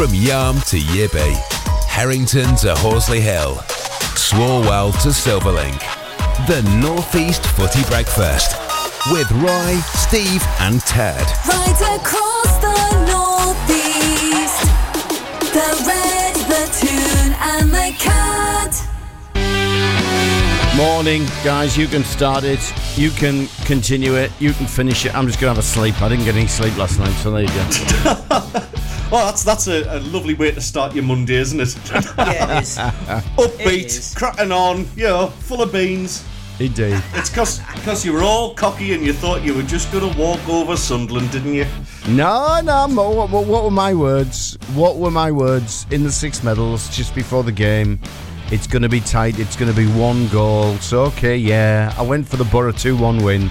From Yarm to Yibby, Harrington to Horsley Hill, Swalwell to Silverlink. The Northeast Footy Breakfast with Roy, Steve, and Ted. Right across the northeast, the red, the Toon, and the cat. Morning, guys. You can start it. You can continue it. You can finish it. I'm just gonna have a sleep. I didn't get any sleep last night, so there you go. Well, that's that's a, a lovely way to start your Monday, isn't it? Yeah, it is. Upbeat, It is. cracking on, you know, full of beans. Indeed. It's because you were all cocky and you thought you were just going to walk over Sunderland, didn't you? No, no. What, what, what were my words? What were my words in the six medals just before the game? It's going to be tight. It's going to be one goal. So okay, yeah. I went for the Borough two-one win,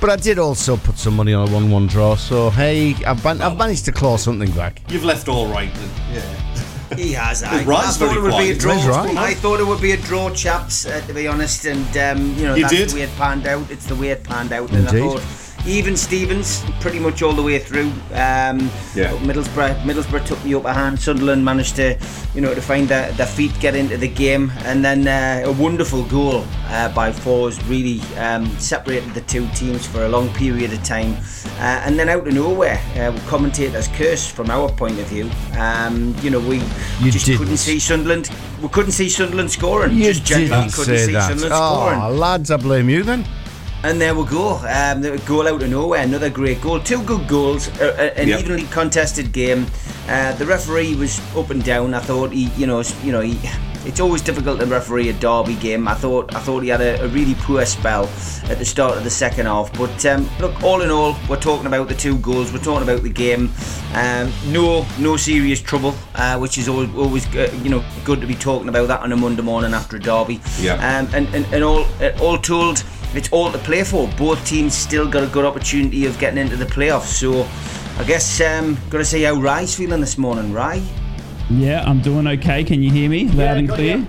but I did also put some money on a one-one draw. So hey, I've, man- I've managed to claw something back. You've left all right then. Yeah. He has. I, I thought it would be a draw. Right. I thought it would be a draw, chaps. Uh, to be honest, and um, you know You that's did. the way it panned out. It's the way it panned out, and Indeed. I thought even Stevens pretty much all the way through. Um, Yeah. Middlesbrough, Middlesbrough took the upper hand. Sunderland managed to, you know, to find their, their feet, get into the game, and then uh, a wonderful goal uh, by Forss really um, separated the two teams for a long period of time. Uh, and then out of nowhere, uh, commentators curse from our point of view. Um, you know, we You just didn't. couldn't see Sunderland. We couldn't see Sunderland scoring. You just genuinely couldn't see that. Sunderland Oh, scoring. lads, I blame you then. And there we go. Um, the goal out of nowhere. Another great goal. Two good goals. Uh, uh, an Yep. evenly contested game. Uh, the referee was up and down. I thought he, you know, you know, he, it's always difficult to referee a derby game. I thought, I thought he had a, a really poor spell at the start of the second half. But um, look, all in all, we're talking about the two goals. We're talking about the game. Um, no, no serious trouble, uh, which is always, always, uh, you know, good to be talking about that on a Monday morning after a derby. Yeah. Um, and, and, and all, uh, all told, it's all to play for. Both teams still got a good opportunity of getting into the playoffs. So I guess um, got to see how Ry's feeling this morning. Ry, Yeah, I'm doing okay. Can you hear me loud and clear?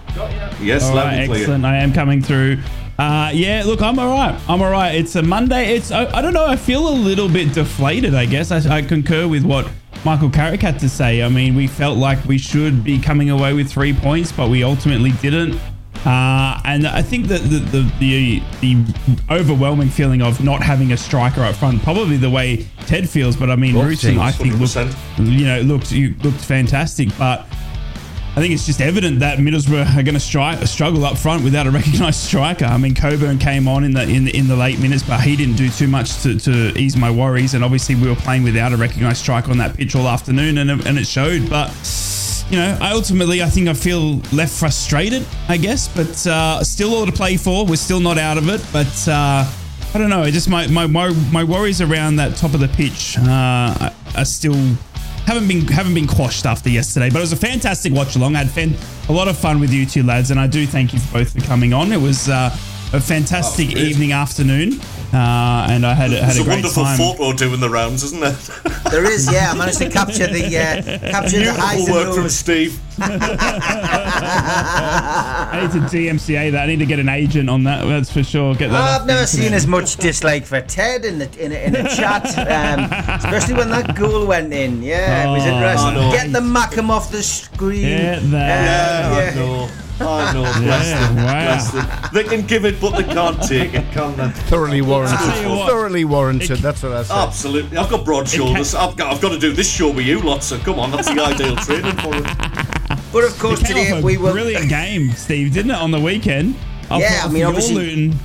Yes, All loud right, and clear. excellent. I am coming through. Uh, yeah, look, I'm all right. I'm all right. It's a Monday. It's I, I don't know. I feel a little bit deflated. I guess I, I concur with what Michael Carrick had to say. I mean, we felt like we should be coming away with three points, but we ultimately didn't. Uh, and I think that the, the the the overwhelming feeling of not having a striker up front, probably the way Ted feels. But I mean, Both I think looked 100%. you know looked you looked fantastic, but. I think it's just evident that Middlesbrough are going to struggle up front without a recognised striker. I mean, Coburn came on in the in the, in the late minutes, but he didn't do too much to, to ease my worries. And obviously, we were playing without a recognised striker on that pitch all afternoon, and and it showed. But you know, I ultimately I think I feel left frustrated, I guess, but uh, still all to play for. We're still not out of it, but. Uh, I don't know. Just my, my, my, my worries around that top of the pitch uh, are still haven't been haven't been quashed after yesterday. But it was a fantastic watch along. I had fan, a lot of fun with you two lads, and I do thank you both for coming on. It was uh, a fantastic Oh, evening afternoon, uh, and I had had There's a a great wonderful time. photo doing the rounds, isn't there? there is. Yeah, I managed to capture the uh, capture the highs Beautiful and work from. Steve. I need to DMCA that. I need to get an agent on that. That's for sure. Get that. I've never seen as much dislike for Ted in the in a, in a chat, um, especially when that goal went in. Yeah, it was Oh, interesting. I know. Get the Mackem off the screen. Get that. Uh, Yeah, I know. I. Bless Yeah, them. wow. Bless them. They can give it, but they can't take it, can they? Thoroughly warranted. tell you what. Thoroughly warranted. That's what I said. Absolutely. I've got broad shoulders. I've got, I've got to do this show with you, lots. So come on, that's the ideal training for it. But of course, It came today off a we will. brilliant game, Steve, didn't it, on the weekend? Off- Yeah, I mean, obviously- Luton.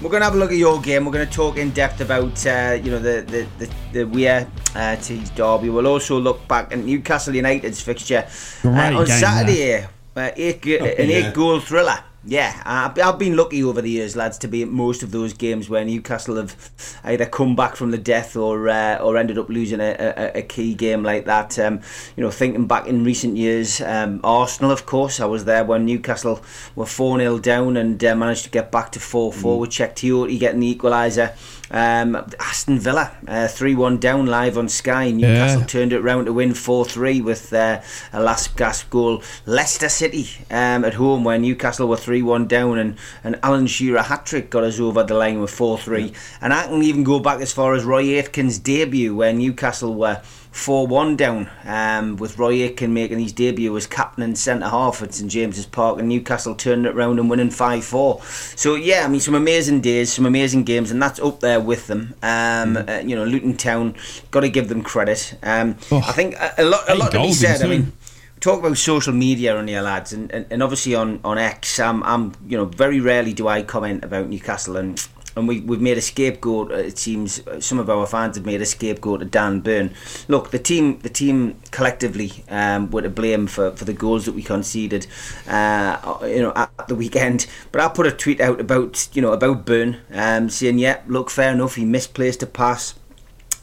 We're going to have a look at your game. We're going to talk in depth about uh, you know the the the, the Wear uh, Tees derby. We'll also look back at Newcastle United's fixture uh, on game, Saturday. Uh, eight, an yeah. eight goal thriller. Yeah, I've, I've been lucky over the years, lads, to be at most of those games where Newcastle have either come back from the death or uh, or ended up losing a, a, a key game like that. Um, you know, thinking back in recent years, um, Arsenal, of course, I was there when Newcastle were 4 0 down and uh, managed to get back to 4 4 with Czech getting the equaliser. Um, Aston Villa, uh, 3 1 down live on Sky. Newcastle Yeah. turned it round to win 4 3 with uh, a last gasp goal. Leicester City um, at home, where Newcastle were 3 1 down, and, and Alan Shearer hat trick got us over the line with 4 3. And I can even go back as far as Roy Aitken's debut, where Newcastle were 4 1 down, um, with Roy Aitken making his debut as captain and centre half at St James's Park, and Newcastle turning it round and winning 5 4. So, yeah, I mean, some amazing days, some amazing games, and that's up there with them. Um, uh, you know, Luton Town, got to give them credit. Um, Oh, I think a, a lot, a lot to be said. I mean, talk about social media on here, lads, and, and, and obviously on on X. I'm, I'm, you know, very rarely do I comment about Newcastle, and and we we've made a scapegoat. uh, It seems uh, some of our fans have made a scapegoat to Dan Burn. Look, the team, the team collectively um, were to blame for, for the goals that we conceded, uh, you know, at the weekend. But I put a tweet out about you know about Burn, um, saying, yeah, look, fair enough, he misplaced a pass.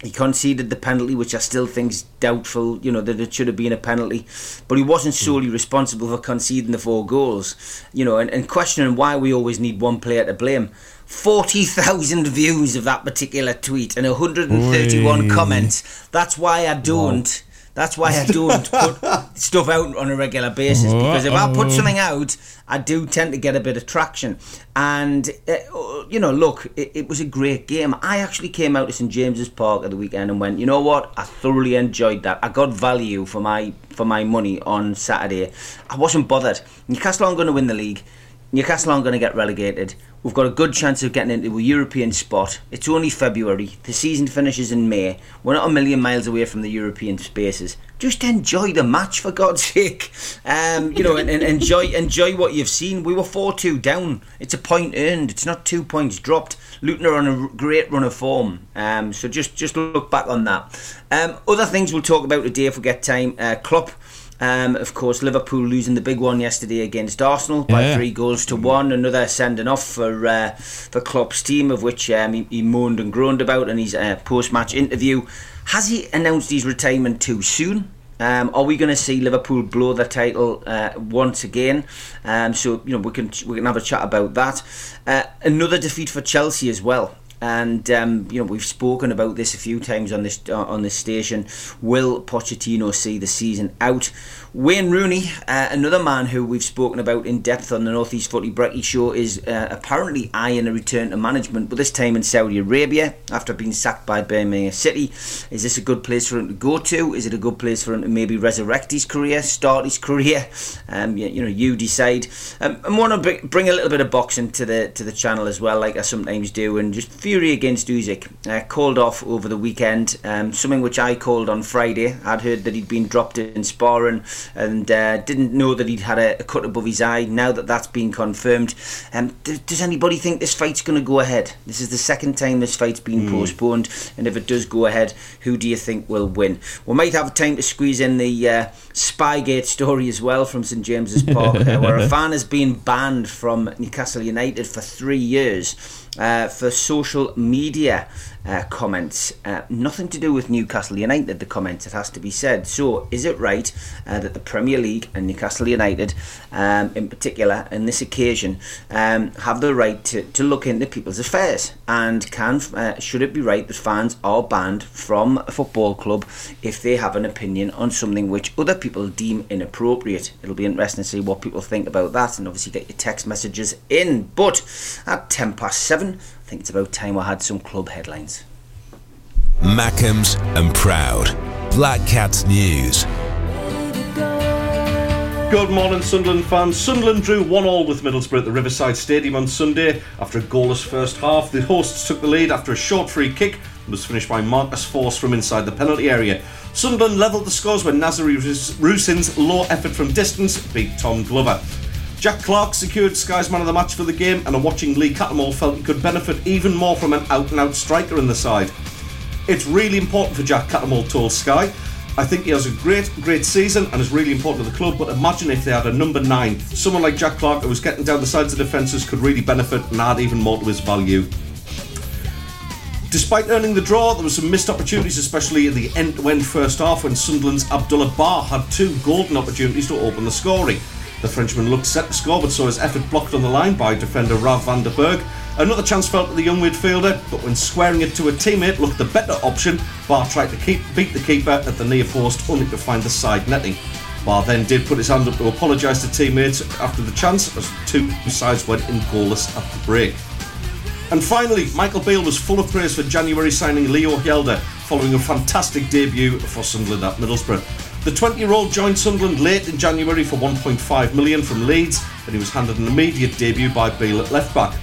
He conceded the penalty, which I still think's doubtful. You know that it should have been a penalty, but he wasn't solely responsible for conceding the four goals. You know, and, and questioning why we always need one player to blame. Forty thousand views of that particular tweet and 131 Oi. comments. That's why I don't. That's why I don't put stuff out on a regular basis because if I put something out, I do tend to get a bit of traction. And uh, you know, look, it, it was a great game. I actually came out to St James's Park at the weekend and went, you know what? I thoroughly enjoyed that. I got value for my for my money on Saturday. I wasn't bothered. Newcastle aren't going to win the league. Newcastle aren't going to get relegated. We've got a good chance of getting into a European spot. It's only February. The season finishes in May. We're not a million miles away from the European spaces. Just enjoy the match for God's sake. Um, you know, and, and enjoy enjoy what you've seen. We were four two down. It's a point earned. It's not two points dropped. Luton are on a great run of form. Um, so just just look back on that. Um, other things we'll talk about today if we get time. Uh, Klopp. Um, of course, Liverpool losing the big one yesterday against Arsenal by Yeah. three goals to one. Another sending off for uh, for Klopp's team, of which um, he, he moaned and groaned about in his uh, post-match interview. Has he announced his retirement too soon? Um, are we going to see Liverpool blow the title uh, once again? Um, so you know we can we can have a chat about that. Uh, another defeat for Chelsea as well. And um, you know we've spoken about this a few times on this uh, on this station. Will Pochettino see the season out? Wayne Rooney, uh, another man who we've spoken about in depth on the Northeast Footy Brekkie show, is uh, apparently eyeing a return to management, but this time in Saudi Arabia after being sacked by Birmingham City. Is this a good place for him to go to? Is it a good place for him to maybe resurrect his career, start his career? Um, you, you know, you decide. Um, I want to bring a little bit of boxing to the to the channel as well, like I sometimes do, and just Fury against Usyk uh, called off over the weekend. Um, something which I called on Friday. I'd heard that he'd been dropped in sparring and uh, didn't know that he'd had a, a cut above his eye. Now that that's been confirmed, um, d- does anybody think this fight's going to go ahead? This is the second time this fight's been postponed, and if it does go ahead, who do you think will win? We might have time to squeeze in the uh, Spygate story as well from St James's Park, where a fan has been banned from Newcastle United for three years uh, for social media uh, comments. Uh, nothing to do with Newcastle United, the comments, it has to be said. So, is it right uh, that the Premier League and Newcastle United, um, in particular, on this occasion, um, have the right to, to look into people's affairs? And can uh, should it be right that fans are banned from a football club if they have an opinion on something which other people deem inappropriate? It'll be interesting to see what people think about that, and obviously get your text messages in. But at 10 past 7, I think it's about time I had some club headlines. Mackems and Proud. Black Cats News. Good morning, Sunderland fans. Sunderland drew 1 all with Middlesbrough at the Riverside Stadium on Sunday. After a goalless first half, the hosts took the lead after a short free kick and was finished by Marcus Forss from inside the penalty area. Sunderland levelled the scores when Nazariy Rusyn's low effort from distance beat Tom Glover. Jack Clarke secured Sky's man of the match for the game, and a watching Lee Cattermole felt he could benefit even more from an out and out striker in the side. It's really important for Jack Cattermole, told Sky. I think he has a great, great season and is really important to the club. But imagine if they had a number nine, someone like Jack Clarke who was getting down the sides of defences could really benefit and add even more to his value. Despite earning the draw, there were some missed opportunities, especially in the end-to-end first half when Sunderland's Abdoullah Ba had two golden opportunities to open the scoring. The Frenchman looked set to score, but saw his effort blocked on the line by defender Rav van den Berg Another chance fell to the young midfielder, but when squaring it to a teammate looked the better option, Ba tried to keep, beat the keeper at the near post only to find the side netting. Ba then did put his hand up to apologise to teammates after the chance as two sides went in goalless at the break. And finally, Michael Beale was full of praise for January signing Leo Hjelde following a fantastic debut for Sunderland at Middlesbrough. The 20 year old joined Sunderland late in January for 1.5 million from Leeds and he was handed an immediate debut by Beale at left back.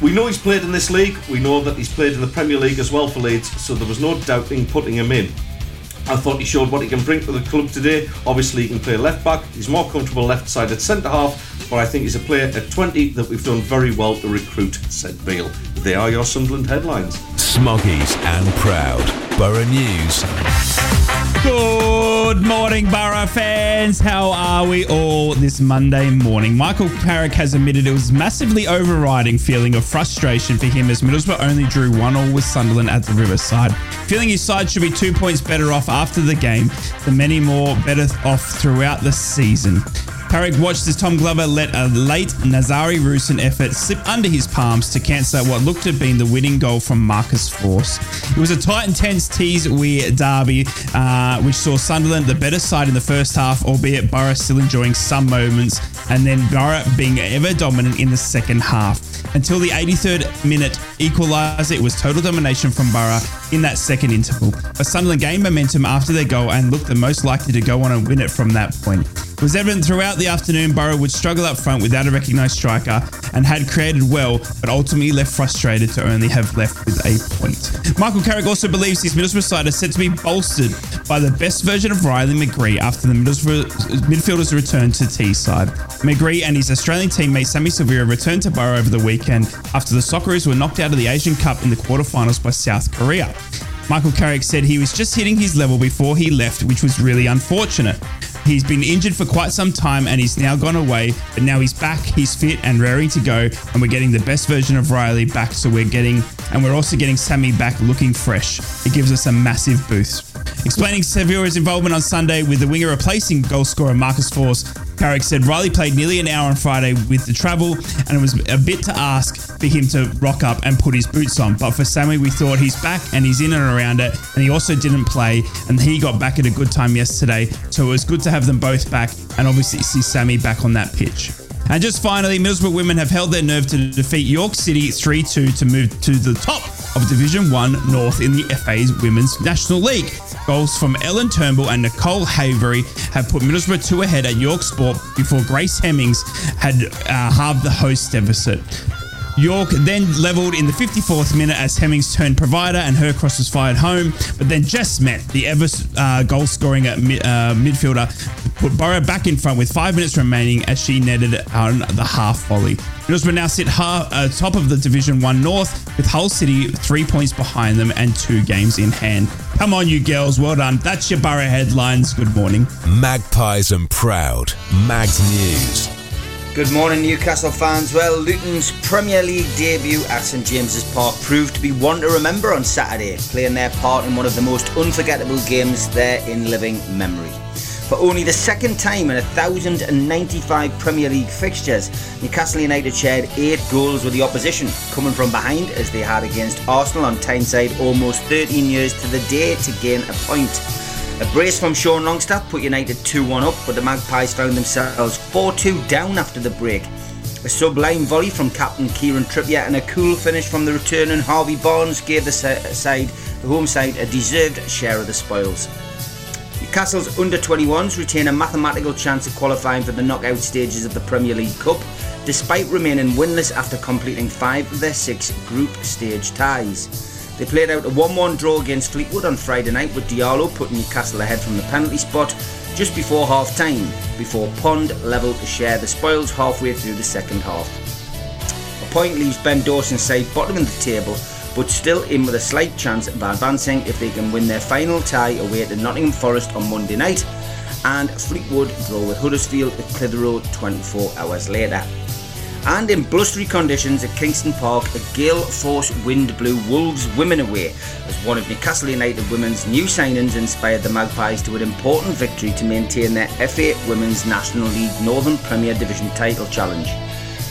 We know he's played in this league, we know that he's played in the Premier League as well for Leeds, so there was no doubting putting him in. I thought he showed what he can bring to the club today. Obviously, he can play left back, he's more comfortable left sided centre half, but I think he's a player at 20 that we've done very well to recruit, said Beale. They are your Sunderland headlines. Smoggies and proud. Borough News. Good morning, Borough fans. How are we all this Monday morning? Michael Carrick has admitted it was massively overriding feeling of frustration for him as Middlesbrough only drew one all with Sunderland at the Riverside. Feeling his side should be two points better off after the game than many more better off throughout the season. Carrick watched as Tom Glover let a late Nazariy Rusyn effort slip under his palms to cancel what looked to have been the winning goal from Marcus Forss. It was a tight and tense Tees Wear derby, uh, which saw Sunderland the better side in the first half, albeit Borough still enjoying some moments, and then Borough being ever dominant in the second half. Until the 83rd minute equaliser, it was total domination from Borough in that second interval. But Sunderland gained momentum after their goal and looked the most likely to go on and win it from that point. It was evident throughout the afternoon Borough would struggle up front without a recognised striker and had created well, but ultimately left frustrated to only have left with a point. Michael Carrick also believes his Middlesbrough side is set to be bolstered by the best version of Riley McGree after the Middlesbrough midfielders return to Teesside. McGree and his Australian teammate Sammy Silvera returned to Borough over the weekend after the Socceroos were knocked out of the Asian Cup in the quarterfinals by South Korea. Michael Carrick said he was just hitting his level before he left, which was really unfortunate. He's been injured for quite some time and he's now gone away, but now he's back, he's fit and raring to go, and we're getting the best version of Riley back. So we're getting, and we're also getting Sammy back looking fresh. It gives us a massive boost. Explaining Severa's involvement on Sunday with the winger replacing goal scorer Marcus Forss, Carrick said Riley played nearly an hour on Friday with the travel, and it was a bit to ask for him to rock up and put his boots on. But for Sammy, we thought he's back and he's in and around it, and he also didn't play, and he got back at a good time yesterday. So it was good to have them both back, and obviously see Sammy back on that pitch. And just finally, Middlesbrough women have held their nerve to defeat York City 3 2 to move to the top of Division 1 North in the FA's Women's National League. Goals from Ellen Turnbull and Nicole Havery have put Middlesbrough 2 ahead at York Sport before Grace Hemmings had uh, halved the host deficit. York then levelled in the 54th minute as Hemmings turned provider and her cross was fired home, but then just met the ever uh, goal scoring uh, midfielder put Borough back in front with five minutes remaining as she netted on the half volley. Middlesbrough now sit half, uh, top of the Division 1 North with Hull City three points behind them and two games in hand. Come on, you girls, well done. That's your Borough headlines. Good morning. Magpies and proud. Mags News. Good morning, Newcastle fans. Well, Luton's Premier League debut at St James's Park proved to be one to remember on Saturday, playing their part in one of the most unforgettable games there in living memory. For only the second time in 1,095 Premier League fixtures, Newcastle United shared eight goals with the opposition, coming from behind as they had against Arsenal on Tyneside almost 13 years to the day to gain a point. A brace from Sean Longstaff put United 2 1 up, but the Magpies found themselves 4 2 down after the break. A sublime volley from captain Kieran Trippier and a cool finish from the returning Harvey Barnes gave the side, the home side, a deserved share of the spoils. Newcastle's under 21s retain a mathematical chance of qualifying for the knockout stages of the Premier League Cup, despite remaining winless after completing five of their six group stage ties. They played out a 1 1 draw against Fleetwood on Friday night with Diallo putting Newcastle ahead from the penalty spot just before half time, before Pond levelled to share the spoils halfway through the second half. A point leaves Ben Dawson's side bottom of the table, but still in with a slight chance of advancing if they can win their final tie away to Nottingham Forest on Monday night, and Fleetwood draw with Huddersfield at Clitheroe 24 hours later. And in blustery conditions at Kingston Park, a gale force wind blew Wolves women away as one of Newcastle United women's new signings inspired the Magpies to an important victory to maintain their FA Women's National League Northern Premier Division title challenge.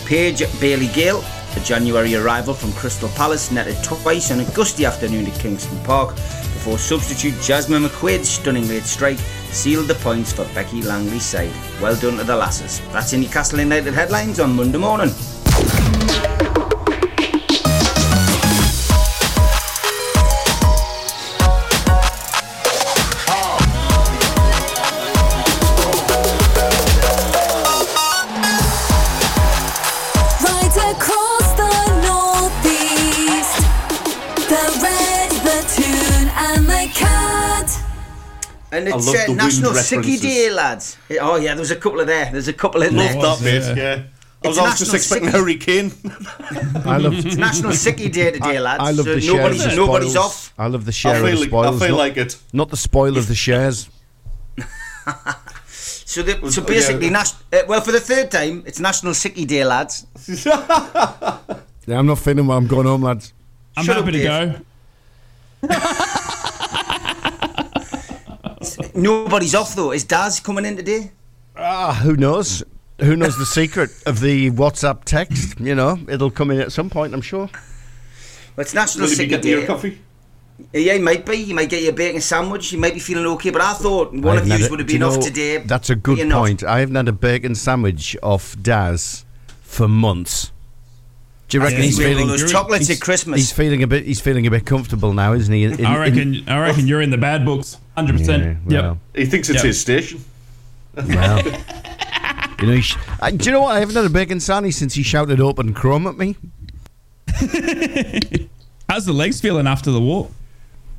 Paige Bailey Gayle The January arrival from Crystal Palace netted twice on a gusty afternoon at Kingston Park before substitute Jasmine McQuaid's stunning late strike sealed the points for Becky Langley's side. Well done to the lasses. That's in Newcastle United headlines on Monday morning. Love uh, the National Sicky. Day, lads. Oh yeah, there's a couple of there. There's a couple in there. Love that bit, yeah. I was, I was just National expecting Sick- Hurricane. I love. It's National Sicky Day today, lads. I love so the share nobody's, of the nobody's off. I love the I share of the feel, like, I feel not, like it. not the spoil of the shares. So, the, so yeah. basically, nas- uh, well, for the third time, it's National Sicky Day, lads. Yeah, I'm not feeling well. I'm going home, lads. I'm Shut up, happy to Dave. go. Nobody's off though. Is Daz coming in today? Ah, who knows? Who knows the secret of the WhatsApp text? You know, it'll come in at some point, I'm sure. Well, it's National Will you be Sicky getting your Day. coffee? Yeah, you might be. You might get your bacon sandwich. You might be feeling okay. But I thought one I of haven't had you it- would have do you been off know, today. That's a good you're not. point. I haven't had a bacon sandwich off Daz for months. Do you reckon He's he's all feeling? those chocolates He's, at Christmas. he's feeling a bit. He's feeling a bit comfortable now, isn't he? In- in- I reckon. I reckon you're in the bad books. Hundred Yeah, percent. well, Yep. He thinks it's Yep. his station. well. you know, sh- I, do you know what? I haven't had a bacon sandwich since he shouted "open chrome" at me. How's the legs feeling after the walk?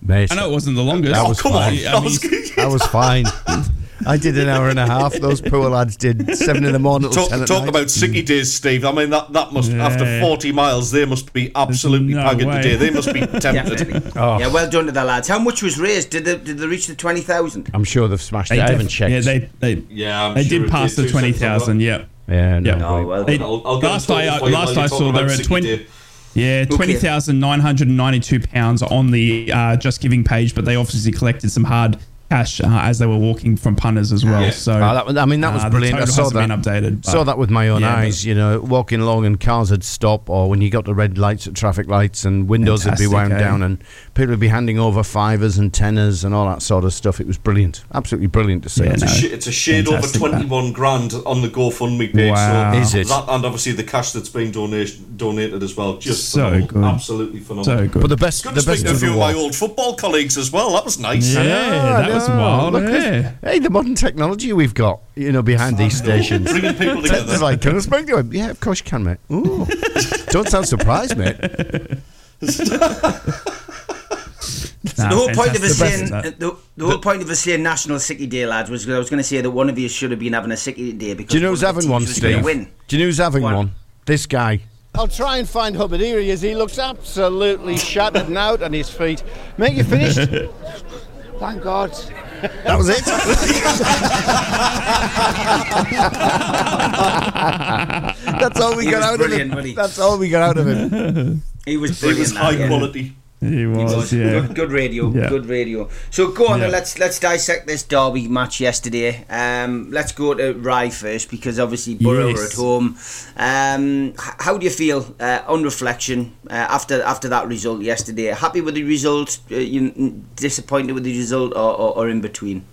Mate, I know it wasn't the longest. That Oh, was come fine. on. I That mean, was. I was fine. I did an hour and a half. Those poor lads did seven in the morning Talk, ten at talk night. about sicky days, Steve. I mean, that, that must, Yeah. after 40 miles, they must be absolutely no pagged way. today. They must be tempted. Definitely. Oh. Yeah, well done to the lads. How much was raised? Did they, did they reach the 20,000? I'm sure they've smashed They it. I def- haven't checked. Yeah, they they, Yeah, I'm they sure did pass did. the Two twenty seconds on thousand. that. Yep. yeah, no. Yeah. Oh, well They- I'll, I'll last a I total for you last I saw, talking they were at twenty. Day. Yeah, twenty thousand nine hundred ninety-two pounds on the uh, Just Giving page, but they obviously collected some hard cash uh, as they were walking from punters as well. Yeah. So Ah, that I mean, that was uh, brilliant. I saw that. updated. Saw that with my own Yeah, eyes, you know, walking along and cars would stop, or when you got the red lights at traffic lights and windows would be wound eh? down, and people would be handing over fivers and tenors and all that sort of stuff. It was brilliant, absolutely brilliant to see. Yeah, It's, no. a sh- it's a shade over Fantastic, that. 21 grand on the GoFundMe page. Wow. So Is it? That, and obviously the cash that's being donation, donated as well. Just So phenomenal. good. Absolutely phenomenal. So good. But the best, Good the to best speak to a few of my old football colleagues as well. That was nice. Yeah, I that was know. Ah, wild. Look yeah. Hey, the modern technology we've got, you know, behind these stations. Bringing people It's together. like, can I speak to him? Yeah, of course you can, mate. Ooh. Don't sound surprised, mate. So the whole point of us fantastic. saying The best of the, the whole point of us saying National Sicky Day, lads, was I was going to say that one of you should have been having a Sicky Day because Do you know who's one of the having one, teams was gonna Steve? Win. Do you know who's having One. one? This guy. I'll try and find Hubbard. Here he is. He looks absolutely shattered and out on his feet. Mate, you finished? Thank God. That was it. That's all we got was out of brilliant, him. wasn't? That's all we got out of him. He was It brilliant. was that, high yeah. quality. He was, was. yeah. Good, good radio. Yeah. Good radio. So go on, Yeah. let's let's dissect this derby match yesterday. Um, let's go to Ry first because obviously Borough Yes. were at home. Um, how do you feel uh, on reflection uh, after after that result yesterday? Happy with the result? Uh, you disappointed with the result, or, or, or in between?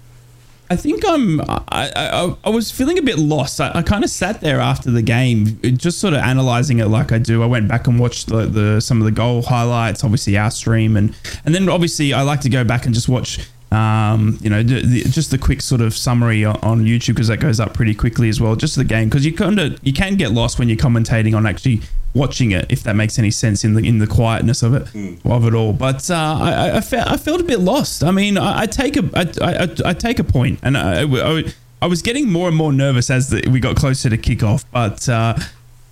I think I'm. I, I, I was feeling a bit lost. I, I kind of sat there after the game, just sort of analyzing it like I do. I went back and watched the, the some of the goal highlights, obviously our stream, and and then obviously I like to go back and just watch. Um, you know, the, the, just the quick sort of summary on, on YouTube because that goes up pretty quickly as well. Just the game because you kind of you can get lost when you're commentating on actually watching it, if that makes any sense in the in the quietness of it of it all. But uh, I, I, I, felt, I felt a bit lost. I mean, I, I take a I, I, I take a point, and I, I, I was getting more and more nervous as the, we got closer to kickoff. But uh,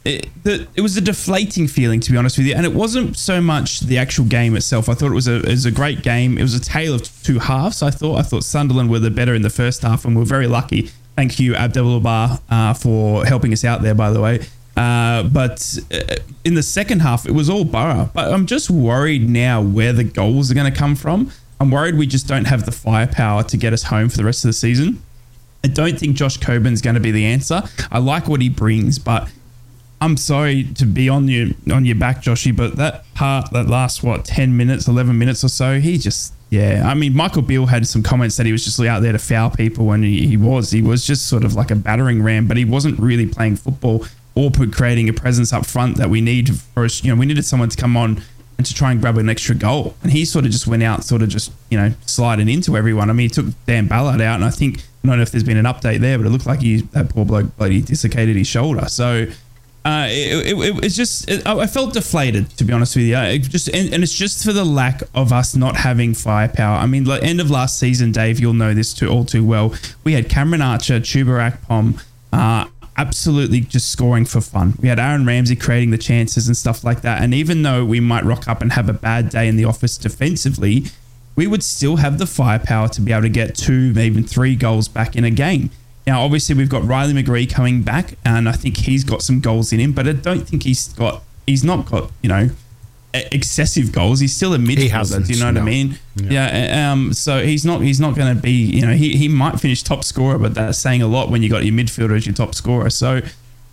it, the, it was a deflating feeling, to be honest with you, and it wasn't so much the actual game itself. I thought it was a it was a great game. It was a tale of two halves. I thought I thought Sunderland were the better in the first half, and we're very lucky. Thank you, Abdoullah Ba, uh, for helping us out there. By the way. Uh, but uh, in the second half, it was all Borough. But I'm just worried now where the goals are going to come from. I'm worried we just don't have the firepower to get us home for the rest of the season. I don't think Josh Coburn's going to be the answer. I like what he brings, but I'm sorry to be on you on your back, Joshy, but that part that last what ten minutes, eleven minutes or so, he just yeah. I mean, Michael Beale had some comments that he was just out there to foul people, and he, he was he was just sort of like a battering ram, but he wasn't really playing football or put creating a presence up front that we need for us. You know, we needed someone to come on and to try and grab an extra goal, and he sort of just went out, sort of just you know sliding into everyone. I mean, he took Dan Ballard out, and I think I don't know if there's been an update there, but it looked like he that poor bloke bloody dislocated his shoulder. So uh, it, it, it, it's just it, I felt deflated to be honest with you. Just and, and, it's just for the lack of us not having firepower. I mean, the end of last season, Dave, you'll know this too all too well. We had Cameron Archer, Chuba Akpom, uh, absolutely just scoring for fun. We had Aaron Ramsey creating the chances and stuff like that. And even though we might rock up and have a bad day in the office defensively, we would still have the firepower to be able to get two, even three goals back in a game. Now, obviously, we've got Riley McGree coming back, and I think he's got some goals in him, but I don't think he's got, he's not got, you know, excessive goals. He's still a midfielder. Do you know what no. I mean? Yeah. yeah um, so he's not he's not going to be you know he, he might finish top scorer, but that's saying a lot when you got your midfielder as your top scorer. So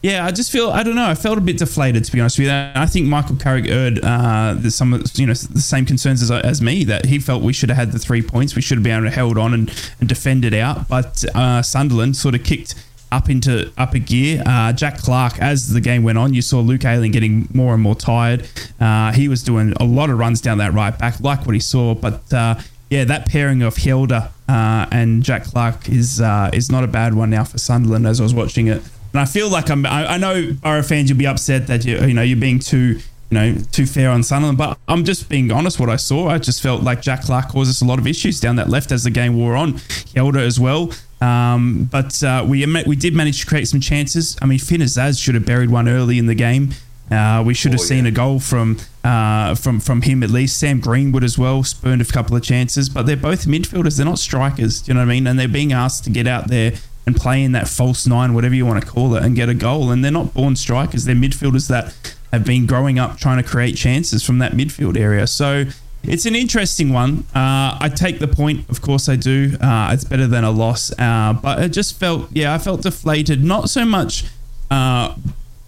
yeah, I just feel I don't know. I felt a bit deflated to be honest with you. I think Michael Carrick erred uh, some you know the same concerns as, as me that he felt we should have had the three points. We should have been able to held on and, and defended out. But uh, Sunderland sort of kicked up into upper gear. Uh, Jack Clarke, as the game went on, you saw Luke Ayling getting more and more tired. Uh, he was doing a lot of runs down that right back, like what he saw. But uh, yeah, that pairing of Hjelde uh, and Jack Clarke is uh, is not a bad one now for Sunderland. As I was watching it and I feel like I'm. I, I know Borough fans, you'll be upset that you you know you're being too you know too fair on Sunderland, but I'm just being honest. What I saw, I just felt like Jack Clarke caused us a lot of issues down that left as the game wore on. Hjelde as well. Um, but uh, we we did manage to create some chances. I mean, Finn Azaz should have buried one early in the game. Uh, we should have oh, seen yeah. a goal from uh, from from him at least. Sam Greenwood as well spurned a couple of chances, but they're both midfielders. They're not strikers. Do you know what I mean? And they're being asked to get out there and play in that false nine, whatever you want to call it, and get a goal. And they're not born strikers; they're midfielders that have been growing up trying to create chances from that midfield area. So it's an interesting one. Uh, I take the point, of course I do. Uh, it's better than a loss, uh, but it just felt, yeah, I felt deflated. Not so much uh,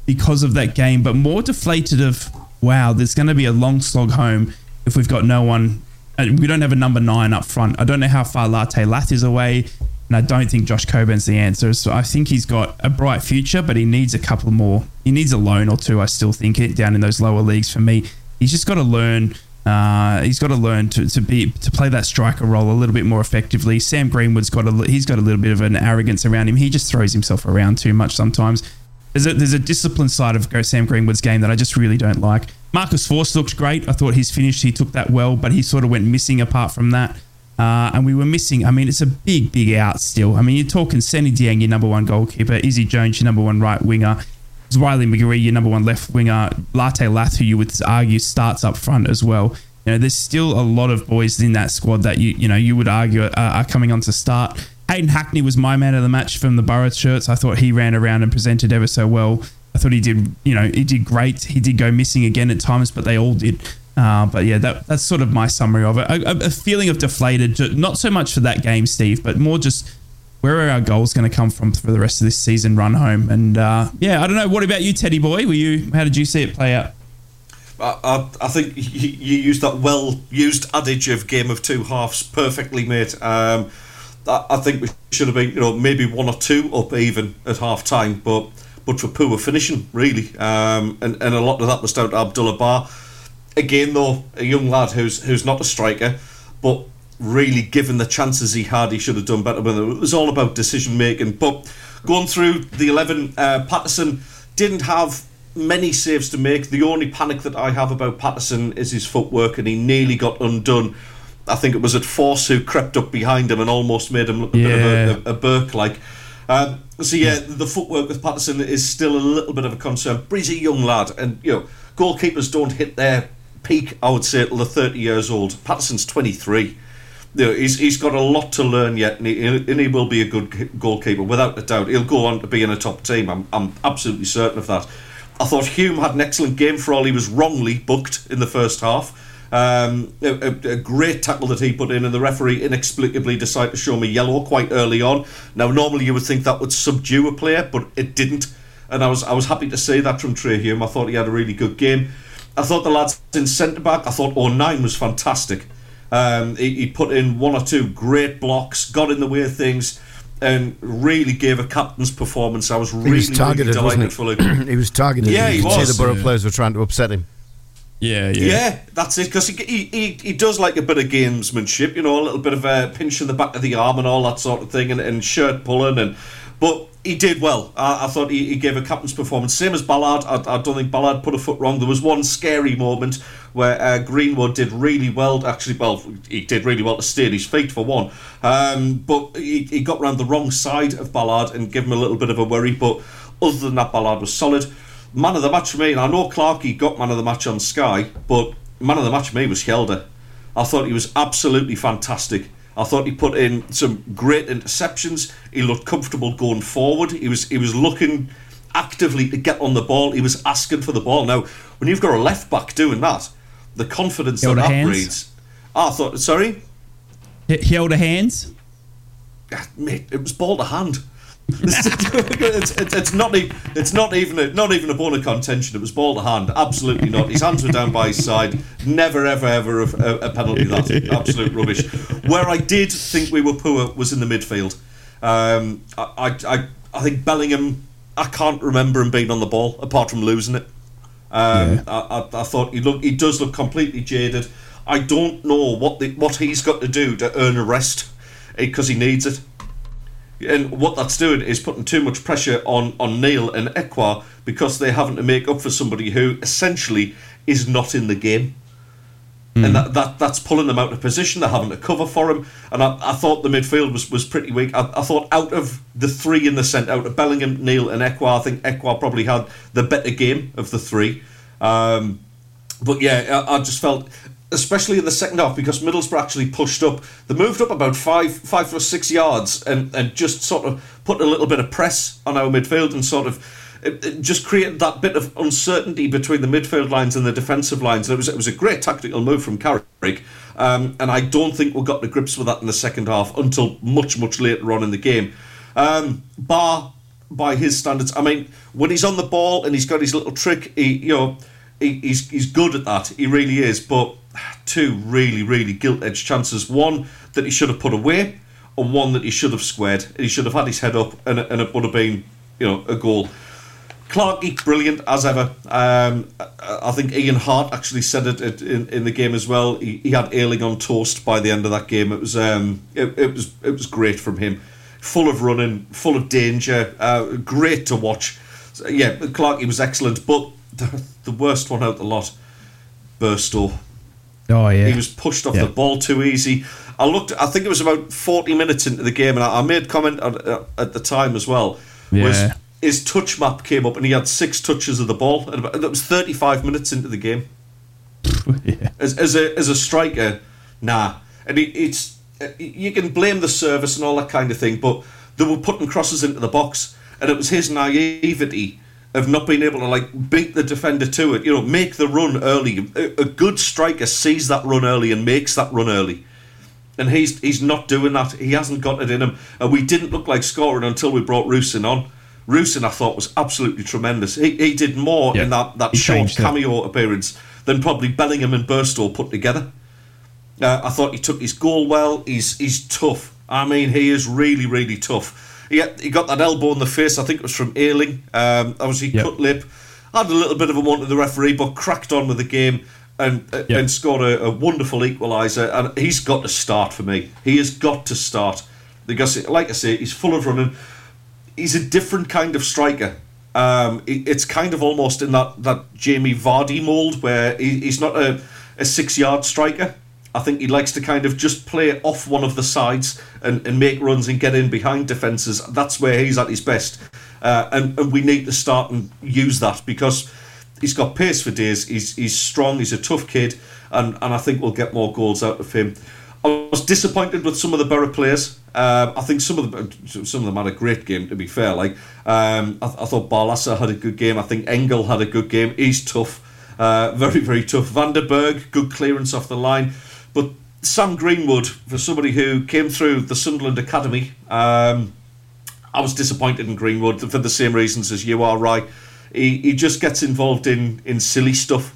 because of that game, but more deflated of wow, there's going to be a long slog home if we've got no one. We don't have a number nine up front. I don't know how far Latte Lath is away. And I don't think Josh Coburn's the answer. So I think he's got a bright future, but he needs a couple more. He needs a loan or two, I still think, it down in those lower leagues for me. He's just got to learn. Uh, he's got to learn to, to be to play that striker role a little bit more effectively. Sam Greenwood's got a he's got a little bit of an arrogance around him. He just throws himself around too much sometimes. There's a there's a disciplined side of Sam Greenwood's game that I just really don't like. Marcus Forss looked great. I thought his finish he took that well, but he sort of went missing apart from that. Uh, and we were missing. I mean, it's a big, big out still. I mean, you're talking Seny Dieng, your number one goalkeeper, Izzy Jones, your number one right winger, Riley McGree, your number one left winger, Latte Lath, who you would argue starts up front as well. You know, there's still a lot of boys in that squad that you you know you would argue are, are coming on to start. Hayden Hackney was my man of the match from the Borough shirts. I thought he ran around and presented ever so well. I thought he did, you know, he did great. He did go missing again at times, but they all did. Uh, but yeah, that, that's sort of my summary of it. A, a, feeling of deflated, not so much for that game, Steve, but more just where are our goals going to come from for the rest of this season run home? And uh, yeah, I don't know. What about you, Teddy boy? Were you? How did you see it play out? I, I think you used that well used adage of game of two halves perfectly, mate. Um, I think we should have been, you know, maybe one or two up even at half time, but but for poor finishing, really. Um, and, and a lot of that was down to Abdoullah Ba again though, a young lad who's who's not a striker, but really given the chances he had, he should have done better. But it was all about decision making. But going through the eleven, uh, Patterson didn't have many saves to make. The only panic that I have about Patterson is his footwork, and he nearly got undone. I think it was at Forss who crept up behind him and almost made him look a yeah. bit of a, a, a Burke like. Um, so yeah, the footwork with Patterson is still a little bit of a concern. But he's a young lad, and you know goalkeepers don't hit their peak, I would say, the 30 years old. Patterson's 23. You know, he's, he's got a lot to learn yet, and he, and he will be a good goalkeeper, without a doubt. He'll go on to be in a top team. I'm, I'm absolutely certain of that. I thought Hume had an excellent game for all he was wrongly booked in the first half. Um, a, a, a, great tackle that he put in, and the referee inexplicably decided to show me yellow quite early on. Now, normally you would think that would subdue a player, but it didn't. and I was I was happy to see that from Trai Hume. I thought he had a really good game. I thought the lads in centre back. I thought O'Nien was fantastic. Um, he, he put in one or two great blocks, got in the way of things, and really gave a captain's performance. I was He really, was targeted, really wasn't delighted for Luke. he? he was targeted. Yeah, you he could see the Borough Yeah. players were trying to upset him. Yeah, yeah. Yeah, that's it. Because he, he, he, he does like a bit of gamesmanship, you know, a little bit of a pinch in the back of the arm and all that sort of thing, and, and shirt pulling. and But he did well. I, I thought he, he gave a captain's performance. Same as Ballard. I, I don't think Ballard put a foot wrong. There was one scary moment where uh, Greenwood did really well. Actually, well, he did really well to on his feet for one. Um, but he, he got round the wrong side of Ballard and gave him a little bit of a worry. But other than that, Ballard was solid. Man of the match for me, and I know Clarkey got man of the match on Sky, but man of the match for me was Hjelde. I thought he was absolutely fantastic. I thought he put in some great interceptions. He looked comfortable going forward. He was he was looking actively to get on the ball. He was asking for the ball. Now, when you've got a left back doing that, the confidence Held that that hands? breeds. Ah, I thought, sorry, He he held her hands. Ah, mate, it was ball to hand. it's, it's, it's not it's not even a, not even a bone of contention. It was ball to hand. Absolutely not. His hands were down by his side. Never ever ever a, a, penalty. That absolute rubbish. Where I did think we were poor was in the midfield. Um, I, I I think Bellingham. I can't remember him being on the ball apart from losing it. Um, I, I, I thought he look he does look completely jaded. I don't know what the, what he's got to do to earn a rest because he needs it. And what that's doing is putting too much pressure on, on Neil and Ekwah because they're having to make up for somebody who essentially is not in the game. And that, that that's pulling them out of position. They're having to cover for him. And I, I thought the midfield was, was pretty weak. I, I thought out of the three in the centre, out of Bellingham, Neil, and Ekwah, I think Ekwah probably had the better game of the three. Um, but yeah, I, I just felt, especially in the second half, because Middlesbrough actually pushed up. They moved up about five, five or six yards, and, and just sort of put a little bit of press on our midfield, and sort of it, it just created that bit of uncertainty between the midfield lines and the defensive lines. And it was it was a great tactical move from Carrick, um, and I don't think we got the grips with that in the second half until much much later on in the game. Um, bar by his standards, I mean, when he's on the ball and he's got his little trick, he you know he, he's he's good at that. He really is. But two really really gilt edged chances. One that he should have put away, and one that he should have squared. He should have had his head up, and, and it would have been you know a goal. Clarkey, brilliant as ever. Um, I think Ian Hart actually said it it in, in the game as well. He, he had Ayling on toast by the end of that game. It was um, it, it was it was great from him. Full of running, full of danger. Uh, great to watch. So, yeah, Clarkey was excellent, but the, the worst one out the lot, Burstow. Oh yeah. He was pushed off Yeah. the ball too easy. I looked. I think it was about forty minutes into the game, and I, I made comment at, at the time as well. Was Yeah. his touch map came up, and he had six touches of the ball, and that was thirty-five minutes into the game. yeah. As, as a as a striker, nah. And it, it's you can blame the service and all that kind of thing, but they were putting crosses into the box, and it was his naivety of not being able to like beat the defender to it. You know, make the run early. A, a good striker sees that run early and makes that run early. And he's he's not doing that. He hasn't got it in him. And we didn't look like scoring until we brought Rusyn on. Rusyn, I thought, was absolutely tremendous. He, he did more Yeah. in that, that He short changed it. cameo appearance than probably Bellingham and Burstow put together. Uh, I thought he took his goal well. He's he's tough. I mean, he is really really tough. He, had- he got that elbow in the face. I think it was from Ayling. Um, obviously Yep. cut lip. Had a little bit of a one to the referee, but cracked on with the game and uh, Yep. and scored a, a wonderful equaliser. And he's got to start for me. He has got to start because, like I say, he's full of running. He's a different kind of striker. Um, it- it's kind of almost in that, that Jamie Vardy mould where he, he's not a, a six yard striker. I think he likes to kind of just play off one of the sides and, and make runs and get in behind defences. That's where he's at his best. Uh, and, and we need to start and use that because he's got pace for days. He's, he's strong, he's a tough kid, and, and I think we'll get more goals out of him. I was disappointed with some of the Borough players. Um, I think some of them, some of them had a great game. To be fair, like um, I, I thought Barlaser had a good game. I think Engel had a good game. He's tough, uh, very very tough. Vanderberg, good clearance off the line, Sam Greenwood, for somebody who came through the Sunderland academy, um, I was disappointed in Greenwood for the same reasons as you are, right? He, he just gets involved in, in silly stuff.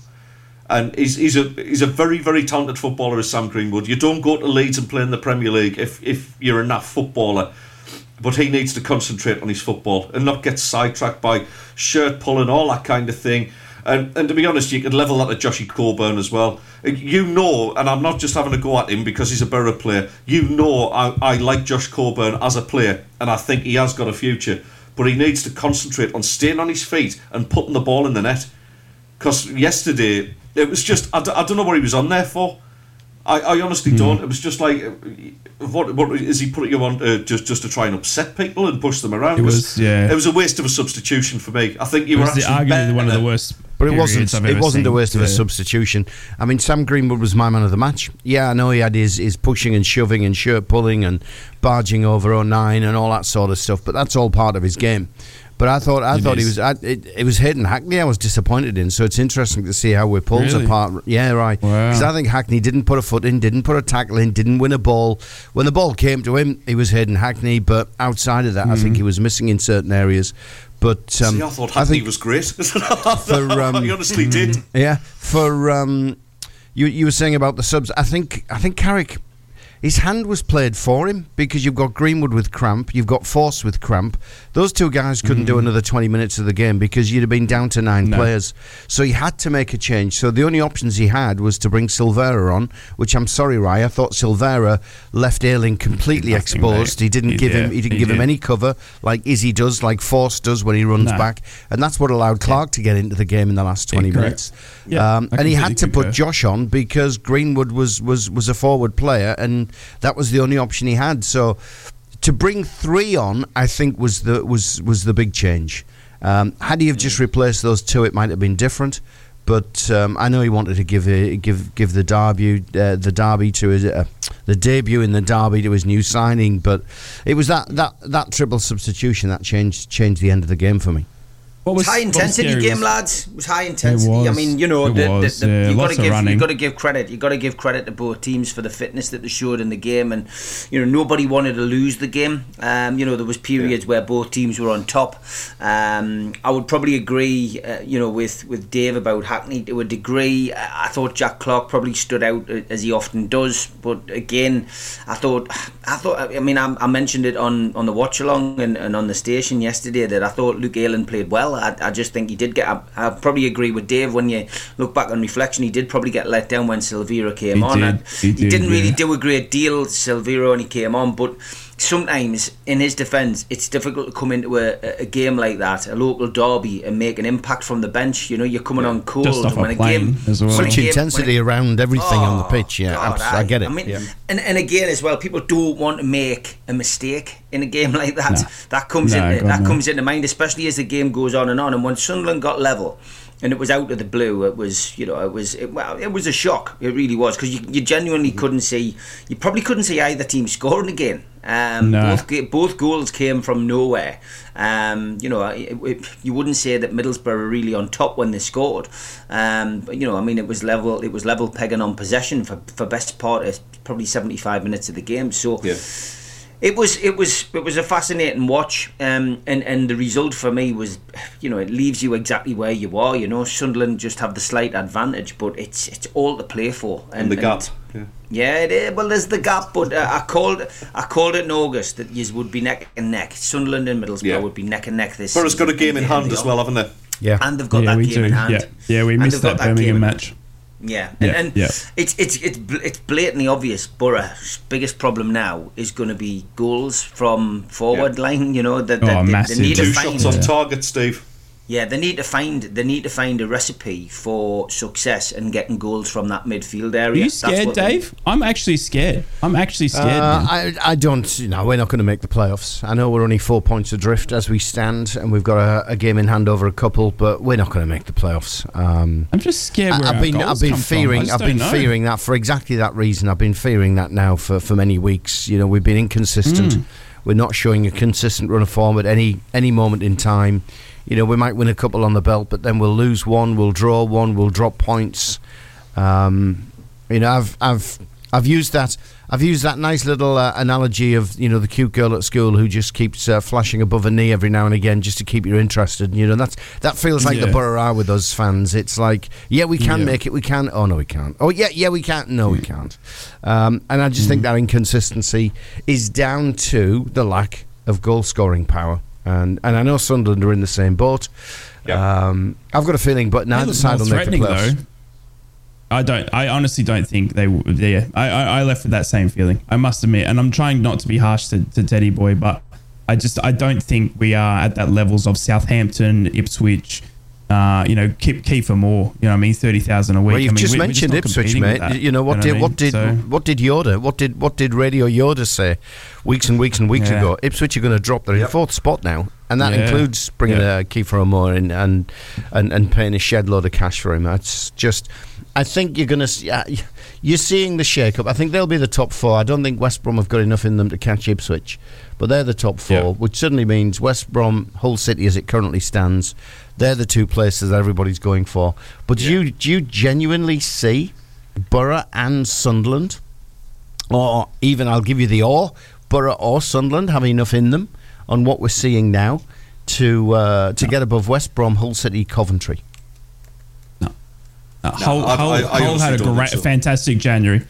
And he's, he's a he's a very very talented footballer, as Sam Greenwood. You don't go to Leeds and play in the Premier League if if you're a naff footballer, but he needs to concentrate on his football and not get sidetracked by shirt pulling, all that kind of thing. And, and to be honest, you could level that at Joshy Coburn as well. You know, and I'm not just having a go at him because he's a Borough player. You know, I, I like Josh Coburn as a player, and I think he has got a future. But he needs to concentrate on staying on his feet and putting the ball in the net. Because yesterday, it was just, I, d- I don't know what he was on there for. I, I honestly don't. It was just like, what what is he putting you on uh, just just to try and upset people and push them around? It was- yeah. It was a waste of a substitution for me. I think you It were was the, actually arguably one of the worst. But it wasn't. It wasn't a seen. waste of a substitution. I mean, Sam Greenwood was my man of the match. Yeah, I know he had his, his pushing and shoving and shirt pulling and barging over O'Nien and all that sort of stuff. But that's all part of his game. But I thought I It thought he was I, it, it was Hayden Hackney I was disappointed in. So it's interesting to see how we're pulled Really? apart. Yeah, right. Wow. Because I think Hackney didn't put a foot in, didn't put a tackle in, didn't win a ball. When the ball came to him, he was Hayden Hackney. But outside of that, I Mm-hmm. think he was missing in certain areas. But um, See, I thought Hackney think- was great. For, um, I honestly did. yeah, for um, you you were saying about the subs. I think I think Carrick, his hand was played for him because you've got Greenwood with cramp, you've got Forss with cramp. Those two guys couldn't do another twenty minutes of the game because you'd have been down to nine No. players. So he had to make a change. So the only options he had was to bring Silvera on, which I'm sorry, Ry. I thought Silvera left Ayling completely Nothing, exposed. mate. He didn't He give him he didn't He give him any cover like Izzy does, like Forss does when he runs No. back, and that's what allowed Clarke to get into the game in the last twenty correct. minutes. Yeah, um, and he had to put. Josh on because Greenwood was, was, was a forward player, and that was the only option he had. So to bring three on, I think was the was was the big change. Um, had he have just replaced those two, it might have been different. But um, I know he wanted to give a, give give the derby uh, the derby to his uh, the debut in the derby to his new signing. But it was that, that, that triple substitution that changed changed the end of the game for me. What It was high intensity scary game, was- lads. It was high intensity. I mean, you know, the, was, the, the, yeah, you got to give you got to give credit. You got to give credit to both teams for the fitness that they showed in the game, and you know, nobody wanted to lose the game. Um, you know, there was periods where both teams were on top. Um, I would probably agree, uh, you know, with with Dave about Hackney to a degree. I thought Jack Clarke probably stood out uh, as he often does, but again, I thought, I thought, I mean, I, I mentioned it on on the watch along and, and on the station yesterday that I thought Luke Ayling played well. I, I just think he did get. I, I probably agree with Dave when you look back on reflection. He did probably get let down when Silvera came He on. did. And He did, didn't really do a great deal, Silvera, when he came on, but. Sometimes, in his defence, it's difficult to come into a, a game like that, a local derby, and make an impact from the bench. You know, you're coming on cold. Just off a when plane game, as well. when a Such game- when a- intensity around everything on the Oh, pitch. Yeah, God, abs- I get it. I mean, yeah. and, and again as well, people don't want to make a mistake in a game like that. No. That comes No, into that no. comes into mind, especially as the game goes on and on. And when Sunderland got level, and it was out of the blue, it was you know it was it, well it was a shock. It really was because you, you genuinely couldn't see you probably couldn't see either team scoring again. Um, No. both both goals came from nowhere. Um, you know, it, it, you wouldn't say that Middlesbrough were really on top when they scored. Um, but you know, I mean, it was level. It was level pegging on possession for for best part of probably seventy five minutes of the game. So. Yeah. It was it was it was a fascinating watch, um, and and the result for me was, you know, it leaves you exactly where you are. You know, Sunderland just have the slight advantage, but it's it's all to play for. And the gap. Yeah. yeah, it is. Well, there's the gap, but uh, I called I called it in August that you would be neck and neck. Sunderland and Middlesbrough Yeah. would be neck and neck this. Borough's got a game in hand as well, haven't they? Yeah. and they've got yeah, that we game do. in hand. Yeah, yeah, we And missed they've got that game Birmingham in match. Hand. Yeah, Yeah, and, and yeah. it's it's it's it's blatantly obvious. Borough's biggest problem now is going to be goals from forward line. You know that, Oh, that they, massive. they need to Two find. shots on target, Steve. Yeah, they need to find they need to find a recipe for success and getting goals from that midfield area. Are you That's scared, what they- Dave? I'm actually scared. I'm actually scared. Uh. I, I don't, you know, we're not going to make the playoffs. I know we're only four points adrift as we stand, and we've got a, a game in hand over a couple, but we're not going to make the playoffs. Um, I'm just scared. Where I- I've our been, goals I've been come from. I fearing, I've been know. fearing that for exactly that reason. I've been fearing that now for, for many weeks. You know, we've been inconsistent. Mm. We're not showing a consistent run of form at any any moment in time. You know, we might win a couple on the belt, but then we'll lose one, we'll draw one, we'll drop points. Um, you know, I've I've I've used that I've used that nice little uh, analogy of you know the cute girl at school who just keeps uh, flashing above her knee every now and again just to keep you interested. You know that's that feels like the Yeah. Borough are with us fans. It's like yeah we can Yeah. make it, we can. Oh no we can't. Oh yeah yeah we can't. No we can't. Um, and I just think that inconsistency is down to the lack of goal scoring power. And and I know Sunderland are in the same boat. Yeah. Um, I've got a feeling, but They neither look side more will make the threatening playoffs. though. I don't. I honestly don't think they. w- Yeah, I, I, I left with that same feeling. I must admit, and I'm trying not to be harsh to, to Teddy Boy, but I just I don't think we are at that levels of Southampton, Ipswich. Uh, you know, keep Kieffer Moore. You know, what I mean, thirty thousand a week. Well, you've I mean, just we're- we're mentioned Ipswich, competing with mate. that. You know what I did mean? what did So- what did Yoda? What did what did Radio Yoda say weeks and weeks and weeks Yeah. ago? Ipswich are going to drop. They're in fourth spot now, and that Yeah. includes bringing Yeah. uh, Kieffer O'Moore in and, and and paying a shed load of cash for him. That's just. I think you're going to. You're seeing the shake-up. I think they'll be the top four. I don't think West Brom have got enough in them to catch Ipswich, but they're the top four, Yeah. which certainly means West Brom, Hull City, as it currently stands, they're the two places that everybody's going for. But do you do you genuinely see Borough and Sunderland, or even I'll give you the or Borough or Sunderland have enough in them on what we're seeing now to uh, to get above West Brom, Hull City, Coventry. Uh, Hull, I- Hull, I- I Hull honestly had a great, so. fantastic January,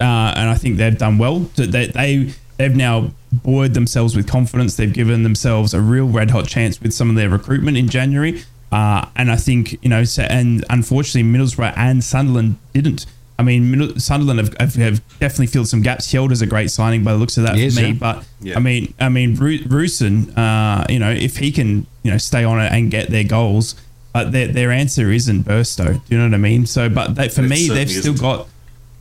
uh, and I think they've done well. They, they they've now buoyed themselves with confidence. They've given themselves a real red hot chance with some of their recruitment in January, uh, and I think you know, and unfortunately, Middlesbrough and Sunderland didn't. I mean, Middle, Sunderland have, have, have definitely filled some gaps. Hjelde's a great signing by the looks of that for me, but Yeah. I mean, I mean, Ru- Rusyn, uh, you know, if he can, you know, stay on it and get their goals, but their, their answer isn't Burstow. Do you know what I mean? So, but they, for It me, they've still isn't. got,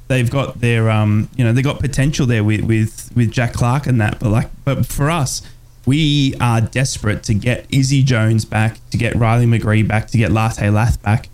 they've got their, um, you know, they got potential there with with with Jack Clarke and that. But like, but for us, we are desperate to get Izzy Jones back, to get Riley McGree back, to get Latte Lath back,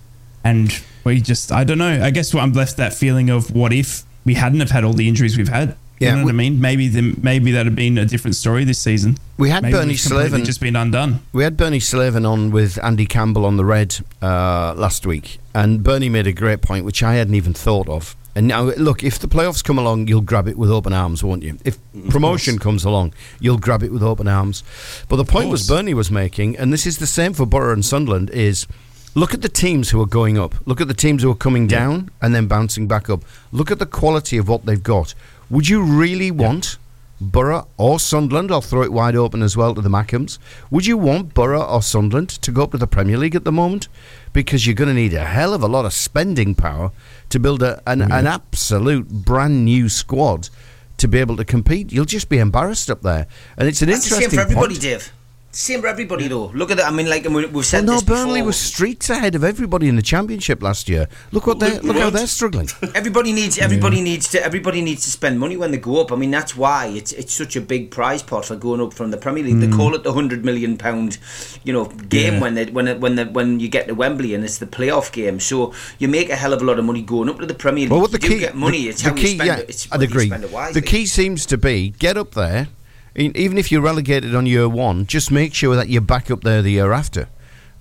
and we just, I don't know. I guess I'm left that feeling of what if we hadn't have had all the injuries we've had. You Yeah, know what we- I mean? Maybe the, maybe that'd have been a different story this season. We had maybe Bernie Slavin- just been undone. We had Bernie Slavin on with Andy Campbell on the Red uh, last week, and Bernie made a great point, which I hadn't even thought of. And now, look, if the playoffs come along, you'll grab it with open arms, won't you? If promotion comes along, you'll grab it with open arms. But the point was. Bernie was making, and this is the same for Borough and Sunderland, is look at the teams who are going up. Look at the teams who are coming down and then bouncing back up. Look at the quality of what they've got. Would you really want Borough or Sunderland? I'll throw it wide open as well to the Mackems. Would you want Borough or Sunderland to go up to the Premier League at the moment? Because you're going to need a hell of a lot of spending power to build a, an, oh, an absolute brand new squad to be able to compete. You'll just be embarrassed up there. And it's an That's the interesting same for everybody, point. Dave. Same for everybody, though. Look at that. I mean, like, we- we've Well, said no, this Burnley before. was streets ahead of everybody in the championship last year. Look what they look, look how they're struggling. Everybody needs everybody needs to everybody needs to spend money when they go up. I mean that's why it's it's such a big prize pot for going up from the Premier League. They mm. call it the hundred million pound, you know, game Yeah. when they when it, when the, when you get to Wembley and it's the playoff game. So you make a hell of a lot of money going up to the Premier League. Well, what the you key, get money. the, it's the how key, you spend yeah, it. It's I'd agree. spend it. The key seems to be get up there, even if you're relegated on year one, just make sure that you're back up there the year after,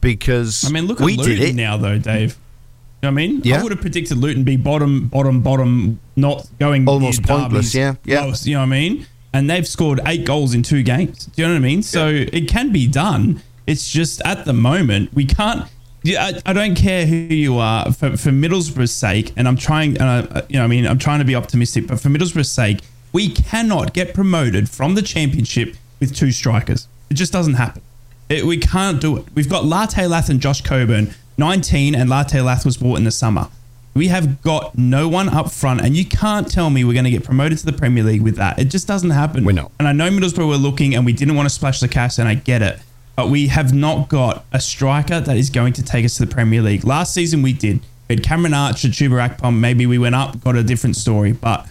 because I mean, look at we Luton did it. now, though, Dave. You know what I mean? Yeah. I would have predicted Luton be bottom, bottom, bottom, not going Almost pointless, yeah, yeah. lowest, you know what I mean? And they've scored eight goals in two games. Do you know what I mean? So it can be done. It's just at the moment we can't. Yeah, I, I don't care who you are for, for Middlesbrough's sake, and I'm trying. Uh, you know, I mean, I'm trying to be optimistic, but for Middlesbrough's sake, we cannot get promoted from the championship with two strikers. It just doesn't happen. It, we can't do it. We've got Latte Lath and Josh Coburn, 19, and Latte Lath was bought in the summer. We have got no one up front, and you can't tell me we're going to get promoted to the Premier League with that. It just doesn't happen. We're not. And I know Middlesbrough were looking, and we didn't want to splash the cash, and I get it. But we have not got a striker that is going to take us to the Premier League. Last season we did. We had Cameron Archer, Chuba Akpom. Maybe we went up, got a different story. But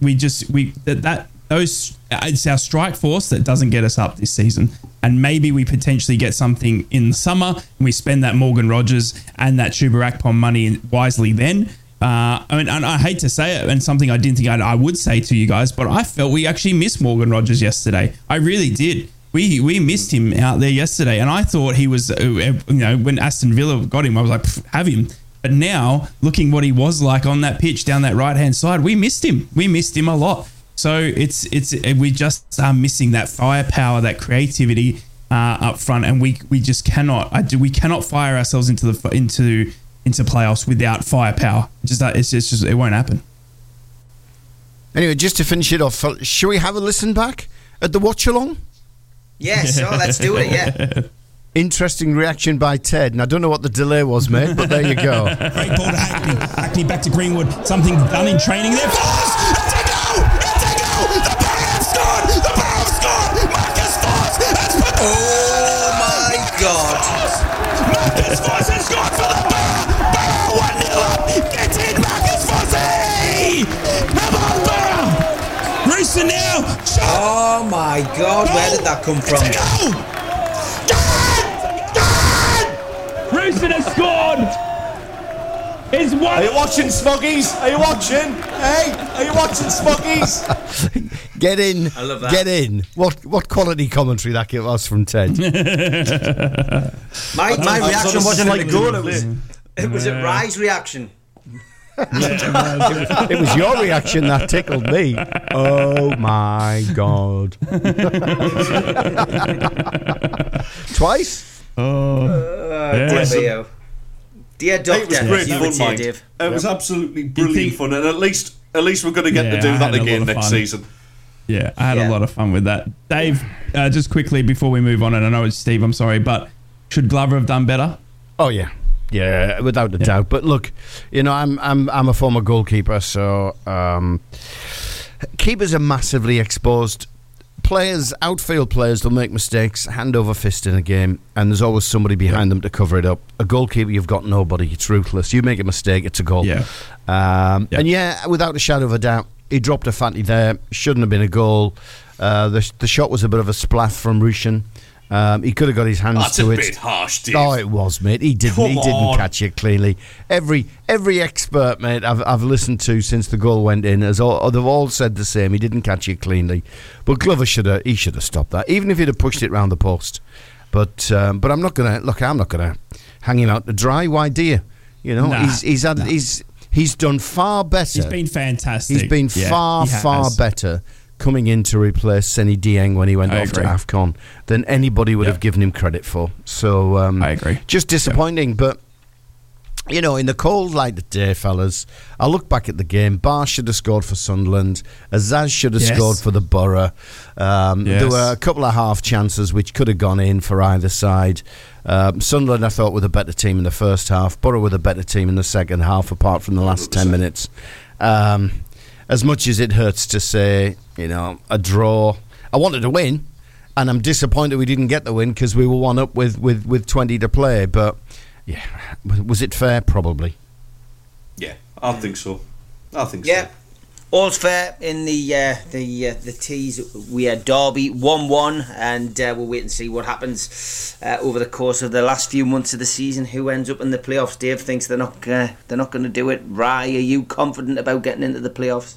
we just we that, that those it's our strike force that doesn't get us up this season. And maybe we potentially get something in the summer, and we spend that Morgan Rogers and that Chuba Akpom money wisely then. Uh, I mean, and I hate to say it, and something I didn't think I'd, I would say to you guys, but I felt we actually missed Morgan Rogers yesterday. I really did. We we missed him out there yesterday, and I thought he was, uh, you know, when Aston Villa got him, I was like, have him. But now, looking what he was like on that pitch down that right hand side, we missed him. We missed him a lot. So it's it's we just are missing that firepower, that creativity uh, up front, and we we just cannot. I do, we cannot fire ourselves into the into into playoffs without firepower. Just that it's just, it's just it won't happen. Anyway, just to finish it off, shall we have a listen back at the watch along? Yeah, so let's do it. Yeah. Interesting reaction by Ted, and I don't know what the delay was, mate, but there you go. Great ball to Hackney. Hackney back to Greenwood. Something done in training there. Forss! It's a goal! It's a goal! The Borough have scored! The Borough have scored! Marcus Forss has put the Oh my God. Marcus Forss has scored for the Borough! Borough 1 0 up! Get in, Marcus Fossey! Come on, Borough! Rooster now! Shot! Oh my God. Where did that come from? Go! Rusyn has scored! His one. Are you watching, Smoggies? Are you watching? Hey, are you watching, Smoggies? Get in. I love that. Get in. What what quality commentary that was from Ted. My, my was reaction on wasn't like slightly goal. It was it was a rise reaction. it was your reaction that tickled me. Oh my god. Twice? Uh, dear Leo. Dear Doctor, It was great you fun, mate. Dave. It was absolutely brilliant think- fun, and at least at least we're going to get Yeah, to do that again next season. Yeah, I had Yeah. a lot of fun with that. Dave, uh, just quickly before we move on, and I know it's Steve, I'm sorry, but should Glover have done better? Oh yeah. Yeah, without a doubt. But look, you know, I'm I'm I'm a former goalkeeper, so um, keepers are massively exposed. Players, outfield players, they'll make mistakes, hand over fist in a game, and there's always somebody behind them to cover it up. A goalkeeper, you've got nobody. It's ruthless. You make a mistake, it's a goal. Yeah. Um, Yeah. And yeah, without a shadow of a doubt, he dropped a fatty there. Shouldn't have been a goal. Uh, the the shot was a bit of a splash from Rusyn. Um, he could have got his hands That's to a it. bit harsh, Dave. Oh, it was, mate. He didn't. Come he didn't on. catch it cleanly. Every every expert, mate, I've I've listened to since the goal went in, has all they've all said the same. He didn't catch it cleanly, but Glover should have. He should have stopped that, even if he'd have pushed it round the post. But um, but I'm not gonna look. I'm not gonna hang him out to dry. Why do you? You know, Nah, he's he's had he's he's done far better. He's been fantastic. He's been Yeah, far, he far better coming in to replace Seny Dieng when he went I off agree. to AFCON than anybody would Yeah. have given him credit for. So um, I agree. Just disappointing, but. You know, in the cold light of day, fellas, I look back at the game. Ba should have scored for Sunderland. Azaz should have Yes. scored for the Borough. Um, There were a couple of half chances which could have gone in for either side. Um, Sunderland, I thought, were the better team in the first half. Borough were the better team in the second half, apart from the last 10 minutes. Um, as much as it hurts to say, you know, a draw, I wanted to win, and I'm disappointed we didn't get the win because we were one up with, with, with 20 to play. But yeah, was it fair? Probably. Yeah, I think so. I think Yeah. so. All's fair in the uh, the uh, the teas. We had Derby one one, and uh, we'll wait and see what happens uh, over the course of the last few months of the season. Who ends up in the playoffs? Dave thinks they're not uh, they're not going to do it. Ry, are you confident about getting into the playoffs?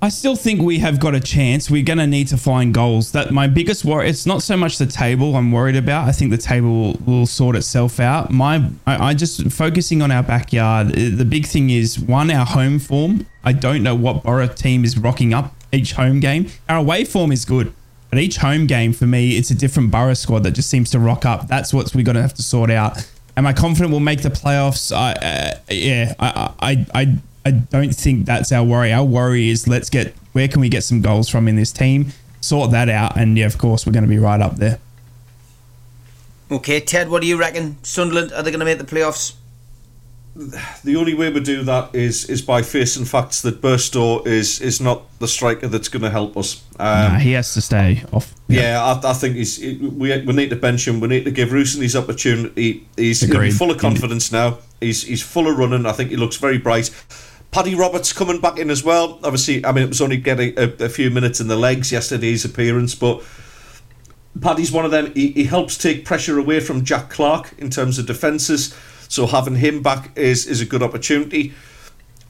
I still think we have got a chance. We're going to need to find goals. That my biggest worry. It's not so much the table I'm worried about. I think the table will, will sort itself out. My, I, I just focusing on our backyard. The big thing is one, our home form. I don't know what Borough team is rocking up each home game. Our away form is good, but each home game for me, it's a different Borough squad that just seems to rock up. That's what we're going to have to sort out. Am I confident we'll make the playoffs? I, uh, yeah, I, I, I, I don't think that's our worry. Our worry is let's get where can we get some goals from in this team, sort that out, and yeah, of course we're going to be right up there. Okay, Ted, what do you reckon? Sunderland are they going to make the playoffs? The only way we do that is is by facing facts that Burstow is is not the striker that's going to help us. Um, nah, he has to stay off. Yeah, I, I think he's. We, we need to bench him. We need to give Rusyn his opportunity. He's going to be full of confidence now. He's he's full of running. I think he looks very bright. Paddy Roberts coming back in as well. Obviously, I mean it was only getting a, a few minutes in the legs yesterday's appearance, but Paddy's one of them. He, he helps take pressure away from Jack Clarke in terms of defences. So having him back is is a good opportunity.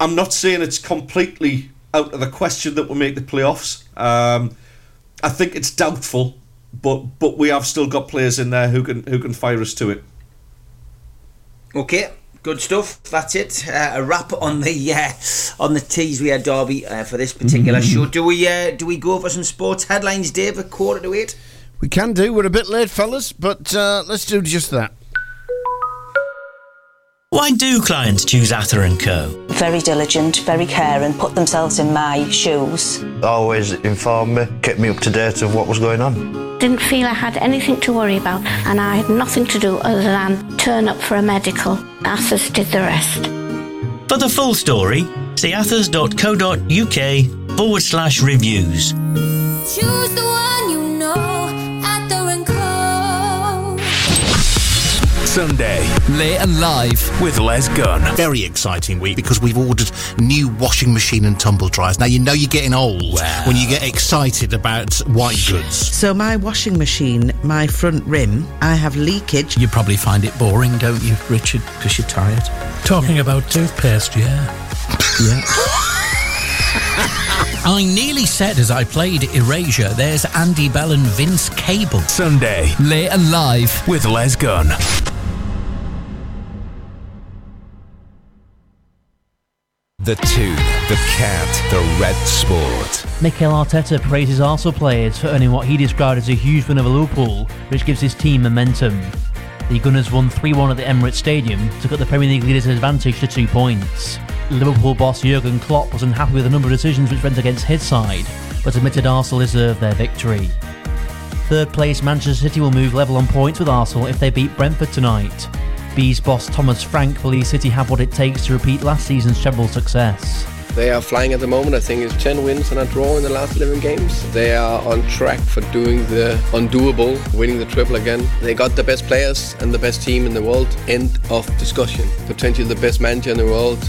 I'm not saying it's completely out of the question that we'll make the playoffs. Um, I think it's doubtful, but but we have still got players in there who can who can fire us to it. Okay, Good stuff. That's it. Uh, a wrap on the uh, on the Tees Wear Derby uh, for this particular show. Do we uh, do we go for some sports headlines, Dave? A quarter to eight. We can do. We're a bit late, fellas, but uh, let's do just that. Why do clients choose Ather and Co? Very diligent, very caring, put themselves in my shoes. Always informed me, kept me up to date of what was going on. Didn't feel I had anything to worry about, and I had nothing to do other than turn up for a medical. Athers did the rest. For the full story, see athers.co.uk forward slash reviews. Sunday, late and live with Les Gunn. Very exciting week because we've ordered new washing machine and tumble dryers. Now you know you're getting old when you get excited about white goods. So my washing machine, my front rim, I have leakage. You probably find it boring, don't you, Richard? Because you're tired. Talking about toothpaste, yeah. Yeah. I nearly said as I played Erasure, there's Andy Bell and Vince Cable. Sunday, late and live with Les Gunn. The Toon, The Cat, The Red Sport. Mikel Arteta praises Arsenal players for earning what he described as a huge win over Liverpool, which gives his team momentum. The Gunners won 3 1 at the Emirates Stadium to cut the Premier League leaders' advantage to two points. Liverpool boss Jurgen Klopp was unhappy with a number of decisions which went against his side, but admitted Arsenal deserved their victory. Third place Manchester City will move level on points with Arsenal if they beat Brentford tonight. Bees boss Thomas Frank believes City have what it takes to repeat last season's treble success. They are flying at the moment. I think it's 10 wins and a draw in the last 11 games. They are on track for doing the undoable, winning the triple again. They got the best players and the best team in the world. End of discussion. Potentially the best manager in the world.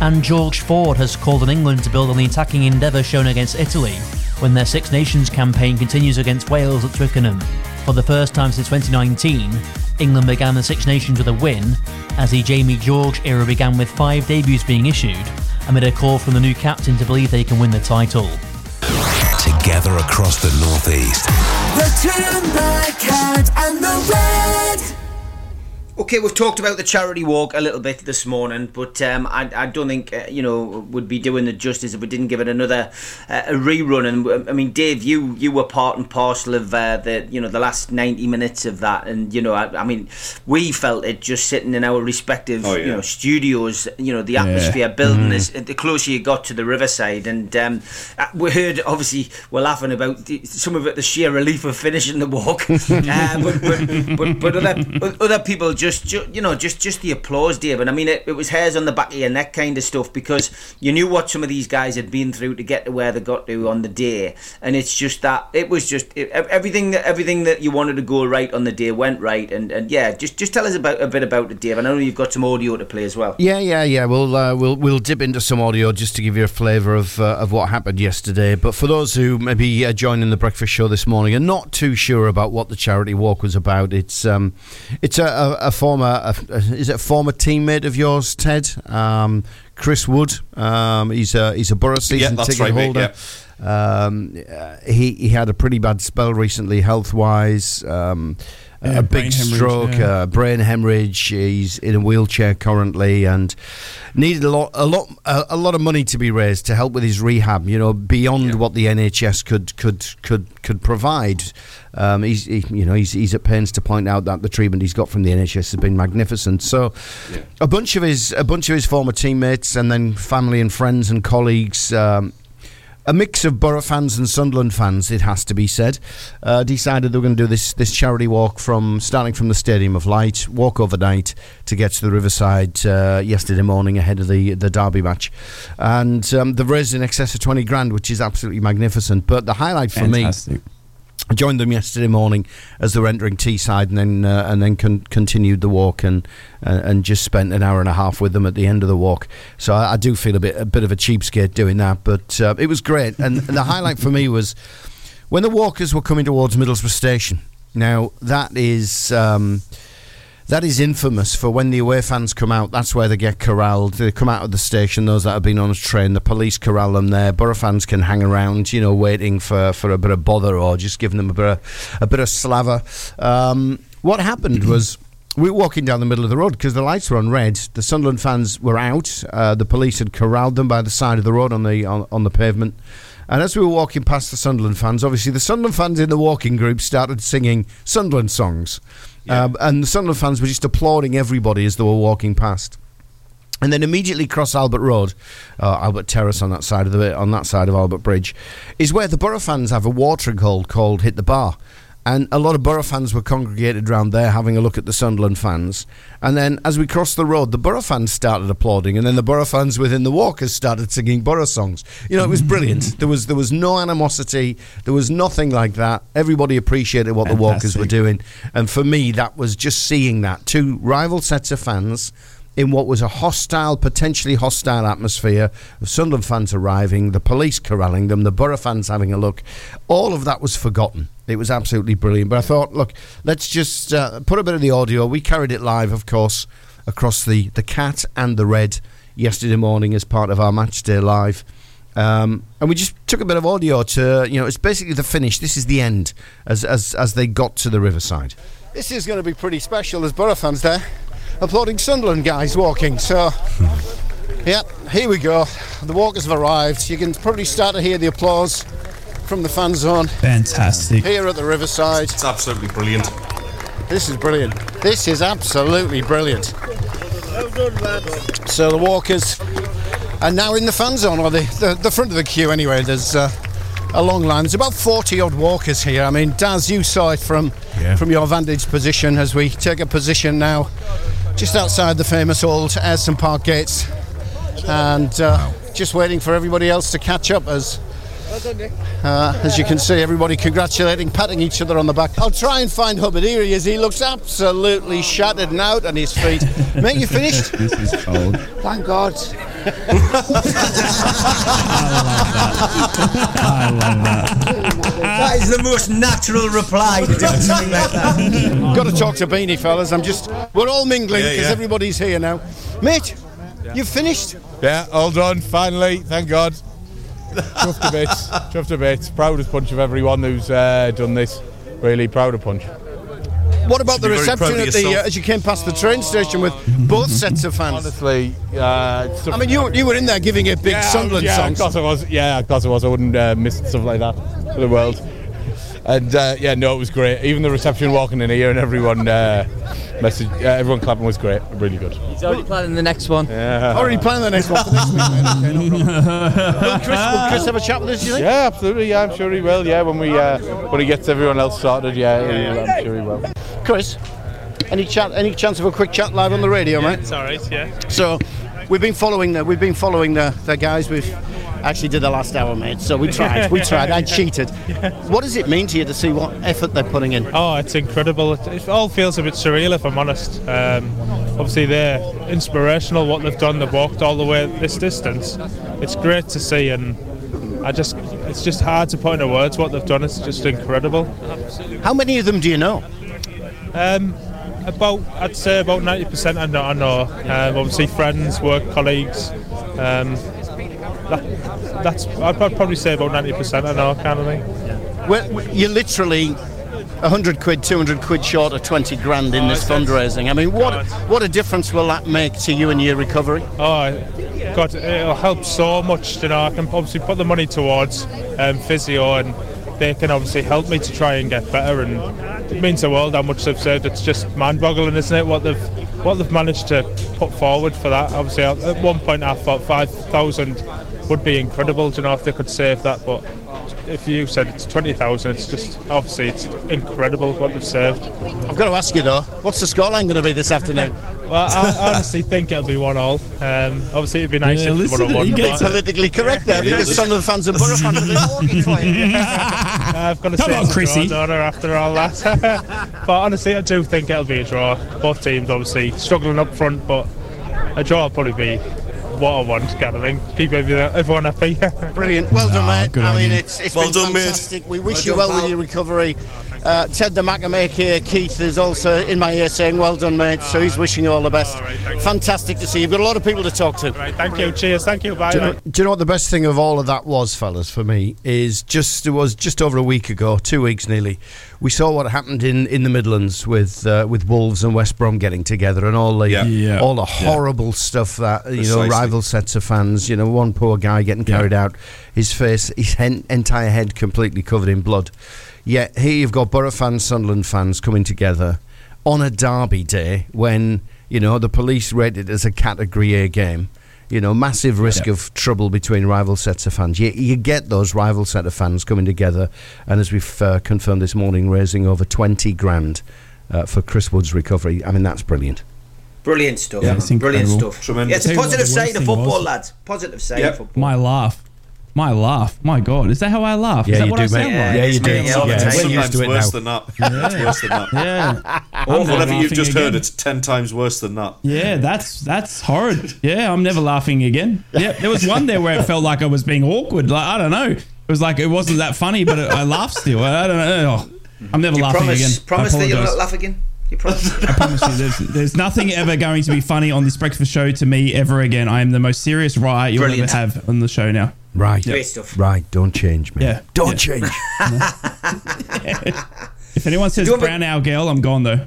And George Ford has called on England to build on the attacking endeavour shown against Italy when their Six Nations campaign continues against Wales at Twickenham. For the first time since 2019, England began the Six Nations with a win, as the Jamie George era began with five debuts being issued, amid a call from the new captain to believe they can win the title. Together across the Northeast. The Toon, the cat, and the red. Okay, we've talked about the charity walk a little bit this morning, but um, I, I don't think uh, you know would be doing it justice if we didn't give it another uh, a rerun. And I mean, Dave, you you were part and parcel of uh, the you know the last ninety minutes of that, and you know, I, I mean, we felt it just sitting in our respective Oh, yeah. you know studios. You know, the atmosphere building Mhm. as the closer you got to the riverside, and um, uh, we heard obviously we're laughing about the, some of it, the sheer relief of finishing the walk, uh, but, but, but but other other people just ju- you know just just the applause, Dave. And I mean, it, it was hairs on the back of your neck kind of stuff because you knew what some of these guys had been through to get to where they got to on the day, and it's just that it was just it, everything that everything that you wanted to go right on the day went right, and, and yeah, just just tell us about a bit about it, Dave. I know you've got some audio to play as well. Yeah, yeah, yeah. We'll uh, we'll we'll dip into some audio just to give you a flavour of uh, of what happened yesterday. But for those who maybe uh, joining the breakfast show this morning and not too sure about what the charity walk was about, it's um, it's a, a, a former a, is it a former teammate of yours, Ted? Um, Chris Wood. Um, he's a he's a borough season that's ticket right, mate, holder. Um, uh, he he had a pretty bad spell recently, health wise. Um, Yeah, a big stroke, yeah. uh, brain hemorrhage. He's in a wheelchair currently, and needed a lot, a lot, a, a lot of money to be raised to help with his rehab. You know, beyond what the NHS could could could could provide. Um, he's, he, you know, he's he's at pains to point out that the treatment he's got from the NHS has been magnificent. So, a bunch of his a bunch of his former teammates and then family and friends and colleagues. Um, a mix of Borough fans and Sunderland fans, it has to be said, uh, decided they were going to do this this charity walk from starting from the Stadium of Light, walk overnight to get to the Riverside uh, yesterday morning ahead of the the Derby match, and um, they've raised in excess of twenty grand, which is absolutely magnificent. But the highlight for Fantastic. me. Joined them yesterday morning as they were entering Teesside, and then uh, and then con- continued the walk and uh, and just spent an hour and a half with them at the end of the walk. So I, I do feel a bit a bit of a cheapskate doing that, but uh, it was great. And, and the highlight for me was when the walkers were coming towards Middlesbrough Station. Now that is. Um, that is infamous for when the away fans come out. That's where they get corralled. They come out of the station. Those that have been on a train, the police corral them there. Borough fans can hang around, you know, waiting for, for a bit of bother or just giving them a bit of, a bit of slaver. Um, what happened was we were walking down the middle of the road because the lights were on red. The Sunderland fans were out. Uh, the police had corralled them by the side of the road on the on, on the pavement. And as we were walking past the Sunderland fans, obviously the Sunderland fans in the walking group started singing Sunderland songs, um, and the Sunderland fans were just applauding everybody as they were walking past. And then immediately across Albert Road, uh, Albert Terrace on that side of the on that side of Albert Bridge, is where the Borough fans have a watering hole called Hit the Bar. And a lot of Borough fans were congregated around there having a look at the Sunderland fans. And then as we crossed the road, the Borough fans started applauding, and then the Borough fans within the walkers started singing Borough songs. You know, it was brilliant. there was there was no animosity. There was nothing like that. Everybody appreciated what the walkers were doing. And for me, that was just seeing that two rival sets of fans in what was a hostile, potentially hostile atmosphere of Sunderland fans arriving, the police corralling them, the Borough fans having a look. All of that was forgotten. It was absolutely brilliant. But I thought, look, let's just uh, put a bit of the audio. We carried it live, of course, across the, the cat and the red yesterday morning as part of our match day live. Um, and we just took a bit of audio to, you know, it's basically the finish. This is the end as, as, as they got to the riverside. This is going to be pretty special. There's Borough fans there applauding Sunderland guys walking. So, yeah, here we go. The walkers have arrived. You can probably start to hear the applause from the fan zone Fantastic. here at the Riverside. It's absolutely brilliant. This is brilliant. This is absolutely brilliant. So the walkers are now in the fan zone, or the, the, the front of the queue anyway. There's uh, a long line. There's about 40 odd walkers here. I mean, Daz, you saw it from, Yeah. from your vantage position as we take a position now just outside the famous old Ayresome Park gates. And uh, just waiting for everybody else to catch up as uh, as you can see, everybody congratulating, patting each other on the back. I'll try and find Hubbard. Here he is. He looks absolutely shattered and out on his feet. Mate, you finished? This is cold. Thank God. I love that. I love that. That is the most natural reply to something like that. Got to talk to Beaney, fellas. I'm just. We're all mingling because yeah. everybody's here now. Mate, you've finished? Yeah, all done, finally, thank God. Chuffed a bit, chuffed a bit. Proudest punch of everyone who's uh, done this. Really proud of punch. What about the be very proud reception at the uh, as you came past the train station with both sets of fans? Honestly, uh, I mean, you you were in there giving it big yeah, Sunderland yeah, songs. Of course I was. Yeah, of course I was. I wouldn't uh, miss stuff like that for the world. And uh, yeah, no, it was great. Even the reception walking in here and everyone uh, message, uh, everyone clapping was great. Really good. He's already planning the next one. Yeah. Already planning the next one for next week. Okay, no problem. will, Chris, will Chris have a chat with us? Do you think? Yeah, absolutely. Yeah, I'm sure he will. Yeah, when we uh, when he gets everyone else started. Yeah, he'll- I'm sure he will. Chris, any chat? Any chance of a quick chat live on the radio, mate? It's all right, yeah. So, we've been following the we've been following the, the guys. We've actually did the last hour, mate. So we tried. We tried. I cheated. What does it mean to you to see what effort they're putting in? Oh, it's incredible. It, it all feels a bit surreal, if I'm honest. Um, obviously, they're inspirational. What they've done, they've walked all the way this distance. It's great to see, and I just, it's just hard to put into words what they've done. It's just incredible. How many of them do you know? Um, about, I'd say about 90% I know. I know. Um, obviously, friends, work colleagues. Um, that, that's, I'd probably say about 90% I know, kind of thing. Well, you're literally. 100 quid, 200 quid short of 20 grand in this fundraising. I mean, what what a difference will that make to you and your recovery? Oh, God, it'll help so much. You know, I can obviously put the money towards um, physio, and they can obviously help me to try and get better. And it means the world how much they've saved. It's just mind-boggling, isn't it? What they've what they've managed to put forward for that. Obviously, at one point I thought five thousand would be incredible. You know, if they could save that, but if you said it's twenty thousand, it's just obviously it's incredible what they've saved. I've got to ask you though, what's the scoreline going to be this afternoon? Well, I I honestly think it'll be one all. Um, obviously, it'd be nice Yeah, if listen, it would have won. you get but- politically correct there because some of the fans are Borough fans have been walking for you. I've got to Come say on, it's a Chrissy. draw, don't after all that. but honestly, I do think it'll be a draw. Both teams obviously struggling up front, but a draw will probably be what I want, kind of thing. Keep everyone everyone happy. Brilliant. Well done, mate. I mean, you. it's, it's Well been done, mate. fantastic. We wish Well you done, well pal. with your recovery. Uh, Ted the Macamake here, Keith is also in my ear saying, well done, mate. So he's wishing you all the best. Fantastic to see. You've got a lot of people to talk to. Thank you. Cheers. Thank you. Bye. Do you, know, do you know what the best thing of all of that was, fellas, for me? Is just it was just over a week ago, two weeks nearly. We saw what happened in, in the Midlands with uh, with Wolves and West Brom getting together, and all the Yeah. Yeah. all the Yeah. horrible stuff that you know rival sets of fans. You know, one poor guy getting carried out, his face, his hen- entire head completely covered in blood. Yet here you've got Borough fans, Sunderland fans coming together on a derby day when you know the police rate it as a Category A game. You know, massive risk Yeah. of trouble between rival sets of fans. You, you get those rival set of fans coming together, and as we've uh, confirmed this morning, raising over twenty grand uh, for Chris Wood's recovery. I mean, that's brilliant. Brilliant stuff. Yeah, it's Brilliant incredible. stuff. Tremendous. Yeah, it's a Tell you what positive the side of football, was. lads. Positive side Yep. of football. My laugh. My laugh. My God. Is that how I laugh? Yeah, is that you what do, I sound mate. like? Yeah, you do. Yeah, Yeah, all the used Sometimes to it worse now. than that. Yeah. It's worse than that. Yeah. Or whatever you've just again. heard, it's ten times worse than that. Yeah, that's that's horrid. Yeah, I'm never laughing again. Yeah, there was one there where it felt like I was being awkward. Like I don't know. It was like it wasn't that funny, but it, I laughed still. I don't know. Oh, I'm never you laughing promise, again. promise that you'll not laugh again? You promise? I promise you, there's, there's nothing ever going to be funny on this breakfast show to me ever again. I am the most serious riot you'll Brilliant. ever have on the show now. Right. Great stuff. Right. Don't change, man. Yeah. Don't Yeah. change. If anyone says Do you brown owl girl, I'm gone though.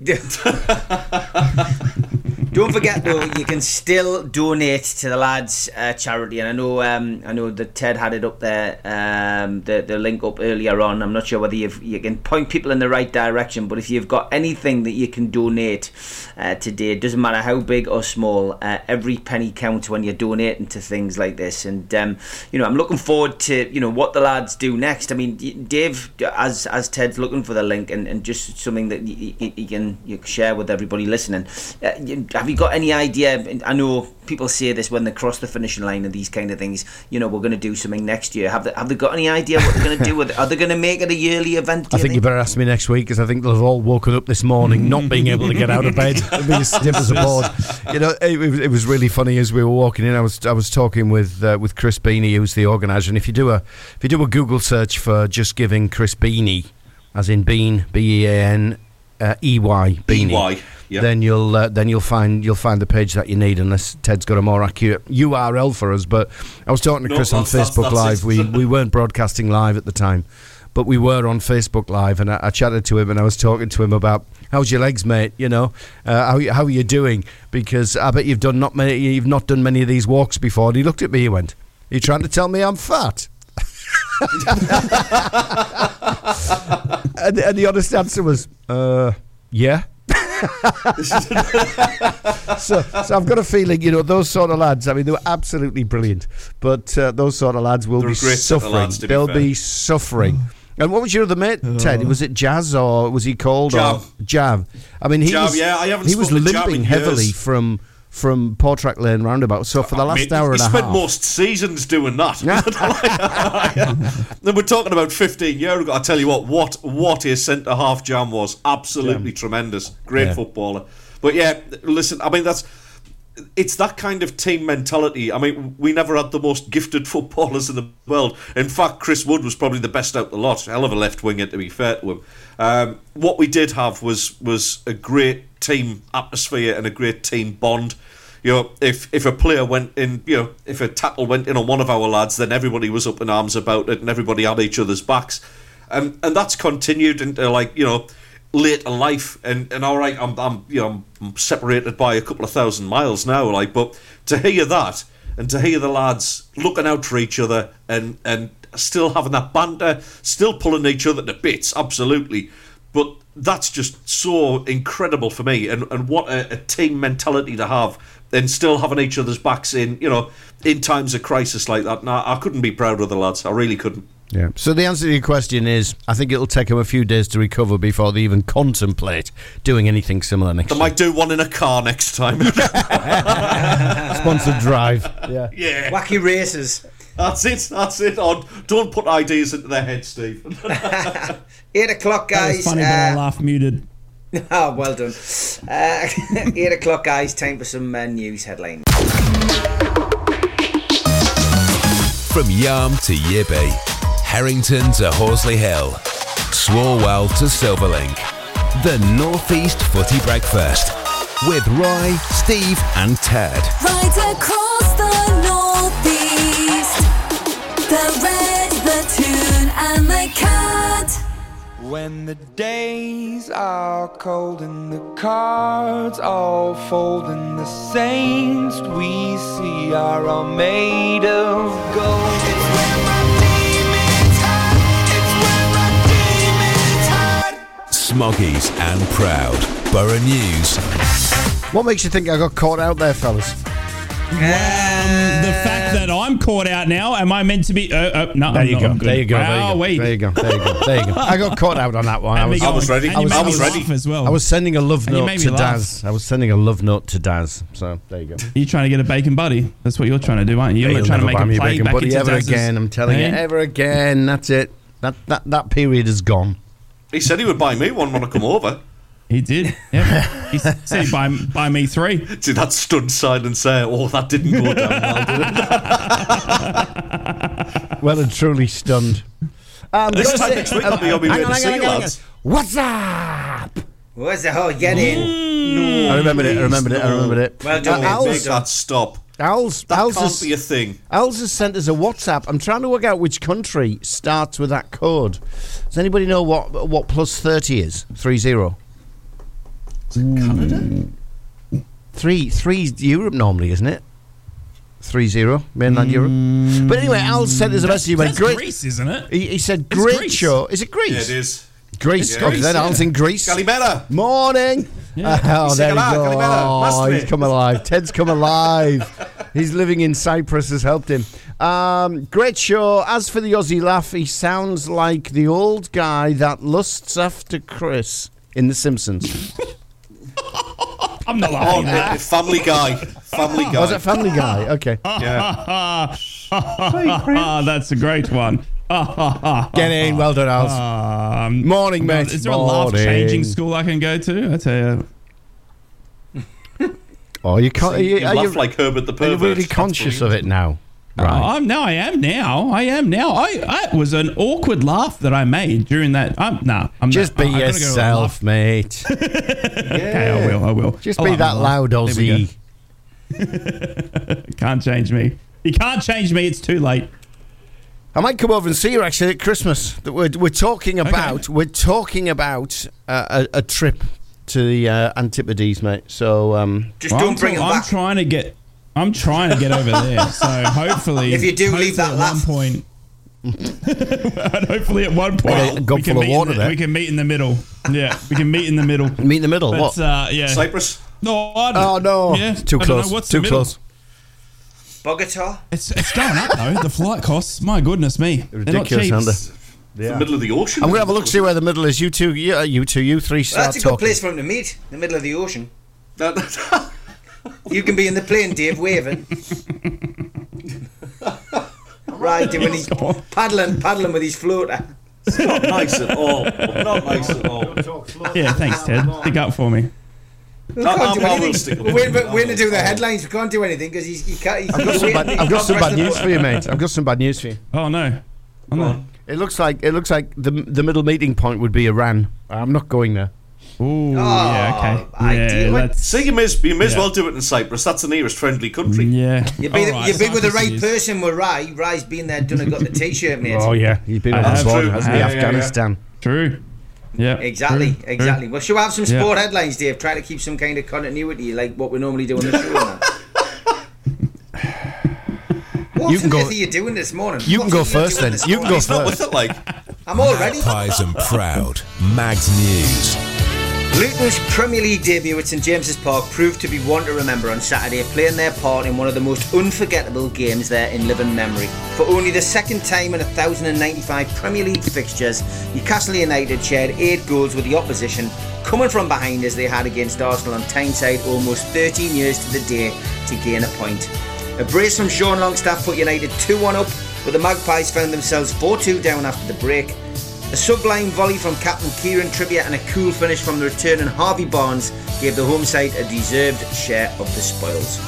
Don't forget though, you can still donate to the lads' uh, charity, and I know, um, I know that Ted had it up there, um, the the link up earlier on. I'm not sure whether you've, you can point people in the right direction, but if you've got anything that you can donate uh, today, it doesn't matter how big or small, uh, every penny counts when you're donating to things like this. And um, you know, I'm looking forward to you know what the lads do next. I mean, Dave, as as Ted's looking for the link and, and just something that you, you, you can you can share with everybody listening. Uh, you, have you got any idea? I know people say this when they cross the finishing line and these kind of things. You know, we're going to do something next year. Have they have they got any idea what they're going to do with it? Are they going to make it a yearly event? I you think you better ask me next week because I think they'll have all woken up this morning not being able to get out of bed, as stiff as a board. You know, it, was- it was really funny as we were walking in. I was I was talking with uh, with Chris Beaney, who's the organizer, and if you do a if you do a Google search for just giving Chris Beaney, as in Bean B E A N uh, E Y Beanie, EY, yeah. then you'll uh, then you'll find you'll find the page that you need unless Ted's got a more accurate URL for us. But I was talking to No, Chris on that's- that's- Facebook that's Live. We we weren't broadcasting live at the time, but we were on Facebook Live, and I, I chatted to him and I was talking to him about how's your legs, mate. You know, uh, how how are you doing? Because I bet you've done not many you've not done many of these walks before. And he looked at me. He went, "Are you trying to tell me I'm fat?" and, and the honest answer was, uh, "Yeah." so, so I've got a feeling, you know, those sort of lads. I mean, they were absolutely brilliant, but uh, those sort of lads will They're be great suffering. lads, be They'll fair. be suffering. And what was your other mate, Ted? Was it Jazz or was he called or Jav. Jav? I mean, he Jav, was. yeah, I haven't he was spoken Jav limping in heavily years. from from Portrack Lane roundabout. So for the last I mean, hour he and a half, spent most seasons doing that. then we're talking about 15 years ago. I tell you what, what what his centre half jam was absolutely tremendous. Great Yeah. footballer. But yeah, listen, I mean that's it's that kind of team mentality. I mean, we never had the most gifted footballers in the world. In fact, Chris Wood was probably the best out the lot. Hell of a left winger, to be fair to him. Um, what we did have was was a great team atmosphere and a great team bond. You know, if if a player went in, you know, if a tackle went in on one of our lads, then everybody was up in arms about it, and everybody had each other's backs, and and that's continued into like you know later life and and all right I'm, I'm you know I'm, separated by a couple of thousand miles now like but to hear that and to hear the lads looking out for each other and and still having that banter still pulling each other to bits absolutely but that's just so incredible for me and and what a, a team mentality to have and still having each other's backs in you know in times of crisis like that now I couldn't be prouder of the lads I really couldn't Yeah. So the answer to your question is, I think it'll take them a few days to recover before they even contemplate doing anything similar next time. they year. might do one in a car next time Sponsored drive. Yeah. Yeah. Wacky races. That's it. That's it. On. Don't put ideas into their head, Steve. Eight o'clock, That was guys. funny, but I laugh muted. Oh, well done. Uh, eight o'clock, guys. Time for some uh, news headlines. From Yarm to Yibby, Harrington to Horsley Hill, Swalwell to Silverlink. The Northeast Footy Breakfast with Roy, Steve, and Ted. Right across The red, platoon and the cat. When the days are cold and the cards all fold and the saints we see are all made of gold. It's when my demon's hot. It's when my demon's hot. Smoggies and Proud. Borough News. What makes you think I got caught out there, fellas? Um, the fact that I'm caught out now, am I meant to be? Uh, uh, no, There you not. go. There you go. There you go. wait. There you go. There you go. There you go. I got caught out on that one. I was, me going- and you made I was laugh as well. I was sending a love note to laugh. Daz. I was sending a love note to Daz. So there you go. You're trying to get a bacon buddy. That's what you're trying to do, aren't you? You're He'll trying to make buy a play bacon back buddy into ever Daz's- again. I'm telling you, Eh? ever again. That's it. That that that period is gone. He said he would buy me one when I come over. He did. Yeah. he said buy, buy me three. Did that stunned silence say, oh, that didn't go down well, did it? Well and truly stunned. Um, This gotta time say- next week I'll be on my way to see you, lads. What's up? What's the whole get in? I remembered it. I remembered it. I remembered it. Well done, Uh, mate. Al's- Make that stop. Al's, That Al's can't has- be a thing. Al's has sent us a WhatsApp. I'm trying to work out which country starts with that code. Does anybody know what what plus thirty is? Three zero. Canada? Three three Europe normally, isn't it? Three zero mainland Europe. But anyway, Al sent us a message. He went, That's great. Greece, isn't it? He, he said, It's "Great Greece. show." Is it Greece? Yeah, it is. Greece. It's okay, Greece, then yeah. Al's in Greece. Calimera. Morning. Oh, He's there saying we go. Oh, he's come alive. Ted's come alive. He's living in Cyprus has helped him. Um, great show. As for the Aussie laugh, he sounds like the old guy that lusts after Chris in The Simpsons. I'm not Oh, at uh, that. Family Guy. Family Guy. Was it Family Guy? Okay. Yeah. That's a great one. Get in. Well done, Al. Um, Morning, God, mate. Is there a laugh changing school I can go to? I tell you. Oh, you can't. Are you, You are laugh you, like Herbert the are you pervert. really conscious of it now? Oh, I'm now. I am now. I am now. I. I it was an awkward laugh that I made during that. I'm nah. I'm Just not, be I- I gotta go to a yourself, mate. Okay, I will. I will. Just I'll be that loud, There. Aussie. Can't change me. You can't change me. It's too late. I might come over and see you actually at Christmas. That we're, we're talking about we're talking about uh, a, a trip to the uh, Antipodes, mate. So um, Just Well, don't I'm, bring tr- him I'm back. trying to get. I'm trying to get over there. So hopefully, If you do leave that at laugh. one point. and hopefully, at one point, Well, we, can full meet in water the, there. we can meet in the middle. Yeah, we can meet in the middle. meet in the middle. But, what? Uh, yeah. Cyprus. no, I don't- oh no, Yeah, too I don't know. close. What's too close. Bogota? It's it's going up though. The flight costs. My goodness me, They're not Ridiculous, cheap. aren't? The middle of the ocean. I'm gonna have a look see where the middle is. You two, you, uh, you two, you three Well, start that's a good talking. place for them to meet, in the middle of the ocean. You can be in the plane, Dave, waving. right, doing his paddling, paddling with his floater. It's not nice at all. Not nice at all. Yeah, thanks, Ted. Stick up for me. We No, can't do I will anything. stick up We're for waiting, you. for- waiting to do the headlines. We can't do anything because he's, he can't. He's I've got some bad, I've got some bad news for you, mate. I've got some bad news for you. Oh no. Oh, no. It looks like it looks like the the middle meeting point would be Iran. I'm not going there. Ooh, yeah, ah, okay. Oh, ideal. Yeah, So you may, as- you may as Yeah. well do it in Cyprus. That's the nearest friendly country. yeah. You've been, All right, you've been with the right it is. person with Ry. Ry's been there, done and got the t-shirt, mate. Oh yeah, he's been I on the have. border, hasn't he? Yeah, yeah, yeah. Afghanistan. True. Yeah. Exactly, true, exactly. true. Well, should we have some Yeah. sport headlines, Dave? Try to keep some kind of continuity, like what we normally do on the show. What You can go- are you doing this morning? You can go first then. You can go morning? Not first. with it, like. I'm all ready. Magpies and Proud. Mags News. Luton's Premier League debut at St James's Park proved to be one to remember on Saturday, playing their part in one of the most unforgettable games there in living memory. For only the second time in 1,095 Premier League fixtures, Newcastle United shared eight goals with the opposition, coming from behind as they had against Arsenal on Tyneside almost 13 years to the day to gain a point. A brace from Sean Longstaff put United 2-1 up, but the Magpies found themselves 4-2 down after the break. A sublime volley from captain Kieran Trippier and a cool finish from the returning Harvey Barnes gave the home side a deserved share of the spoils.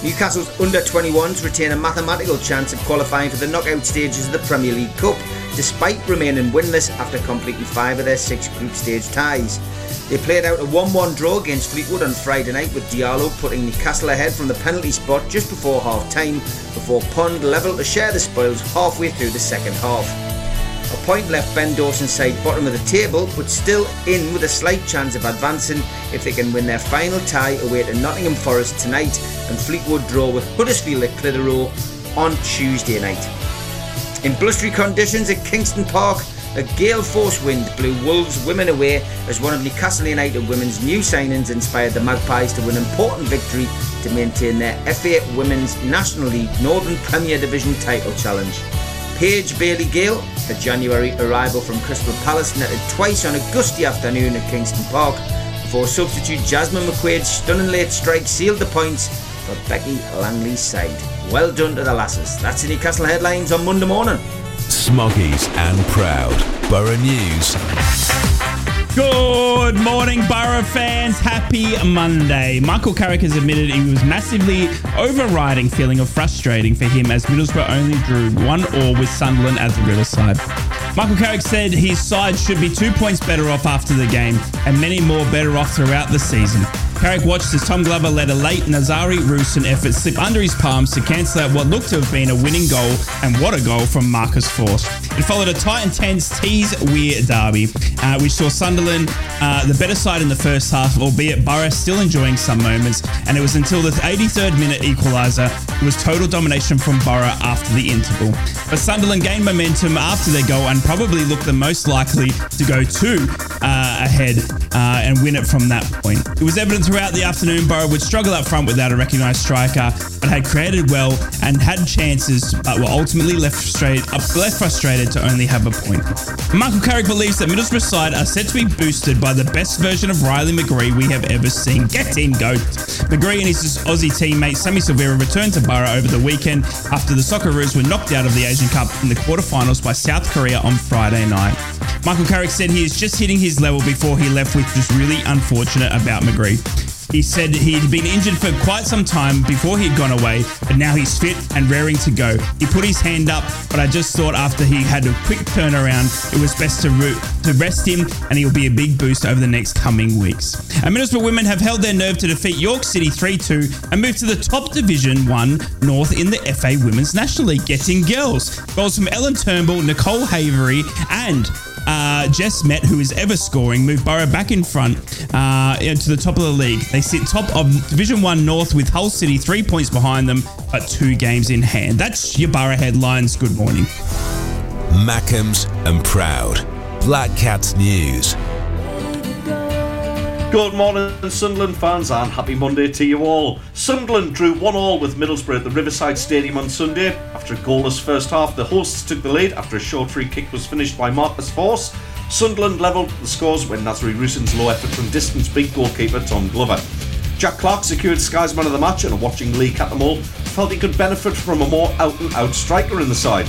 Newcastle's under 21s retain a mathematical chance of qualifying for the knockout stages of the Premier League Cup, despite remaining winless after completing five of their six group stage ties. They played out a 1 1 draw against Fleetwood on Friday night with Diallo putting Newcastle ahead from the penalty spot just before half time, before Pond levelled to share the spoils halfway through the second half. A point left Ben Dawson's side bottom of the table, but still in with a slight chance of advancing if they can win their final tie away to Nottingham Forest tonight and Fleetwood draw with Huddersfield at Clitheroe on Tuesday night. In blustery conditions at Kingston Park, a gale force wind blew Wolves women away as one of Newcastle United women's new signings inspired the Magpies to win an important victory to maintain their FA Women's National League Northern Premier Division title challenge. Paige Bailey-Gayle, a January arrival from Crystal Palace, netted twice on a gusty afternoon at Kingston Park before substitute Jasmine McQuaid's stunning late strike sealed the points for Becky Langley's side. Well done to the lasses. That's the Newcastle headlines on Monday morning. Smoggies and proud. Boro News. Good morning, Boro fans. Happy Monday. Michael Carrick has admitted he was massively overriding feeling of frustrating for him as Middlesbrough only drew one all with Sunderland at the Riverside. Michael Carrick said his side should be two points better off after the game and many more better off throughout the season. Carrick watched as Tom Glover let a late Nazariy Rusyn effort slip under his palms to cancel out what looked to have been a winning goal, and what a goal from Marcus Forss. It followed a tight and tense Tees Wear derby, uh, which saw Sunderland uh, the better side in the first half, albeit Boro still enjoying some moments, and it was until the 83rd minute equaliser it was total domination from Boro after the interval. But Sunderland gained momentum after their goal and probably looked the most likely to go two uh, ahead uh, and win it from that point. It was evident throughout the afternoon Boro would struggle up front without a recognised striker, but had created well and had chances, but were ultimately left, frustrated, left frustrated to only have a point. Michael Carrick believes that Middlesbrough side are set to be boosted by the best version of Riley McGree we have ever seen. Get in, goat! McGree and his Aussie teammate Sammy Silvera returned to Boro over the weekend after the Socceroos were knocked out of the Asian Cup in the quarterfinals by South Korea on Friday night. Michael Carrick said he is just hitting his level before he left, which was really unfortunate about McGree. He said he'd been injured for quite some time before he'd gone away, but now he's fit and raring to go. He put his hand up, but I just thought after he had a quick turnaround, it was best to, root, to rest him, and he'll be a big boost over the next coming weeks. And Middlesbrough women have held their nerve to defeat York City 3-2 and move to the top Division 1 North in the FA Women's National League, getting girls. Goals from Ellen Turnbull, Nicole Havery, and uh, Jess Met, who is ever scoring, moved Boro back in front uh, to the top of the league. They sit top of Division 1 North with Hull City three points behind them, but two games in hand. That's your Boro headlines. Good morning. Mackems and proud. Black Cats News. Good morning, Sunderland fans, and happy Monday to you all. Sunderland drew 1 all with Middlesbrough at the Riverside Stadium on Sunday. After a goalless first half, the hosts took the lead after a short free kick was finished by Marcus Forss. Sunderland levelled the scores when Nazariy Rusyn's low effort from distance beat goalkeeper Tom Glover. Jack Clarke secured Sky's man of the match, and watching Lee Cattermole felt he could benefit from a more out and out striker in the side.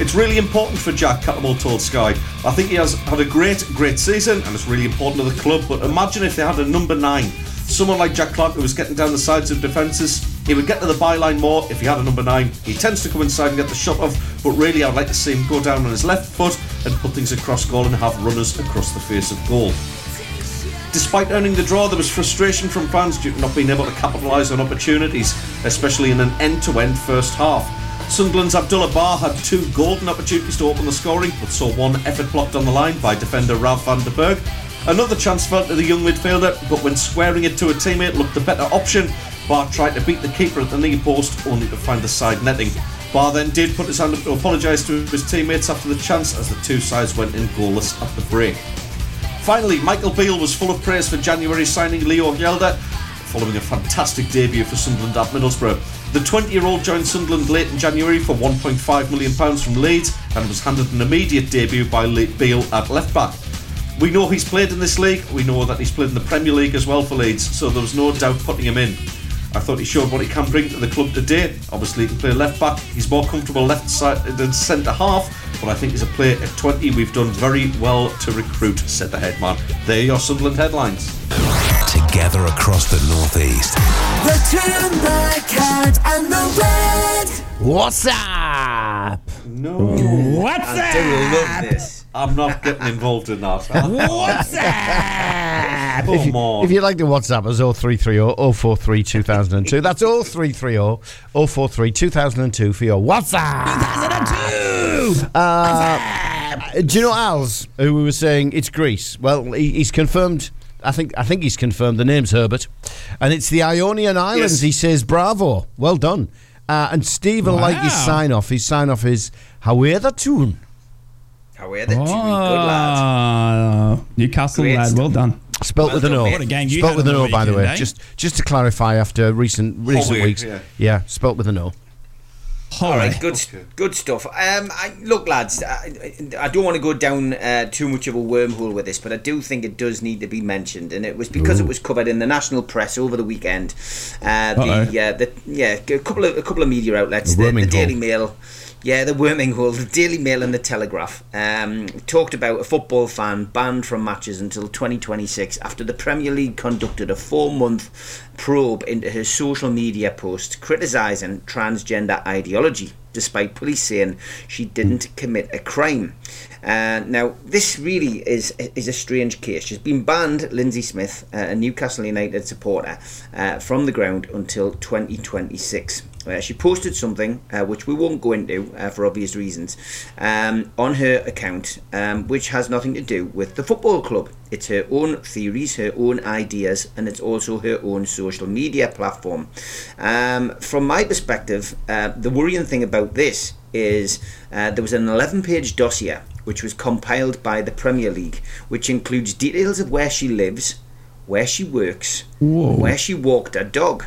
It's really important for Jack Cattermole told Sky. I think he has had a great, great season and it's really important to the club. But imagine if they had a number nine. Someone like Jack Clarke who was getting down the sides of defences. He would get to the byline more if he had a number nine. He tends to come inside and get the shot off, but really I'd like to see him go down on his left foot and put things across goal and have runners across the face of goal. Despite earning the draw, there was frustration from fans due to not being able to capitalise on opportunities, especially in an end to end first half. Sunderland's Abdoullah Ba had two golden opportunities to open the scoring, but saw one effort blocked on the line by defender Rav van den Berg. Another chance fell to the young midfielder, but when squaring it to a teammate looked the better option. Ba tried to beat the keeper at the knee post, only to find the side netting. Ba then did put his hand up to apologise to his teammates after the chance as the two sides went in goalless at the break. Finally, Michael Beale was full of praise for January signing Leo Hjelde, following a fantastic debut for Sunderland at Middlesbrough. The 20 year old joined Sunderland late in January for £1.5 million from Leeds and was handed an immediate debut by Lee Beale at left back. We know he's played in this league, we know that he's played in the Premier League as well for Leeds, so there was no doubt putting him in. I thought he showed what he can bring to the club today. Obviously, he can play left back. He's more comfortable left side than centre half, but I think as a player at 20, we've done very well to recruit, said the headman. There are your Sunderland headlines. To together across the Northeast. The Toon Black Cat and the Red. What's up? No. What's I do love this. I'm not getting involved in that. What's up? if, you, on. if you'd like to WhatsApp us, 0330 043 2002. That's 0330 043 2002 for your WhatsApp. 2002! Uh, do you know Al's, who we were saying it's Greece? Well, he, he's confirmed. I think I think he's confirmed the name's Herbert, and it's the Ionian Islands. Yes. He says, "Bravo, well done." Uh, and Steve will like his sign off. His sign off is "How are the Toon?" How are the two? Good lad. Ah, Newcastle Great lad, stuff. well done. Spelt Well with an O. What a game you Spelt with an on O, by the way. weekend, eh? Just just to clarify, after recent recent Holy, weeks, yeah. yeah, spelt with an O. All right, good, good stuff. Um, I, look, lads, I, I don't want to go down uh, too much of a wormhole with this, but I do think it does need to be mentioned, and it was because it was covered in the national press over the weekend. Uh, the, uh, the yeah, a couple of a couple of media outlets, The the, Daily. Mail. Yeah, the worming hole, the Daily Mail and the Telegraph um, talked about a football fan banned from matches until 2026 after the Premier League conducted a four month probe into her social media posts criticising transgender ideology, despite police saying she didn't commit a crime. Uh, now, this really is is a strange case. She's been banned, Lindsay Smith, uh, a Newcastle United supporter, uh, from the ground until 2026. Uh, she posted something uh, which we won't go into uh, for obvious reasons um, on her account, um, which has nothing to do with the football club. It's her own theories, her own ideas, and it's also her own social media platform. Um, from my perspective, uh, the worrying thing about this is uh, there was an 11 page dossier which was compiled by the Premier League, which includes details of where she lives, where she works, Whoa. where she walked her dog.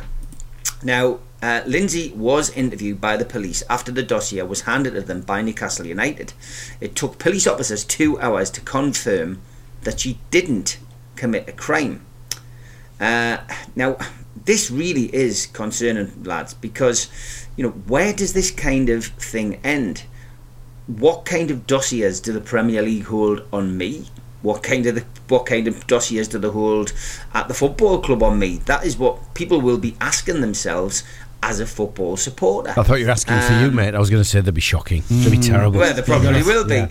Now, uh, Lindsay was interviewed by the police after the dossier was handed to them by Newcastle United. It took police officers two hours to confirm that she didn't commit a crime. Uh, now, this really is concerning, lads, because you know where does this kind of thing end? What kind of dossiers do the Premier League hold on me? What kind of the, what kind of dossiers do they hold at the football club on me? That is what people will be asking themselves as a football supporter. I thought you were asking for you, Um, mate. I was going to say they'd be shocking. They'd be terrible. Well, they probably will be. Yeah.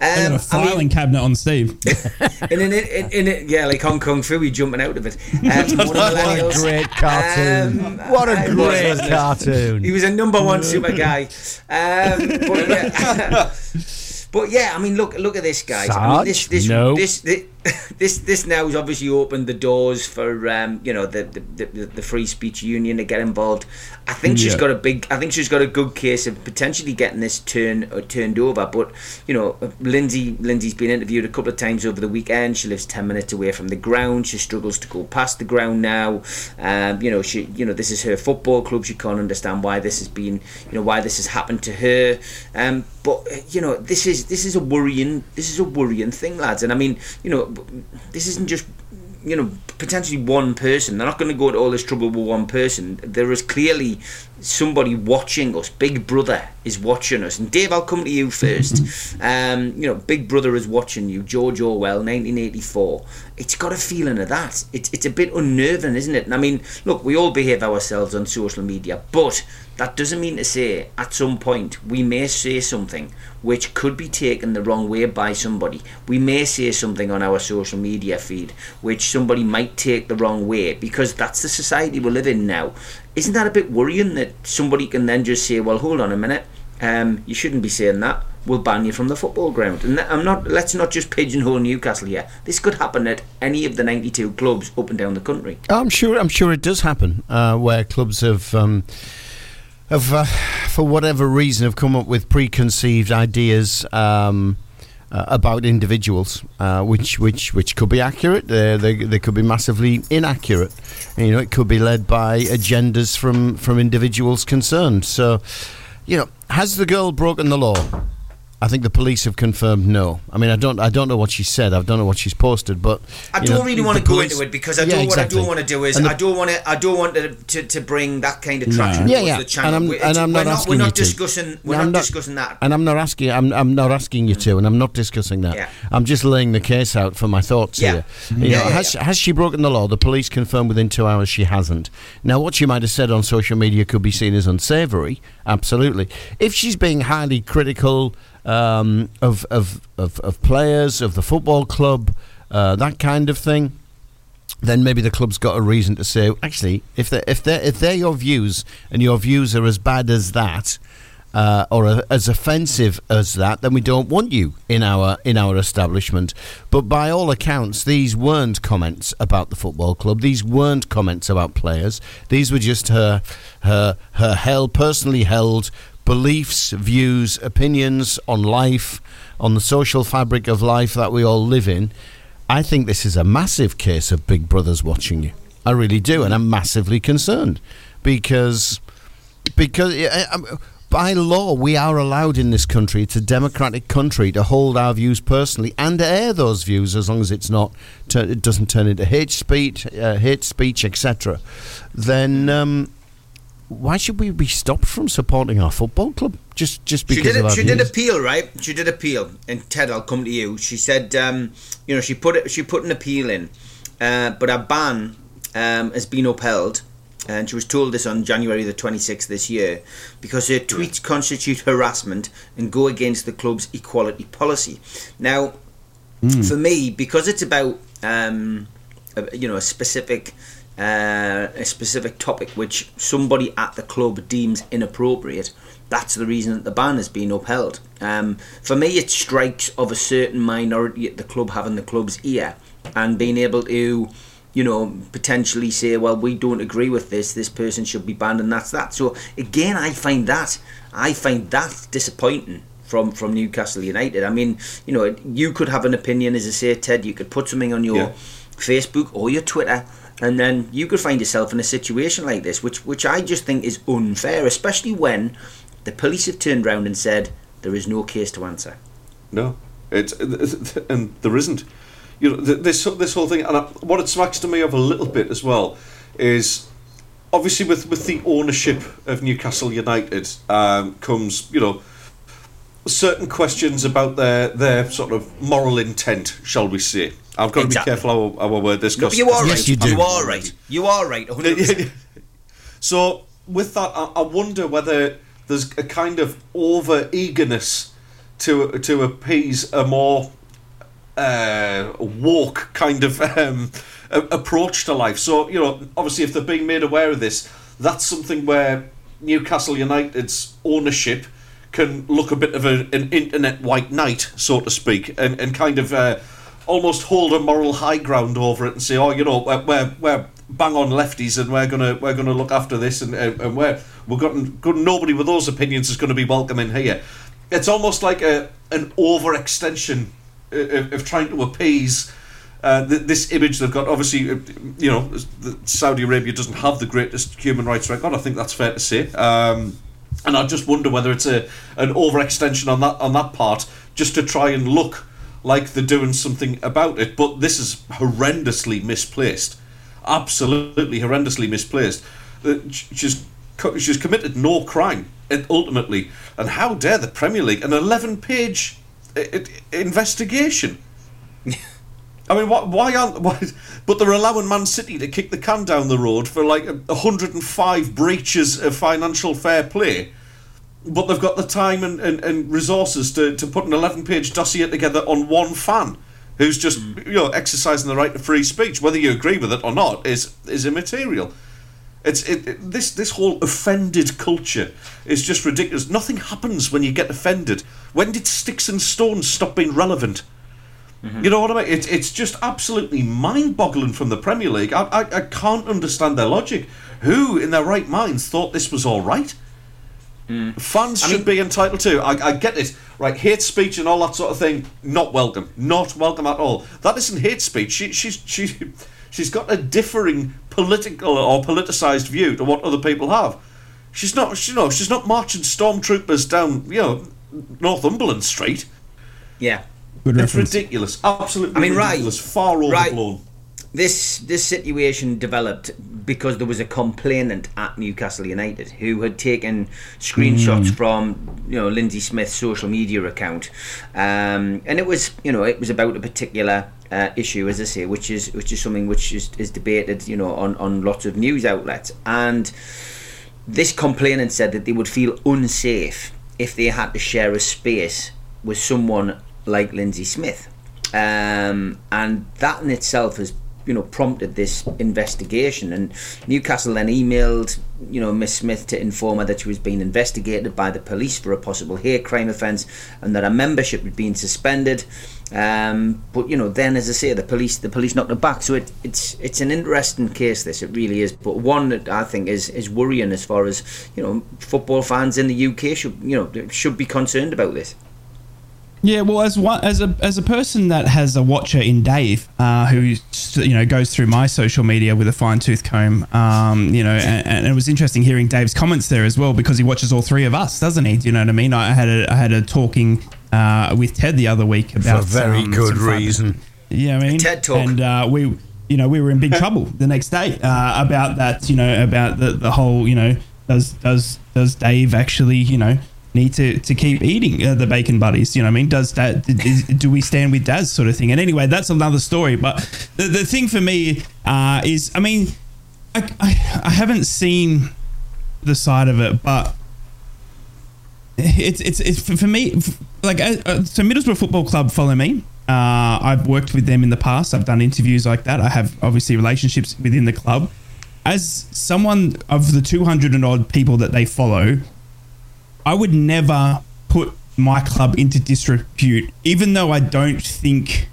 I got Um, a I filing mean, cabinet on Steve. in, in, in, in it, yeah, like Hong Kong Phooey jumping out of it. Um, one of What a great cartoon. Um, what a I was, great wasn't cartoon. He was a number one super guy. Um, but, yeah, but yeah, I mean, look, look at this, guys. I mean, this, this, No. this, this, this, this now has obviously opened the doors for, um, you know, the, the, the, the free speech union to get involved. I think she's Yeah. got a big. I think she's got a good case of potentially getting this turn uh, turned over. But you know, Lindsay, Lindsay's been interviewed a couple of times over the weekend. She lives ten minutes away from the ground. She struggles to go past the ground now. Um, you know, she, you know, this is her football club. She can't understand why this has been, you know, why this has happened to her. Um, but uh, you know, this is this is a worrying, this is a worrying thing, lads. And I mean, you know, this isn't just you know, potentially one person. They're not going to go to all this trouble with one person. There is clearly somebody watching us. Big Brother is watching us. And Dave, I'll come to you first. um, you know, Big Brother is watching you. George Orwell, 1984. It's got a feeling of that. It's it's a bit unnerving, isn't it? And I mean, look, we all behave ourselves on social media, but that doesn't mean to say at some point we may say something which could be taken the wrong way by somebody. We may say something on our social media feed which somebody might take the wrong way because that's the society we live in now. Isn't that a bit worrying that somebody can then just say, "Well, hold on a minute, um, you shouldn't be saying that. We'll ban you from the football ground." And I'm not. Let's not just pigeonhole Newcastle here. This could happen at any of the 92 clubs up and down the country. I'm sure. I'm sure it does happen uh, where clubs have. Um, have, uh, for whatever reason, have come up with preconceived ideas um, uh, about individuals, uh, which which which could be accurate. Uh, they they could be massively inaccurate. You know, it could be led by agendas from from individuals concerned. So, you know, has the girl broken the law? I think the police have confirmed no. I mean, I don't, I don't know what she said. I don't know what she's posted, but I don't know, really want the to go into it because I Yeah, don't. exactly. What I don't want to do is the- I don't want to. I don't want to, to, to bring that kind of No. traction Yeah, yeah. the channel. And I'm- We're- and I'm we're not not. asking We're you not to. discussing. We're No, I'm not not- discussing that. And I'm not asking. I'm, I'm not asking you to, and I'm not discussing that. Yeah. I'm just laying the case out for my thoughts Yeah. here. You Yeah, know, yeah, has has she broken the law? The police confirmed within two hours she hasn't. Now, what she might have said on social media could be seen as unsavoury. Absolutely. If she's being highly critical um, of, of of of players of the football club, uh, that kind of thing then maybe the club's got a reason to say, actually, if they if they if they're your views and your views are as bad as that, uh, or as offensive as that, then we don't want you in our in our establishment. But by all accounts, these weren't comments about the football club. These weren't comments about players. These were just her her her held personally held beliefs, views, opinions on life, on the social fabric of life that we all live in. I think this is a massive case of Big Brother's watching you. I really do, and I'm massively concerned because because by law we are allowed in this country. It's a democratic country to hold our views personally and air those views as long as it's not it doesn't turn into hate speech, uh, hate speech, etc. Then. Um, why should we be stopped from supporting our football club just just She because did. of our She did appeal, right? She did appeal, and Ted, I'll come to you. She said, um, you know, she put it. She put an appeal in, uh, but a ban um, has been upheld, and she was told this on January the twenty sixth this year, because her tweets constitute harassment and go against the club's equality policy. Now, for me, because it's about um, a, you know a specific uh, a specific topic which somebody at the club deems inappropriate. That's the reason that the ban has been upheld. Um, for me, it strikes of a certain minority at the club having the club's ear and being able to, you know, potentially say, well, we don't agree with this. This person should be banned, and that's that. So again, I find that I find that disappointing from from Newcastle United. I mean, you know, you could have an opinion, as I say, Ted. You could put something on your Yeah. Facebook or your Twitter, and then you could find yourself in a situation like this, which which I just think is unfair, especially when the police have turned round and said there is no case to answer. No, it's and there isn't. You know this this whole thing, and what it smacks to me of a little bit as well is obviously with with the ownership of Newcastle United um, comes you know certain questions about their their sort of moral intent, shall we say? I've got Exactly. to be careful how, how I word this. No, 'cause- but you are 'cause right. You, are right. You are right. 100%. So with that, I, I wonder whether there's a kind of over eagerness to to appease a more uh, woke kind of um, a- approach to life. So you know, obviously, if they're being made aware of this, that's something where Newcastle United's ownership can look a bit of a, an internet white knight, so to speak, and, and kind of uh, almost hold a moral high ground over it and say, oh, you know, we're, we're, we're bang on lefties and we're gonna we're gonna look after this and and, and we're we're got good nobody with those opinions is going to be welcome in here. It's almost like a an overextension of, of trying to appease. Uh, th- this image they've got, obviously, uh, you know, Saudi Arabia doesn't have the greatest human rights record. I think that's fair to say. Um, and I just wonder whether it's a an overextension on that on that part, just to try and look like they're doing something about it. But this is horrendously misplaced, absolutely horrendously misplaced. Uh, She's she's committed no crime uh, ultimately, and how dare the Premier League an eleven-page uh, investigation? I mean, why, why aren't? Why, but they're allowing Man City to kick the can down the road for like 105 breaches of financial fair play, but they've got the time and, and, and resources to, to put an 11 page dossier together on one fan who's just mm. you know exercising the right to free speech. Whether you agree with it or not is is immaterial. It's it, it- this this whole offended culture is just ridiculous. Nothing happens when you get offended. When did sticks and stones stop being relevant? Mm-hmm. You know what I mean? It's it's just absolutely mind-boggling from the Premier League. I, I I can't understand their logic. Who in their right minds thought this was all right? Hmm. Fans should be entitled to. I, I get it. Right, hate speech and all that sort of thing. Not welcome. Not welcome at all. That isn't hate speech. She, she's she, she's got a differing political or politicized view to what other people have. She's not. She, you know, she's not marching stormtroopers down. You know, Northumberland Street. Yeah. Good it's reference. ridiculous. Absolutely I mean, right. ridiculous. Far Right. This this situation developed because there was a complainant at Newcastle United who had taken screenshots Mm. from you know Lindsay Smith's social media account, um, and it was you know it was about a particular uh, issue, as I say, which is which is something which is, is debated you know on on lots of news outlets, and this complainant said that they would feel unsafe if they had to share a space with someone like Lindsay Smith. Um, and that in itself has you know prompted this investigation. And Newcastle then emailed you know Miss Smith to inform her that she was being investigated by the police for a possible hate crime offence and that her membership had been suspended. Um, but you know then as I say the police the police knocked her back. So it, it's it's an interesting case this. It really is. But one that I think is is worrying as far as you know football fans in the UK should you know should be concerned about this Yeah, well, as one as a as a person that has a watcher in Dave, uh, who you know goes through my social media with a fine tooth comb, um, you know, and, and it was interesting hearing Dave's comments there as well because he watches all three of us, doesn't he? Do you know what I mean? I had a I had a talking uh, with Ted the other week about a very um, good some fun- reason. Yeah, I mean, TED Talk. and uh, we, you know, we were in big trouble the next day uh, about that. You know, about the the whole, you know, does does does Dave actually, you know, need to to keep eating uh, the bacon buddies? You know, what I mean, does that is, do we stand with Daz sort of thing? And anyway, that's another story. But the the thing for me uh, is, I mean, I, I I haven't seen the side of it, but it's it's, it's for for me like uh, uh, so Middlesbrough Football Club follow me. Uh, I've worked with them in the past. I've done interviews like that. I have obviously relationships within the club. As someone of the 200 and odd people that they follow, I would never put my club into disrepute, even though I don't think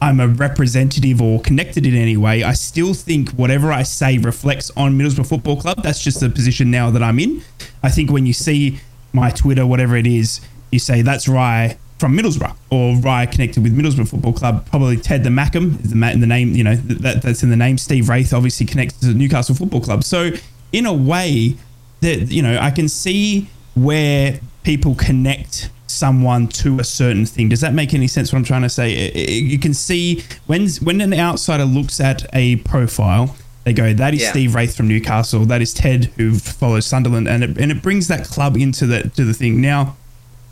I'm a representative or connected in any way. I still think whatever I say reflects on Middlesbrough Football Club. That's just the position now that I'm in. I think when you see my Twitter, whatever it is, you say that's Ry from Middlesbrough or Ry connected with Middlesbrough Football Club. Probably Ted the Mackem is the, ma- the name, you know, that, that's in the name. Steve Wraith obviously connected to Newcastle Football Club. So in a way, that you know, I can see where people connect someone to a certain thing. Does that make any sense? What I'm trying to say, you can see when when an outsider looks at a profile, they go, "That is Yeah. Steve Wraith from Newcastle. That is Ted who follows Sunderland," and it, and it brings that club into the to the thing. Now,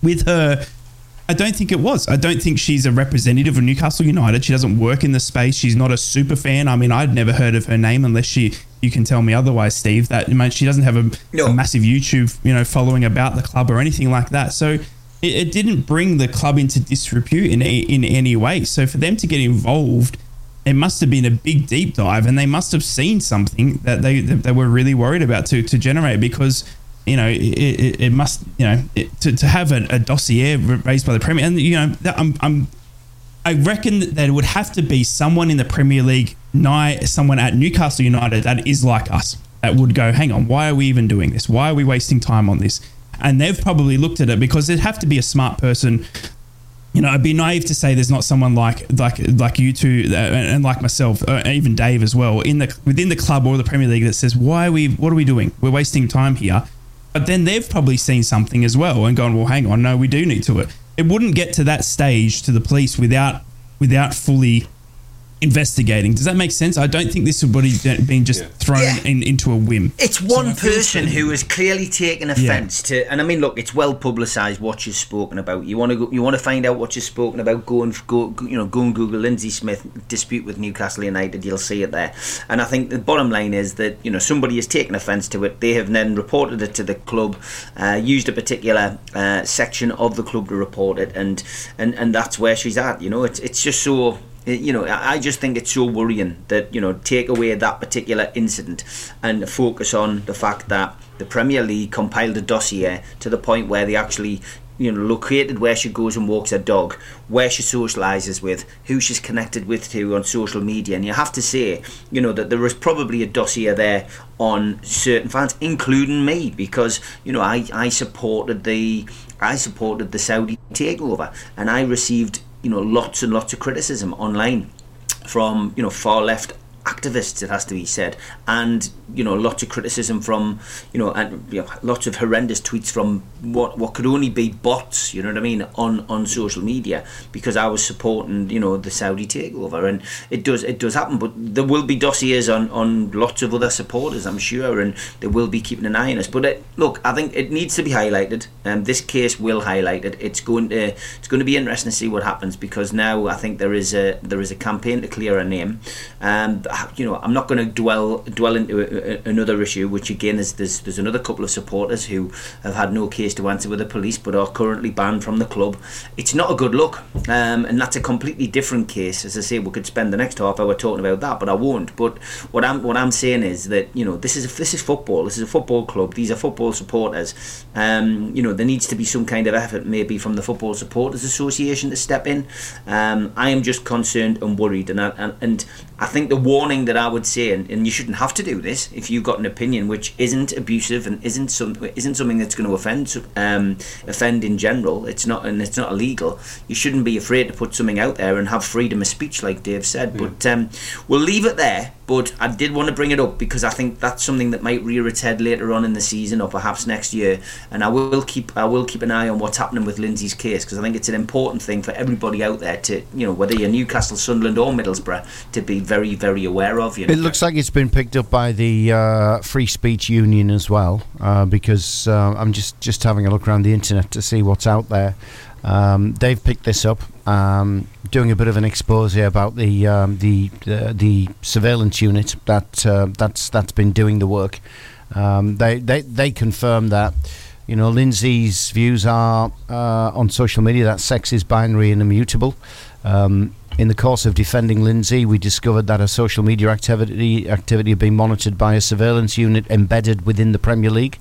with her. I don't think it was. I don't think she's a representative of Newcastle United. She doesn't work in the space. She's not a super fan. I mean, I'd never heard of her name unless she. You can tell me otherwise, Steve. That she doesn't have a, a massive YouTube, you know, following about the club or anything like that. So it, it didn't bring the club into disrepute in in any way. So for them to get involved, it must have been a big deep dive, and they must have seen something that they that they were really worried about to to generate because you know, it, it, it must, you know, it, to, to have a, a dossier raised by the Premier, and you know, I'm, I'm, I reckon that there would have to be someone in the Premier League, someone at Newcastle United that is like us, that would go, hang on, why are we even doing this? Why are we wasting time on this? And they've probably looked at it because it'd have to be a smart person. You know, I'd be naive to say there's not someone like like like you two uh, and and like myself, uh, even Dave as well, in the within the club or the Premier League that says, why are we? What are we doing? We're wasting time here. But then they've probably seen something as well and gone, well, hang on, no, we do need to it. It wouldn't get to that stage to the police without without fully investigating. Does that make sense? I don't think this would have been just thrown in, into a whim. It's one person who has clearly taken offence to, and I mean, look, it's well publicised what you've spoken about. You want to go, you want to find out what you've spoken about. Go and go, you know, go and Google Lindsay Smith dispute with Newcastle United. You'll see it there. And I think the bottom line is that you know somebody has taken offence to it. They have then reported it to the club, uh, used a particular uh, section of the club to report it, and and and that's where she's at. You know, it's it's just so Eh, you know, I just think it's so worrying that you know take away that particular incident and focus on the fact that the Premier League compiled a dossier to the point where they actually you know located where she goes and walks her dog, where she socialises with, who she's connected with to on social media, and you have to say you know that there was probably a dossier there on certain fans, including me, because you know I I supported the I supported the Saudi takeover, and I received you know lots and lots of criticism online from you know far left activists. It has to be said, and you know, lots of criticism from you know, and you know, lots of horrendous tweets from what what could only be bots. You know what I mean on on social media because I was supporting you know the Saudi takeover, and it does it does happen. But there will be dossiers on on lots of other supporters, I'm sure, and they will be keeping an eye on us. But it, look, I think it needs to be highlighted. Um, this case will highlight it. It's going to it's going to be interesting to see what happens because now I think there is a there is a campaign to clear a name. Um, you know, I'm not going to dwell dwell into a, a, another issue, which again is there's there's another couple of supporters who have had no case to answer with the police, but are currently banned from the club. It's not a good look, um, and that's a completely different case. As I say, we could spend the next half hour talking about that, but I won't. But what I'm what I'm saying is that you know this is this is football. This is a football club. These are football supporters. Um, you know there needs to be some kind of effort maybe from the Football Supporters Association to step in. Um, I am just concerned and worried, and I, and, and I think the warning that I would say, and, and you shouldn't have to do this if you've got an opinion which isn't abusive and isn't some isn't something that's going to offend um, offend in general. It's not and it's not illegal. You shouldn't be afraid to put something out there and have freedom of speech, like Dave said. Mm. But um, we'll leave it there. But I did want to bring it up because I think that's something that might rear its head later on in the season or perhaps next year. And I will keep I will keep an eye on what's happening with Lindsay's case because I think it's an important thing for everybody out there to you know whether you're Newcastle, Sunderland, or Middlesbrough to be very very aware of. You know. It looks like it's been picked up by the uh, Free Speech Union as well, uh, because uh, I'm just, just having a look around the internet to see what's out there. Um, they've picked this up, um, doing a bit of an expose about the um, the, the the surveillance unit that uh, that's that's been doing the work. Um, they they they confirm that. You know, Lindsay's views are uh, on social media that sex is binary and immutable. Um, in the course of defending Lindsay, we discovered that her social media activity activity had been monitored by a surveillance unit embedded within the Premier League,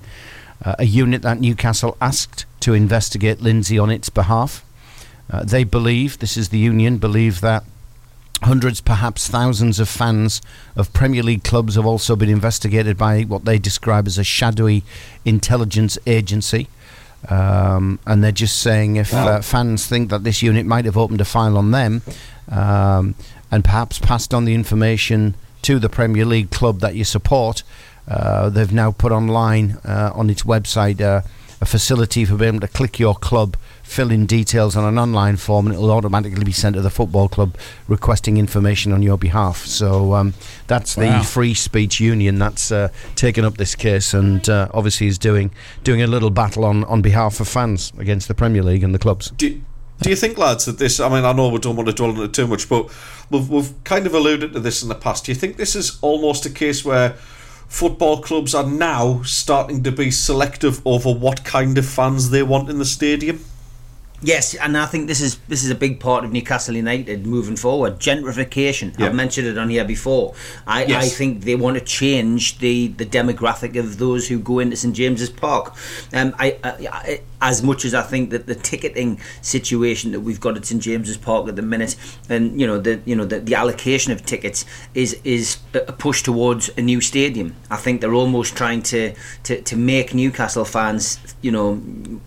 uh, a unit that Newcastle asked to investigate Lindsay on its behalf. Uh, they believe, this is the union, believe that hundreds, perhaps thousands of fans of Premier League clubs have also been investigated by what they describe as a shadowy intelligence agency. Um, and they're just saying if uh, fans think that this unit might have opened a file on them um, and perhaps passed on the information to the Premier League club that you support, uh, they've now put online uh, on its website uh, a facility for being able to click your club, fill in details on an online form, and it will automatically be sent to the football club requesting information on your behalf. So um, that's Wow. the Free Speech Union that's uh, taken up this case and uh, obviously is doing doing a little battle on, on behalf of fans against the Premier League and the clubs. Do, do you think, lads, that this? I mean, I know we don't want to dwell on it too much, but we've, we've kind of alluded to this in the past. Do you think this is almost a case where football clubs are now starting to be selective over what kind of fans they want in the stadium? Yes, and I think this is this is a big part of Newcastle United moving forward. Gentrification. Yeah. I've mentioned it on here before. I, Yes. I think they want to change the, the demographic of those who go into St James's Park. Um, I, I, I as much as I think that the ticketing situation that we've got at St James's Park at the minute, and you know the you know the, the allocation of tickets is is a push towards a new stadium. I think they're almost trying to to, to make Newcastle fans, you know,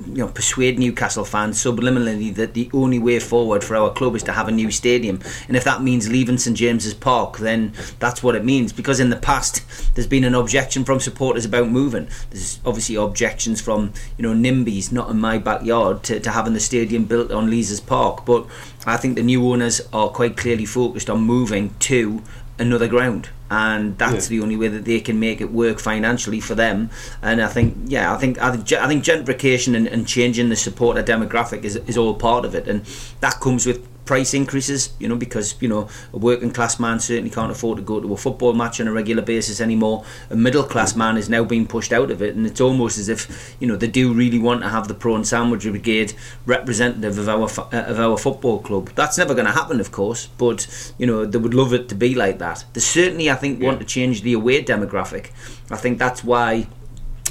you know, persuade Newcastle fans subliminally that the only way forward for our club is to have a new stadium, and if that means leaving St James's Park, then that's what it means. Because in the past, there's been an objection from supporters about moving. There's obviously objections from you know NIMBYs, not in my backyard, to, to having the stadium built on Leazes Park. But I think the new owners are quite clearly focused on moving to another ground and that's Yeah. the only way that they can make it work financially for them and I think yeah I think I think, I think gentrification and, and changing the supporter demographic is, is all part of it and that comes with price increases you know because you know a working class man certainly can't afford to go to a football match on a regular basis anymore. A middle class man is now being pushed out of it and it's almost as if you know they do really want to have the prawn sandwich brigade representative of our uh, of our football club. That's never going to happen of course but you know they would love it to be like that. They certainly I think want to change the away demographic. I think that's why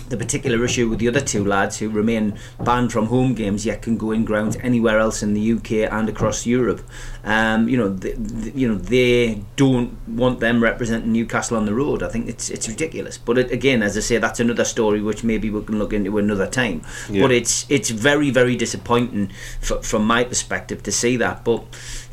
the particular issue with the other two lads who remain banned from home games yet can go in grounds anywhere else in the UK and across Europe. Um, you know, th th you know they don't want them representing Newcastle on the road. I think it's it's ridiculous. But it, again, as I say, that's another story which maybe we can look into another time. Yeah. But it's it's very very disappointing f- from my perspective to see that. But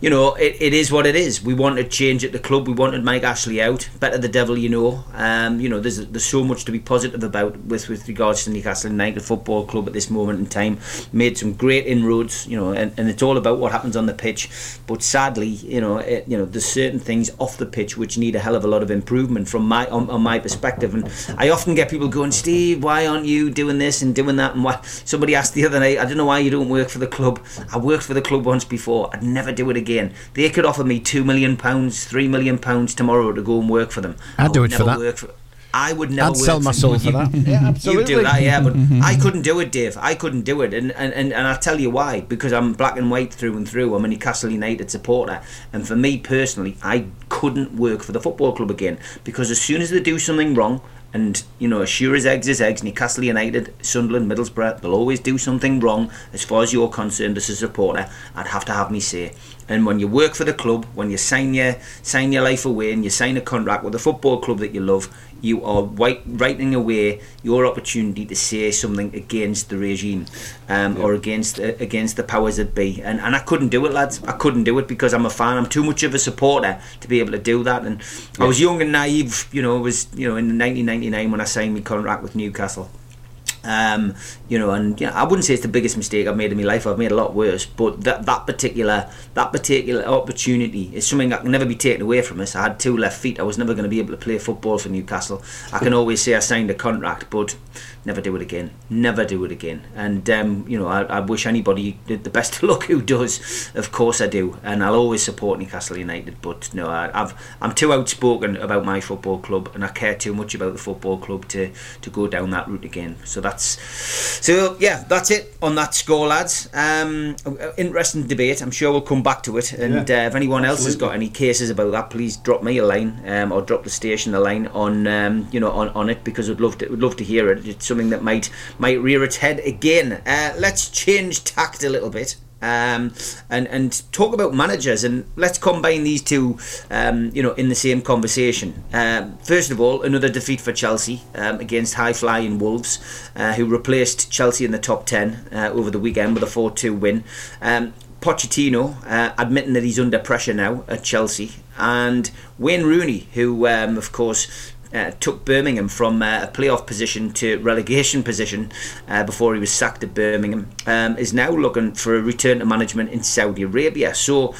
you know, it, it is what it is. We wanted change at the club. We wanted Mike Ashley out. Better the devil you know. Um, you know, there's there's so much to be positive about with with regards to Newcastle United Football Club at this moment in time. Made some great inroads. You know, and, and it's all about what happens on the pitch. But sadly, you know, it, you know, there's certain things off the pitch which need a hell of a lot of improvement from my on, on my perspective. And I often get people going, Steve, why aren't you doing this and doing that? And why? Somebody asked the other night, I don't know why you don't work for the club. I worked for the club once before. I'd never do it again. They could offer me two million pounds, three million pounds tomorrow to go and work for them. I'd do it for never that. Work for, I would never I'd sell my for soul for you. that. Yeah, absolutely. You do that, yeah, but mm-hmm. I couldn't do it, Dave. I couldn't do it, and, and and and I'll tell you why. Because I'm black and white through and through. I'm a Newcastle United supporter, and for me personally, I couldn't work for the football club again because as soon as they do something wrong. And you know, as sure as eggs is eggs, Newcastle United, Sunderland, Middlesbrough, they'll always do something wrong. As far as you're concerned, as a supporter, I'd have to have me say. And when you work for the club, when you sign your sign your life away and you sign a contract with a football club that you love, you are writing away your opportunity to say something against the regime um, or against uh, against the powers that be. And and I couldn't do it, lads. I couldn't do it because I'm a fan. I'm too much of a supporter to be able to do that. And I was young and naive. You know, it was you know in 1999 when I signed my contract with Newcastle. Um, you know, and you know, I wouldn't say it's the biggest mistake I've made in my life. I've made a lot worse, but that that particular that particular opportunity is something that can never be taken away from us. I had two left feet. I was never going to be able to play football for Newcastle. I can always say I signed a contract, but never do it again. Never do it again. And um, you know, I, I wish anybody the best of luck who does. Of course, I do, and I'll always support Newcastle United. But no, I, I've I'm too outspoken about my football club, and I care too much about the football club to to go down that route again. So that's so yeah, that's it on that score, lads. Um, interesting debate. I'm sure we'll come back to it. And Yeah, uh, if anyone else has got any cases about that, please drop me a line um, or drop the station a line on um, you know on, on it because I'd love to would love to hear it. It's something that might might rear its head again. Uh, let's change tact a little bit. Um, and and talk about managers and let's combine these two um, you know in the same conversation. Um, first of all another defeat for Chelsea um, against high flying Wolves uh, who replaced Chelsea in the top 10 uh, over the weekend with a 4-2 win. Um, Pochettino uh, admitting that he's under pressure now at Chelsea. And Wayne Rooney who um, of course uh, took Birmingham from uh, a playoff position to relegation position uh, before he was sacked at Birmingham, um, is now looking for a return to management in Saudi Arabia. So,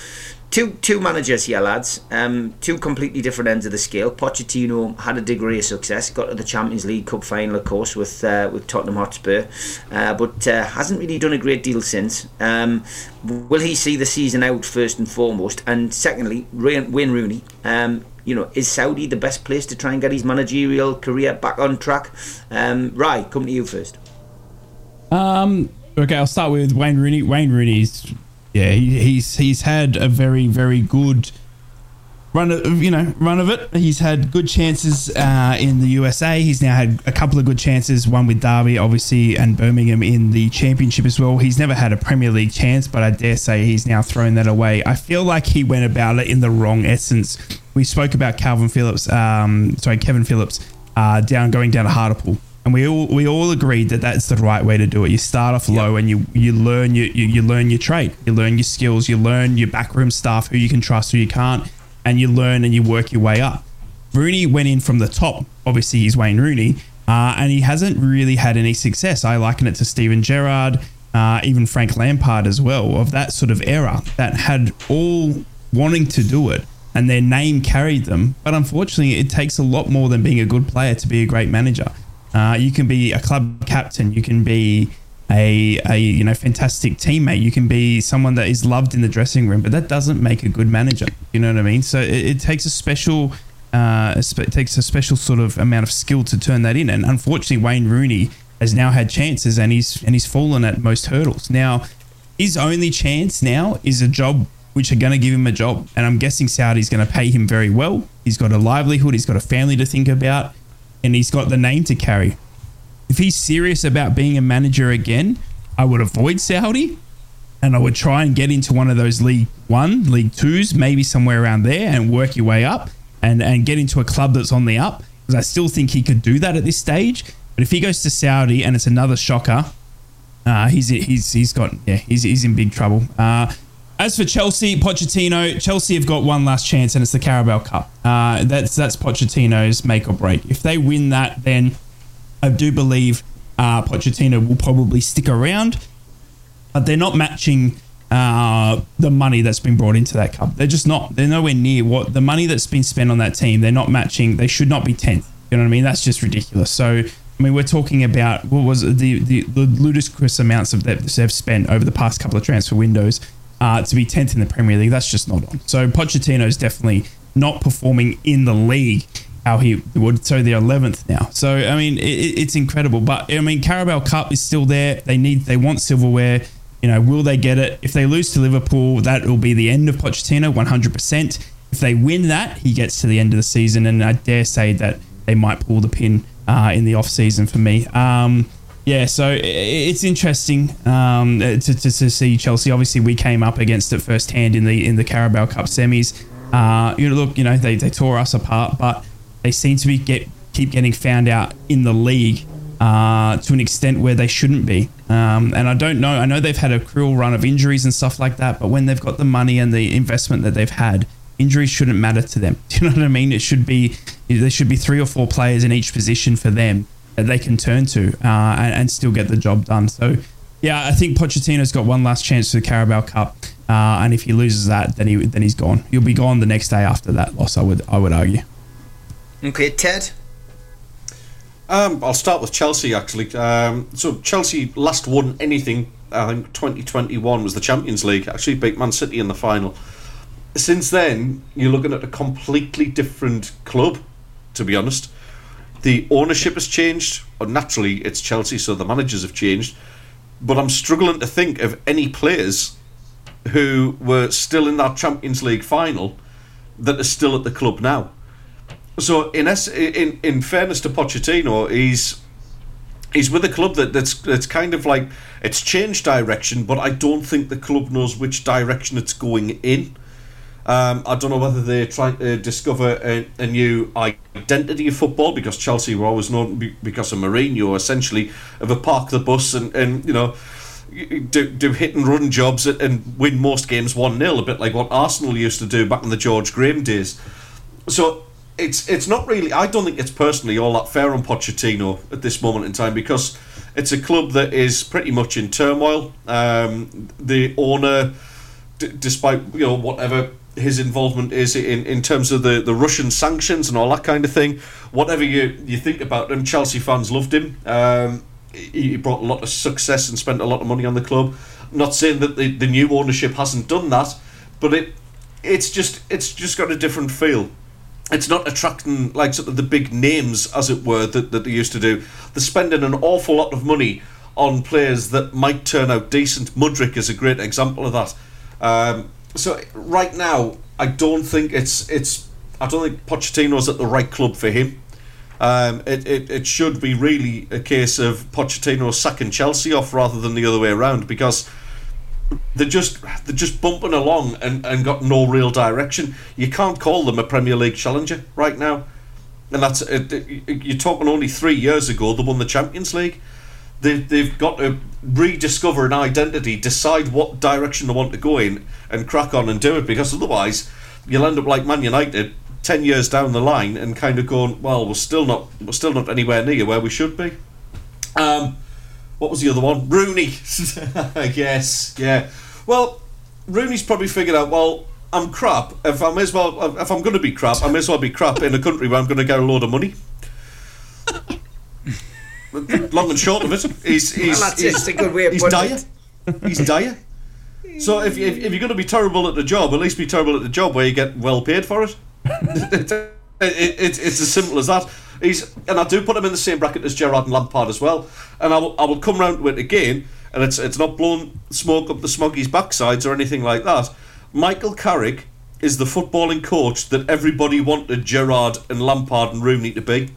two two managers here, lads. Um, two completely different ends of the scale. Pochettino had a degree of success, got to the Champions League Cup final, of course, with uh, with Tottenham Hotspur, uh, but uh, hasn't really done a great deal since. Um, will he see the season out first and foremost? And secondly, Wayne Rooney. Um, you know, is Saudi the best place to try and get his managerial career back on track? Um, Ry, come to you first. Um. Okay, I'll start with Wayne Rooney. Wayne Rooney's, yeah, he, he's he's had a very very good run of you know run of it. He's had good chances uh, in the USA. He's now had a couple of good chances, one with Derby, obviously, and Birmingham in the Championship as well. He's never had a Premier League chance, but I dare say he's now thrown that away. I feel like he went about it in the wrong essence. We spoke about Kalvin Phillips, um, sorry, Kevin Phillips, uh, down going down to Hartlepool. And we all we all agreed that that's the right way to do it. You start off low and you you learn you, you you learn your trade, you learn your skills, you learn your backroom staff, who you can trust, who you can't, and you learn and you work your way up. Rooney went in from the top. Obviously, he's Wayne Rooney, uh, and he hasn't really had any success. I liken it to Steven Gerrard, uh, even Frank Lampard as well, of that sort of era that had all wanting to do it, and their name carried them. But unfortunately, it takes a lot more than being a good player to be a great manager. Uh, you can be a club captain. You can be a, a you know fantastic teammate. You can be someone that is loved in the dressing room, but that doesn't make a good manager. You know what I mean? So it, it takes a special uh, it takes a special sort of amount of skill to turn that in. And unfortunately, Wayne Rooney has now had chances, and he's and he's fallen at most hurdles. Now, his only chance now is a job which are going to give him a job, and I'm guessing Saudi's going to pay him very well. He's got a livelihood. He's got a family to think about, and he's got the name to carry. If he's serious about being a manager again, I would avoid Saudi and I would try and get into one of those League One, League Twos, maybe somewhere around there, and work your way up and and get into a club that's on the up. Because I still think he could do that at this stage. But if he goes to Saudi and it's another shocker, uh, he's he's he's got yeah he's he's in big trouble. Uh, as for Chelsea, Pochettino, Chelsea have got one last chance, and it's the Carabao Cup. Uh, that's that's Pochettino's make or break. If they win that, then I do believe uh, Pochettino will probably stick around, but they're not matching uh, the money that's been brought into that cup. They're just not. They're nowhere near what the money that's been spent on that team. They're not matching. They should not be tenth. You know what I mean? That's just ridiculous. So. I mean, we're talking about what was it, the, the the ludicrous amounts of that they've spent over the past couple of transfer windows uh, to be tenth in the Premier League. That's just not on. So Pochettino is definitely not performing in the league how he would. So they're eleventh now. So I mean, it, it's incredible. But I mean, Carabao Cup is still there. They need, they want silverware. You know, will they get it? If they lose to Liverpool, that will be the end of Pochettino, one hundred percent. If they win that, he gets to the end of the season, and I dare say that they might pull the pin uh, in the off season for me. Um, yeah, so it's interesting um, to, to, to see Chelsea. Obviously, we came up against it firsthand in the in the Carabao Cup semis. Uh, you know, look, you know, they, they tore us apart, but they seem to be get keep getting found out in the league uh, to an extent where they shouldn't be. Um, and I don't know. I know they've had a cruel run of injuries and stuff like that, but when they've got the money and the investment that they've had, injuries shouldn't matter to them. Do you know what I mean? It should be there should be three or four players in each position for them that they can turn to uh, and, and still get the job done. So, yeah, I think Pochettino's got one last chance for the Carabao Cup, uh, and if he loses that, then he then he's gone. He'll be gone the next day after that loss. I would I would argue. Okay, Ted. Um, I'll start with Chelsea actually. Um, so Chelsea last won anything. I think 2021 was the Champions League. Actually beat Man City in the final. Since then, you're looking at a completely different club. To be honest, the ownership has changed. Naturally, it's Chelsea, so the managers have changed. But I'm struggling to think of any players who were still in that Champions League final that are still at the club now. So in in in fairness to Pochettino, he's he's with a club that, that's that's kind of like it's changed direction, but I don't think the club knows which direction it's going in. Um, I don't know whether they're trying to discover a, a new identity of football because Chelsea were always known because of Mourinho, essentially, of a park the bus and, and you know do, do hit and run jobs and win most games 1 0, a bit like what Arsenal used to do back in the George Graham days. So it's it's not really. I don't think it's personally all that fair on Pochettino at this moment in time because it's a club that is pretty much in turmoil. Um, the owner, d- despite you know whatever his involvement is in, in terms of the, the Russian sanctions and all that kind of thing, whatever you you think about him, Chelsea fans loved him. Um, he brought a lot of success and spent a lot of money on the club. I'm not saying that the, the new ownership hasn't done that, but it it's just it's just got a different feel it's not attracting like sort of the big names as it were that, that they used to do. They're spending an awful lot of money on players that might turn out decent. Mudryk is a great example of that. Um, so right now I don't think it's it's I don't think Pochettino's at the right club for him. Um, it, it, it should be really a case of Pochettino sacking Chelsea off rather than the other way around because they're just they're just bumping along and, and got no real direction. You can't call them a Premier League challenger right now, and that's it- you're talking only three years ago they won the Champions League. They they've got to rediscover an identity, decide what direction they want to go in, and crack on and do it because otherwise you'll end up like Man United ten years down the line and kind of going, well, we're still not we're still not anywhere near where we should be. Um, what was the other one? Rooney. I guess. Yeah. Well, Rooney's probably figured out. Well, I'm crap. If I may as well, if I'm going to be crap, I may as well be crap in a country where I'm going to get a load of money. Long and short of it, he's he's Well, he's, It's a good way of he's dire. He's dire. So if, if, if you're going to be terrible at the job, at least be terrible at the job where you get well paid for it. it, it, it, it's as simple as that. He's and I do put him in the same bracket as Gerrard and Lampard as well. And I will, I will come round to it again. And it's it's not blowing smoke up the smoggies' backsides or anything like that. Michael Carrick is the footballing coach that everybody wanted Gerrard and Lampard and Rooney to be.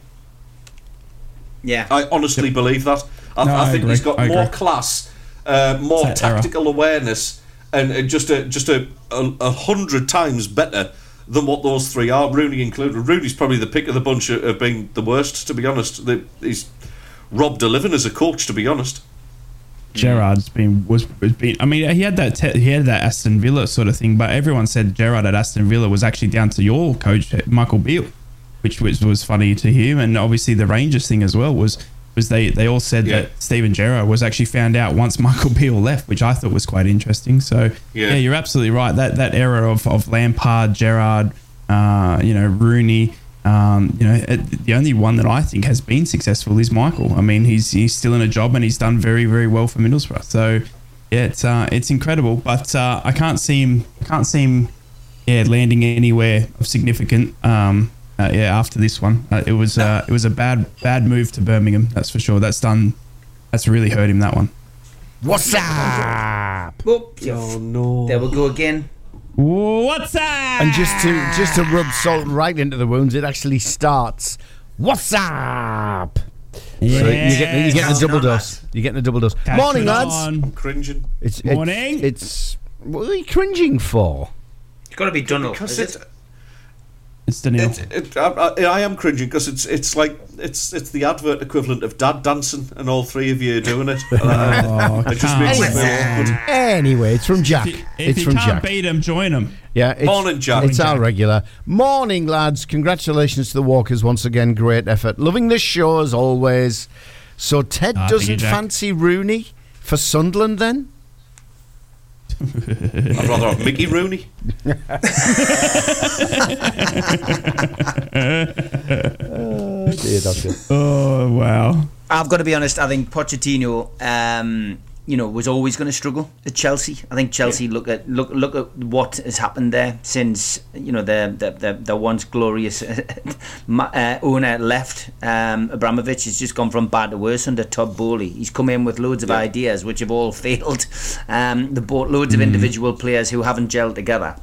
Yeah. I honestly believe that. I, No, I I think agree. he's got I more agree. class, uh, more It's that era. tactical awareness, and, and just a just a, a a hundred times better than what those three are. Rooney included. Rooney's probably the pick of the bunch of, of being the worst. To be honest, he's robbed a living as a coach. To be honest. Gerrard's been was, was been. I mean, he had that te- he had that Aston Villa sort of thing, but everyone said Gerard at Aston Villa was actually down to your coach Michael Beale, which was was funny to hear, and obviously the Rangers thing as well was was they they all said Yeah. that Steven Gerrard was actually found out once Michael Beale left, which I thought was quite interesting. So Yeah. yeah, you're absolutely right. That that era of, of Lampard, Gerrard, uh, you know Rooney. Um, you know, it- the only one that I think has been successful is Michael. I mean, he's he's still in a job and he's done very very well for Middlesbrough. So yeah, it's uh, it's incredible. But uh, I can't see him. I can't see him. Yeah, landing anywhere of significant. Um, uh, yeah, after this one, uh, it was uh, it was a bad bad move to Birmingham. That's for sure. That's done. That's really hurt him. That one. What's up? Oh no! There we go again. What's up? And just to just to rub salt right into the wounds, it actually starts. What's up? So you get you get the Yes. double dose. You get the double dose. Catch Morning, it lads. on. I'm cringing. It's Morning. It's, it's what are you cringing for? It's got to be Dunno. Because is it, it? It's Daniel. it, it, I, I, I am cringing because it's it's like it's it's the advert equivalent of dad dancing, and all three of you are doing it. Oh, uh, it just makes me awkward. Anyway, it's from Jack. If it's you from can't Jack. beat him, join him. Yeah, it's, Morning, Jack. It's Morning, our Jack. regular. Morning, lads. Congratulations to the Walkers once again. Great effort. Loving this show as always. So Ted ah, thank you, doesn't Jack. fancy Rooney for Sunderland then? I'd rather have Mickey Rooney. dear doctor. Oh wow. I've got to be honest. I think Pochettino, um, you know, was always going to struggle at Chelsea. I think Chelsea look at look look at what has happened there since you know the the the, the once glorious uh, owner left. Um, Abramovich has just gone from bad to worse under Todd Boehly. He's come in with loads of ideas which have all failed. Um, they bought loads of individual players who haven't gelled together.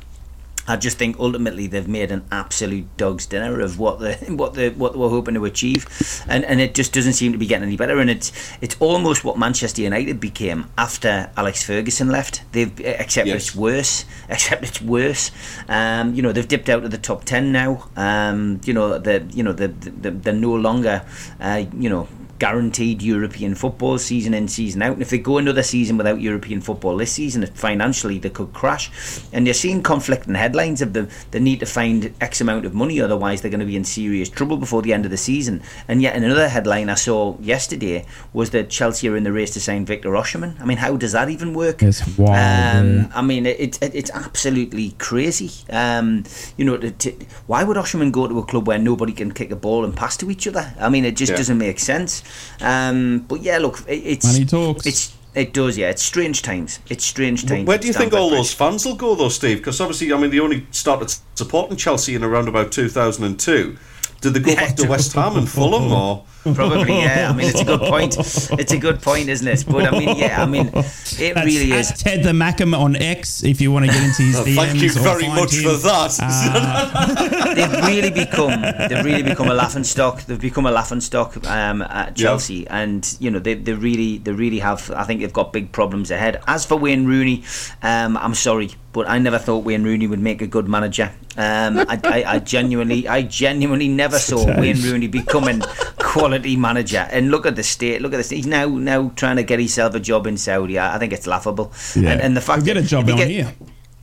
I just think ultimately they've made an absolute dog's dinner of what the what the what they were hoping to achieve, and and it just doesn't seem to be getting any better. And it's it's almost what Manchester United became after Alex Ferguson left. They've except Yes. it's worse. Except it's worse. Um, you know they've dipped out of the top ten now. Um, you know the you know the, the they're no longer uh, you know guaranteed European football season in season out. And if they go another season without European football this season, financially they could crash. And you're seeing conflicting headlines of the they need to find X amount of money, otherwise they're going to be in serious trouble before the end of the season. And yet another headline I saw yesterday was that Chelsea are in the race to sign Victor Osimhen. I mean, how does that even work? It's wild. Um. I mean, it, it, it's absolutely crazy. Um, you know, to, to, why would Osherman go to a club where nobody can kick a ball and pass to each other? I mean, it just Yeah. doesn't make sense. Um, but yeah, look, it, it's Money talks. It's it does, yeah. It's strange times. It's strange times. Where do you think all Bridge. those fans will go, though, Steve? Because obviously, I mean, they only started supporting Chelsea in around about 2002. Did they go back to West Ham and Fulham, or Probably, yeah. I mean, it's a good point. It's a good point, isn't it? But I mean, yeah. I mean, it That's really at is. Ted the Mackem on X if you want to get into his DMs. thank you very much him. for that. Uh, they've really become they've really become a laughing stock. They've become a laughing stock um, at Chelsea, and you know they, they really they really have. I think they've got big problems ahead. As for Wayne Rooney, um, I'm sorry, but I never thought Wayne Rooney would make a good manager. Um, I, I, I genuinely I genuinely never saw Wayne Rooney becoming quality manager. And look at the state. Look at this. He's now now trying to get himself a job in Saudi. I, I think it's laughable. Yeah. And, and the fact He'll get a job if he get- here.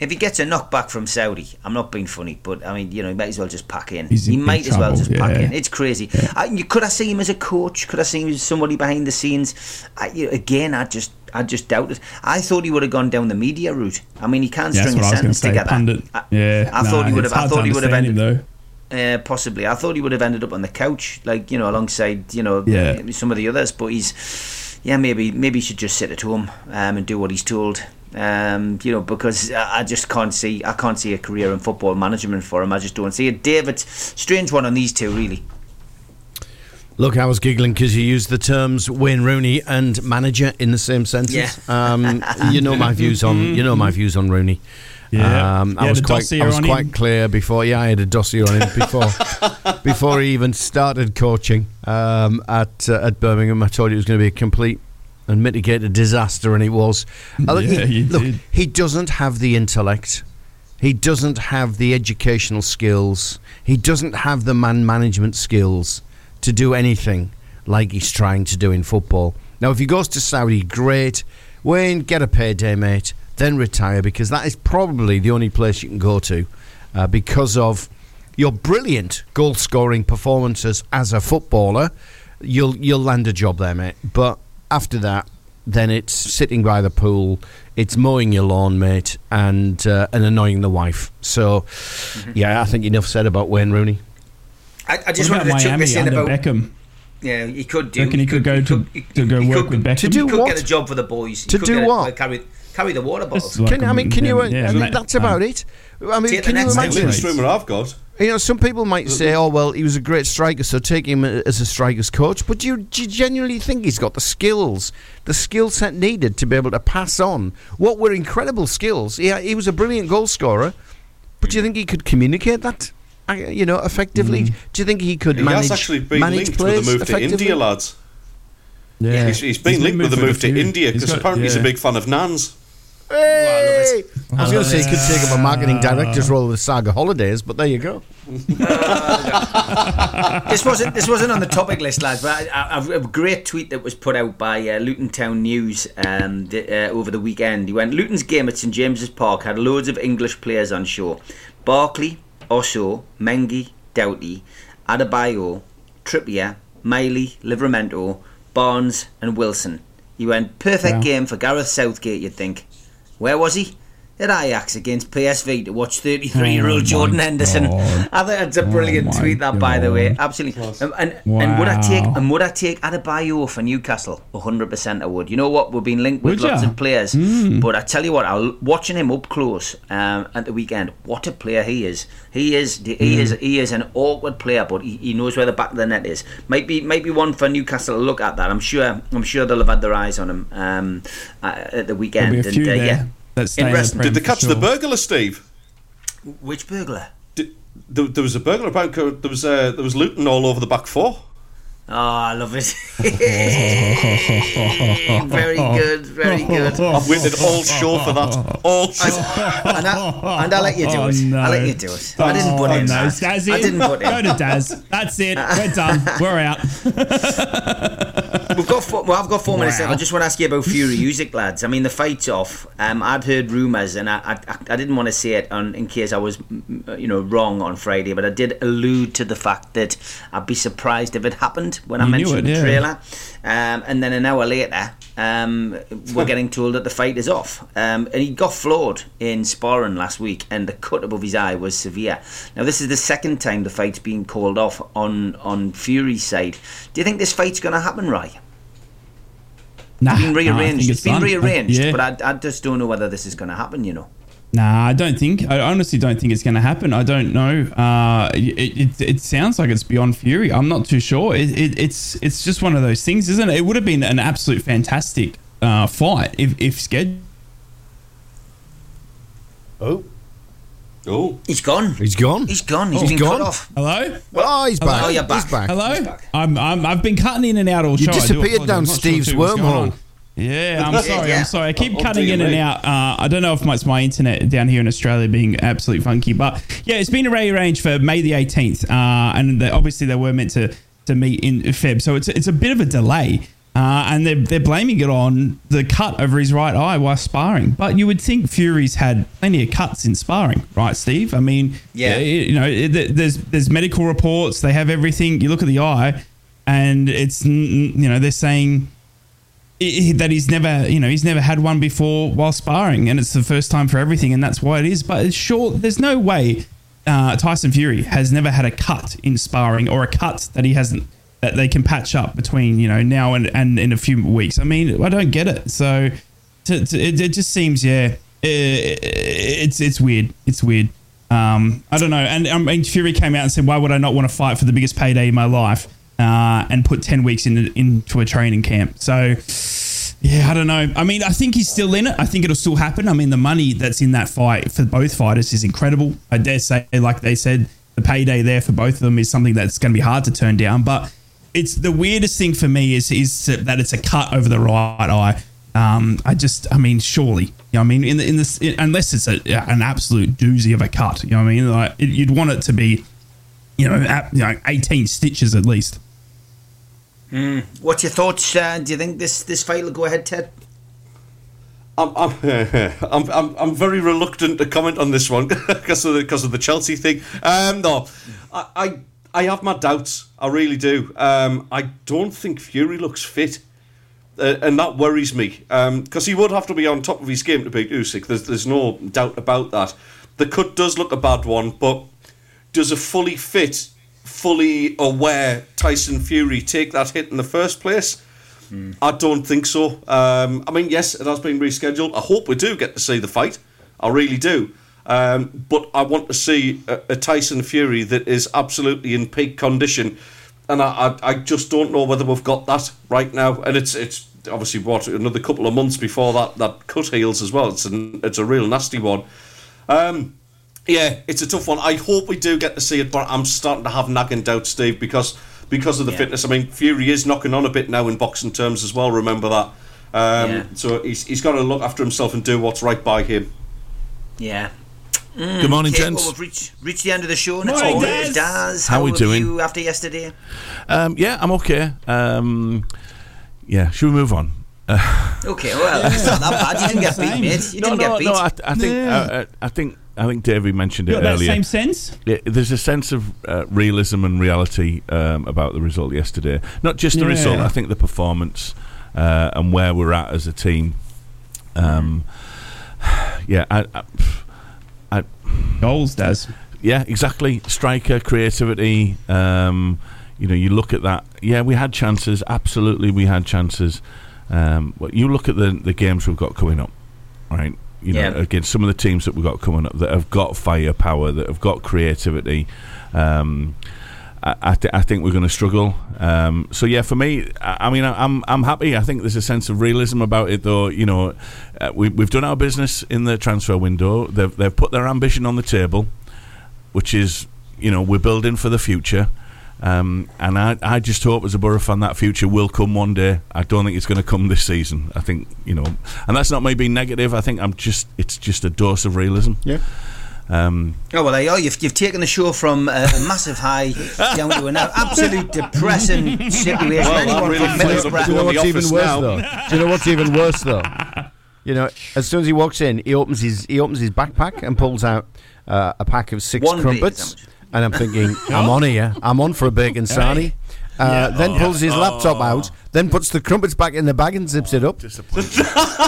if he gets a knockback from Saudi, I'm not being funny, but I mean, you know, he might as well just pack in. He's he might as well just pack in. It's crazy. I, you, could I see him as a coach? Could I see him as somebody behind the scenes? I, you again, I just, I just doubt it. I thought he would have gone down the media route. I mean, he can't yeah, string a I was going to sentence together. Pundit. I, yeah. I nah, thought he would have. I thought he would have ended. him, though. Uh, possibly, I thought he would have ended up on the couch, like you know, alongside you know Yeah. some of the others. But he's, yeah, maybe maybe he should just sit at home um, and do what he's told. Um, you know, because I just can't see I can't see a career in football management for him. I just don't see it. David, strange one on these two, really. Look, I was giggling because you used the terms Wayne Rooney and manager in the same sentence. Yeah. Um, you know my views on you know my views on Rooney. Yeah. Um, I was quite, I was quite him? clear before. Yeah, I had a dossier on him before before he even started coaching um, at uh, at Birmingham. I told you it was going to be a complete and mitigated disaster, and it was. Uh, look, Yeah, he, look, he doesn't have the intellect. He doesn't have the educational skills. He doesn't have the man management skills to do anything like he's trying to do in football. Now, if he goes to Saudi, great. Wayne, get a payday, mate. Then retire because that is probably the only place you can go to uh, because of your brilliant goal scoring performances as a footballer. You'll you'll land a job there, mate. But after that, then it's sitting by the pool, it's mowing your lawn, mate, and uh, and annoying the wife. So, yeah, I think enough said about Wayne Rooney. I, I just What wanted about to chuck Miami this in about. Beckham? Yeah, he could do. Reckon he could go to, to go work with Beckham? he do could what? get a job for the boys. He To could do get a- what? like, carry carry the water bottles. Just like Can, I mean, can you? uh, yeah, I mean, mate, that's um, about it. I mean, Take can you imagine? step, Latest rumour I've got. You know, some people might say, "Oh, well, he was a great striker, so take him as a striker's coach." But do you, do you genuinely think he's got the skills, the skill set needed to be able to pass on what were incredible skills? Yeah, he was a brilliant goal scorer, but do you think he could communicate that? uh, You know, effectively. Do you think he could He manage has actually been linked with a move to? India, lads. Yeah, He's, he's been linked with the move to India because apparently he's a big fan of Nans. Hey! I was going to say he could take up a marketing director's role with Saga Holidays, but there you go. this wasn't this wasn't on the topic list, lads. But I, I, a great tweet that was put out by uh, Luton Town News um, the, uh, over the weekend. He went, "Luton's game at St James's Park had loads of English players on show: Barkley, Osho, Mengi, Doughty, Adebayo, Trippier, Miley, Livramento, Barnes, and Wilson." He went, "Perfect Wow. game for Gareth Southgate." You'd think. Where was he? At Ajax against PSV to watch 33 year Oh old my Jordan Henderson. God. I think that's a brilliant my tweet, that by the way. Absolutely. And, and would I take Wow. and would I take Adebayo for Newcastle? 100% I would. You know what? We've been linked with Would lots ya? of players, Mm. but I tell you what, I was watching him up close um, at the weekend. What a player he is! He is he Mm. is he is an awkward player, but he, he knows where the back of the net is. Might be might be one for Newcastle to look at that. I'm sure I'm sure they'll have had their eyes on him um, uh, at the weekend. Be a few and, uh, there yeah, that stay in the Did they for catch the burglar, Steve? Which burglar? Did, there, there was a burglar about. There was uh, there was looting all over the back four. Oh, I love it. very good, very good. I've waited all show for that. All show. and, I, and I'll let you do Oh, it. no. I'll let you do it. I didn't put oh, in. no. that. Is Daz in? I didn't put in. Go to Daz. That's it. We're done. We're out. We've got four, well, I've got four minutes Wow. left. I just want to ask you about Fury Usyk, lads. I mean, the fight's off. Um, I'd heard rumours, and I, I, I didn't want to say it on, in case I was, mm, you know, wrong on Friday. But I did allude to the fact that I'd be surprised if it happened when I You knew mentioned it, the trailer. Um, and then an hour later, um, we're getting told that the fight is off. Um, and he got floored in sparring last week, and the cut above his eye was severe. Now, this is the second time the fight's been called off on on Fury's side. Do you think this fight's going to happen, Ray? Nah, It's been nah, I rearranged. it's been done. I- rearranged, yeah. but I, I just don't know whether this is going to happen. You know. Nah, I don't think. I honestly don't think it's going to happen. I don't know. Uh, it, it, it sounds like it's beyond Fury. I'm not too sure. It, it, it's it's just one of those things, isn't it? It would have been an absolute fantastic uh, fight if if scheduled. Oh. Oh. He's gone. He's gone. He's gone. He's He's been gone. cut off. Hello. Oh, he's back. Oh, you're back. He's back. Hello. He's back. I'm, I'm I've been cutting in and out all You show. I disappeared apologise. down I'm sure Steve's too what's going wormhole. Yeah, I'm sorry. yeah. I'm sorry. I keep Oh, cutting in and out. Uh, I don't know if it's my internet down here in Australia being absolutely funky, but yeah, it's been rearranged for May the 18th, uh, and they, obviously they were meant to to meet in Feb, so it's it's a bit of a delay. Uh, and they're, they're blaming it on the cut over his right eye while sparring. But you would think Fury's had plenty of cuts in sparring, right, Steve? I mean, Yeah. you know, it- there's there's medical reports. They have everything. You look at the eye, and it's you know they're saying that he's never you know he's never had one before while sparring, and it's the first time for everything, and that's why it is. But it's sure there's no way uh, Tyson Fury has never had a cut in sparring or a cut that he hasn't that they can patch up between you know now and, and in a few weeks. I mean, I don't get it. So to, to, it, it just seems yeah, i it's it's weird. It's weird. Um, I don't know. And I mean, Fury came out and said, "Why would I not want to fight for the biggest payday in my life?" Uh, and put ten weeks in, into a training camp. So Yeah, I don't know. I mean, I think he's still in it. I think it'll still happen. I mean, the money that's in that fight for both fighters is incredible. I dare say, like they said, the payday there for both of them is something that's going to be hard to turn down. But it's the weirdest thing for me is is that it's a cut over the right eye. Um, I just, I mean, surely, you know, I mean, in the, in this, unless it's a, an absolute doozy of a cut, you know, what I mean, like it, you'd want it to be, you know, at, you know, eighteen stitches at least. Mm. What's your thoughts? Uh, do you think this this fight will go ahead, Ted? I'm, I'm, I'm, I'm, I'm very reluctant to comment on this one because of the, because of the Chelsea thing. Um, no, I, I, I have my doubts. I really do. Um, I don't think Fury looks fit. Uh, and that worries me because he would have to be on top of his game to beat Usyk. There's, there's no doubt about that. The cut does look a bad one, but does a fully fit, fully aware Tyson Fury take that hit in the first place? I don't think so. Um, I mean, yes, it has been rescheduled. I hope we do get to see the fight. I really do. Um, but I want to see a, a Tyson Fury that is absolutely in peak condition, and I, I, I just don't know whether we've got that right now. And it's it's obviously what another couple of months before that that cut heals as well. It's an, it's a real nasty one. Um, yeah, it's a tough one. I hope we do get to see it, but I'm starting to have nagging doubts, Steve, because because of the Yeah. fitness. I mean, Fury is knocking on a bit now in boxing terms as well. Remember that. Um, Yeah. So he's, he's got to look after himself and do what's right by him. Yeah. Good morning, okay, gents. Well, we've reached, reached the end of the show. Next Morning, one Daz. Daz. How we are we doing? You after yesterday? Um, yeah, I'm okay. Um, yeah, should we move on? Uh, Okay, well, it's not that bad. You didn't get beat, mate. You no, didn't no, get beat. no. I, I think uh, I think I think Davey mentioned it Got that earlier. same sense? Yeah, there's a sense of uh, realism and reality um, about the result yesterday. Not just the Yeah. result. I think the performance uh, and where we're at as a team. Um, yeah, I, I, I goals does. Yeah, exactly. Striker creativity. Um, you know, you look at that. Yeah, we had chances. Absolutely, we had chances. Um, but you look at the the games we've got coming up, right? You know, Yeah. against some of the teams that we've got coming up that have got firepower, that have got creativity. Um, I, I, th- I think we're going to struggle. Um, so yeah, for me, I, I mean, I, I'm I'm happy. I think there's a sense of realism about it, though. You know, uh, we, we've done our business in the transfer window. They've they've put their ambition on the table, which is you know we're building for the future. Um, and I, I just hope as a Boro fan that future will come one day. I don't think it's going to come this season. I think you know, and that's not me being negative. I think I'm just it's just a dose of realism. Yeah. Um, Oh well, there you are. You've, you've taken the show from uh, a massive high down to an absolute depressing situation. Well, Anyone really from Middlesbrough. Do you know what's even worse though? Do you know what's even worse though? You know, as soon as he walks in, he opens his he opens his backpack and pulls out uh, a pack of six One bacon crumpets, and I'm thinking, I'm on here. I'm on for a bacon sarnie. Uh, then Oh. pulls his laptop Oh. out, then puts the crumpets back in the bag and zips it up.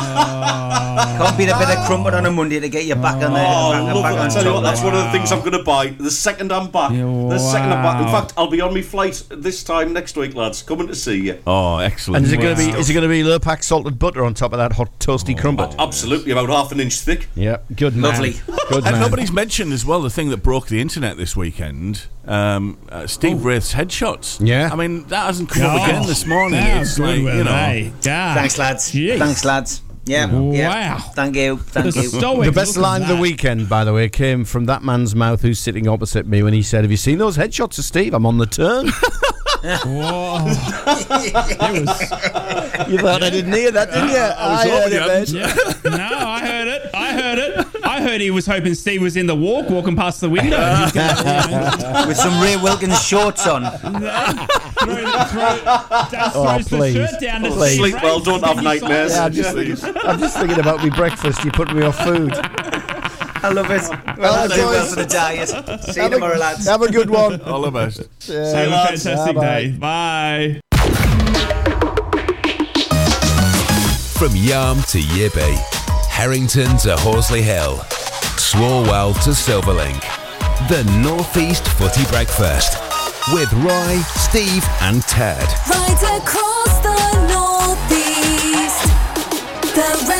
Can't beat a bit of crumpet on a Monday to get you back on the Oh, back, love back on I tell you what, that's there. one of the things I'm going to buy. The second I'm back. The second I'm back. In fact, I'll be on my flight this time next week, lads. Coming to see you. oh, excellent! And is it going to be is it going to be Lurpak salted butter on top of that hot toasty crumpet? Absolutely, about half an inch thick. Yeah, good man. Lovely. Good And man. nobody's mentioned as well the thing that broke the internet this weekend. Um, uh, Steve Wraith's headshots. Yeah. I mean that hasn't come up Oh, again this morning. How it's good like you know. they? God. Thanks, lads. Jeez. Thanks, lads. Yeah. yeah. Wow. Thank you. Thank The you. The best line of the weekend, by the way, came from that man's mouth who's sitting opposite me when he said, Have you seen those headshots of Steve? I'm on the turn. Whoa. was. you thought I didn't hear that, didn't you? I, heard it, mate. Yeah. No, I heard it. I heard it. I heard he was hoping Steve was in the walk, walking past the window. He was gonna, With some Ray Wilkins shorts on. throw, throw, Oh, throws the please. shirt down Please. Sleep well, don't have nightmares. Yeah, I'm just, thinking, I'm just thinking about my breakfast. You put me off food. I love it. Well, well for the diet. See you tomorrow, lads. Have a good one. All of us. Yeah. Have a fantastic day. Bye. From Yarm to Yibby, Harrington to Horsley Hill, Swalwell to Silverlink, the Northeast Footy Breakfast with Roy, Steve, and Ted. Right across the Northeast. The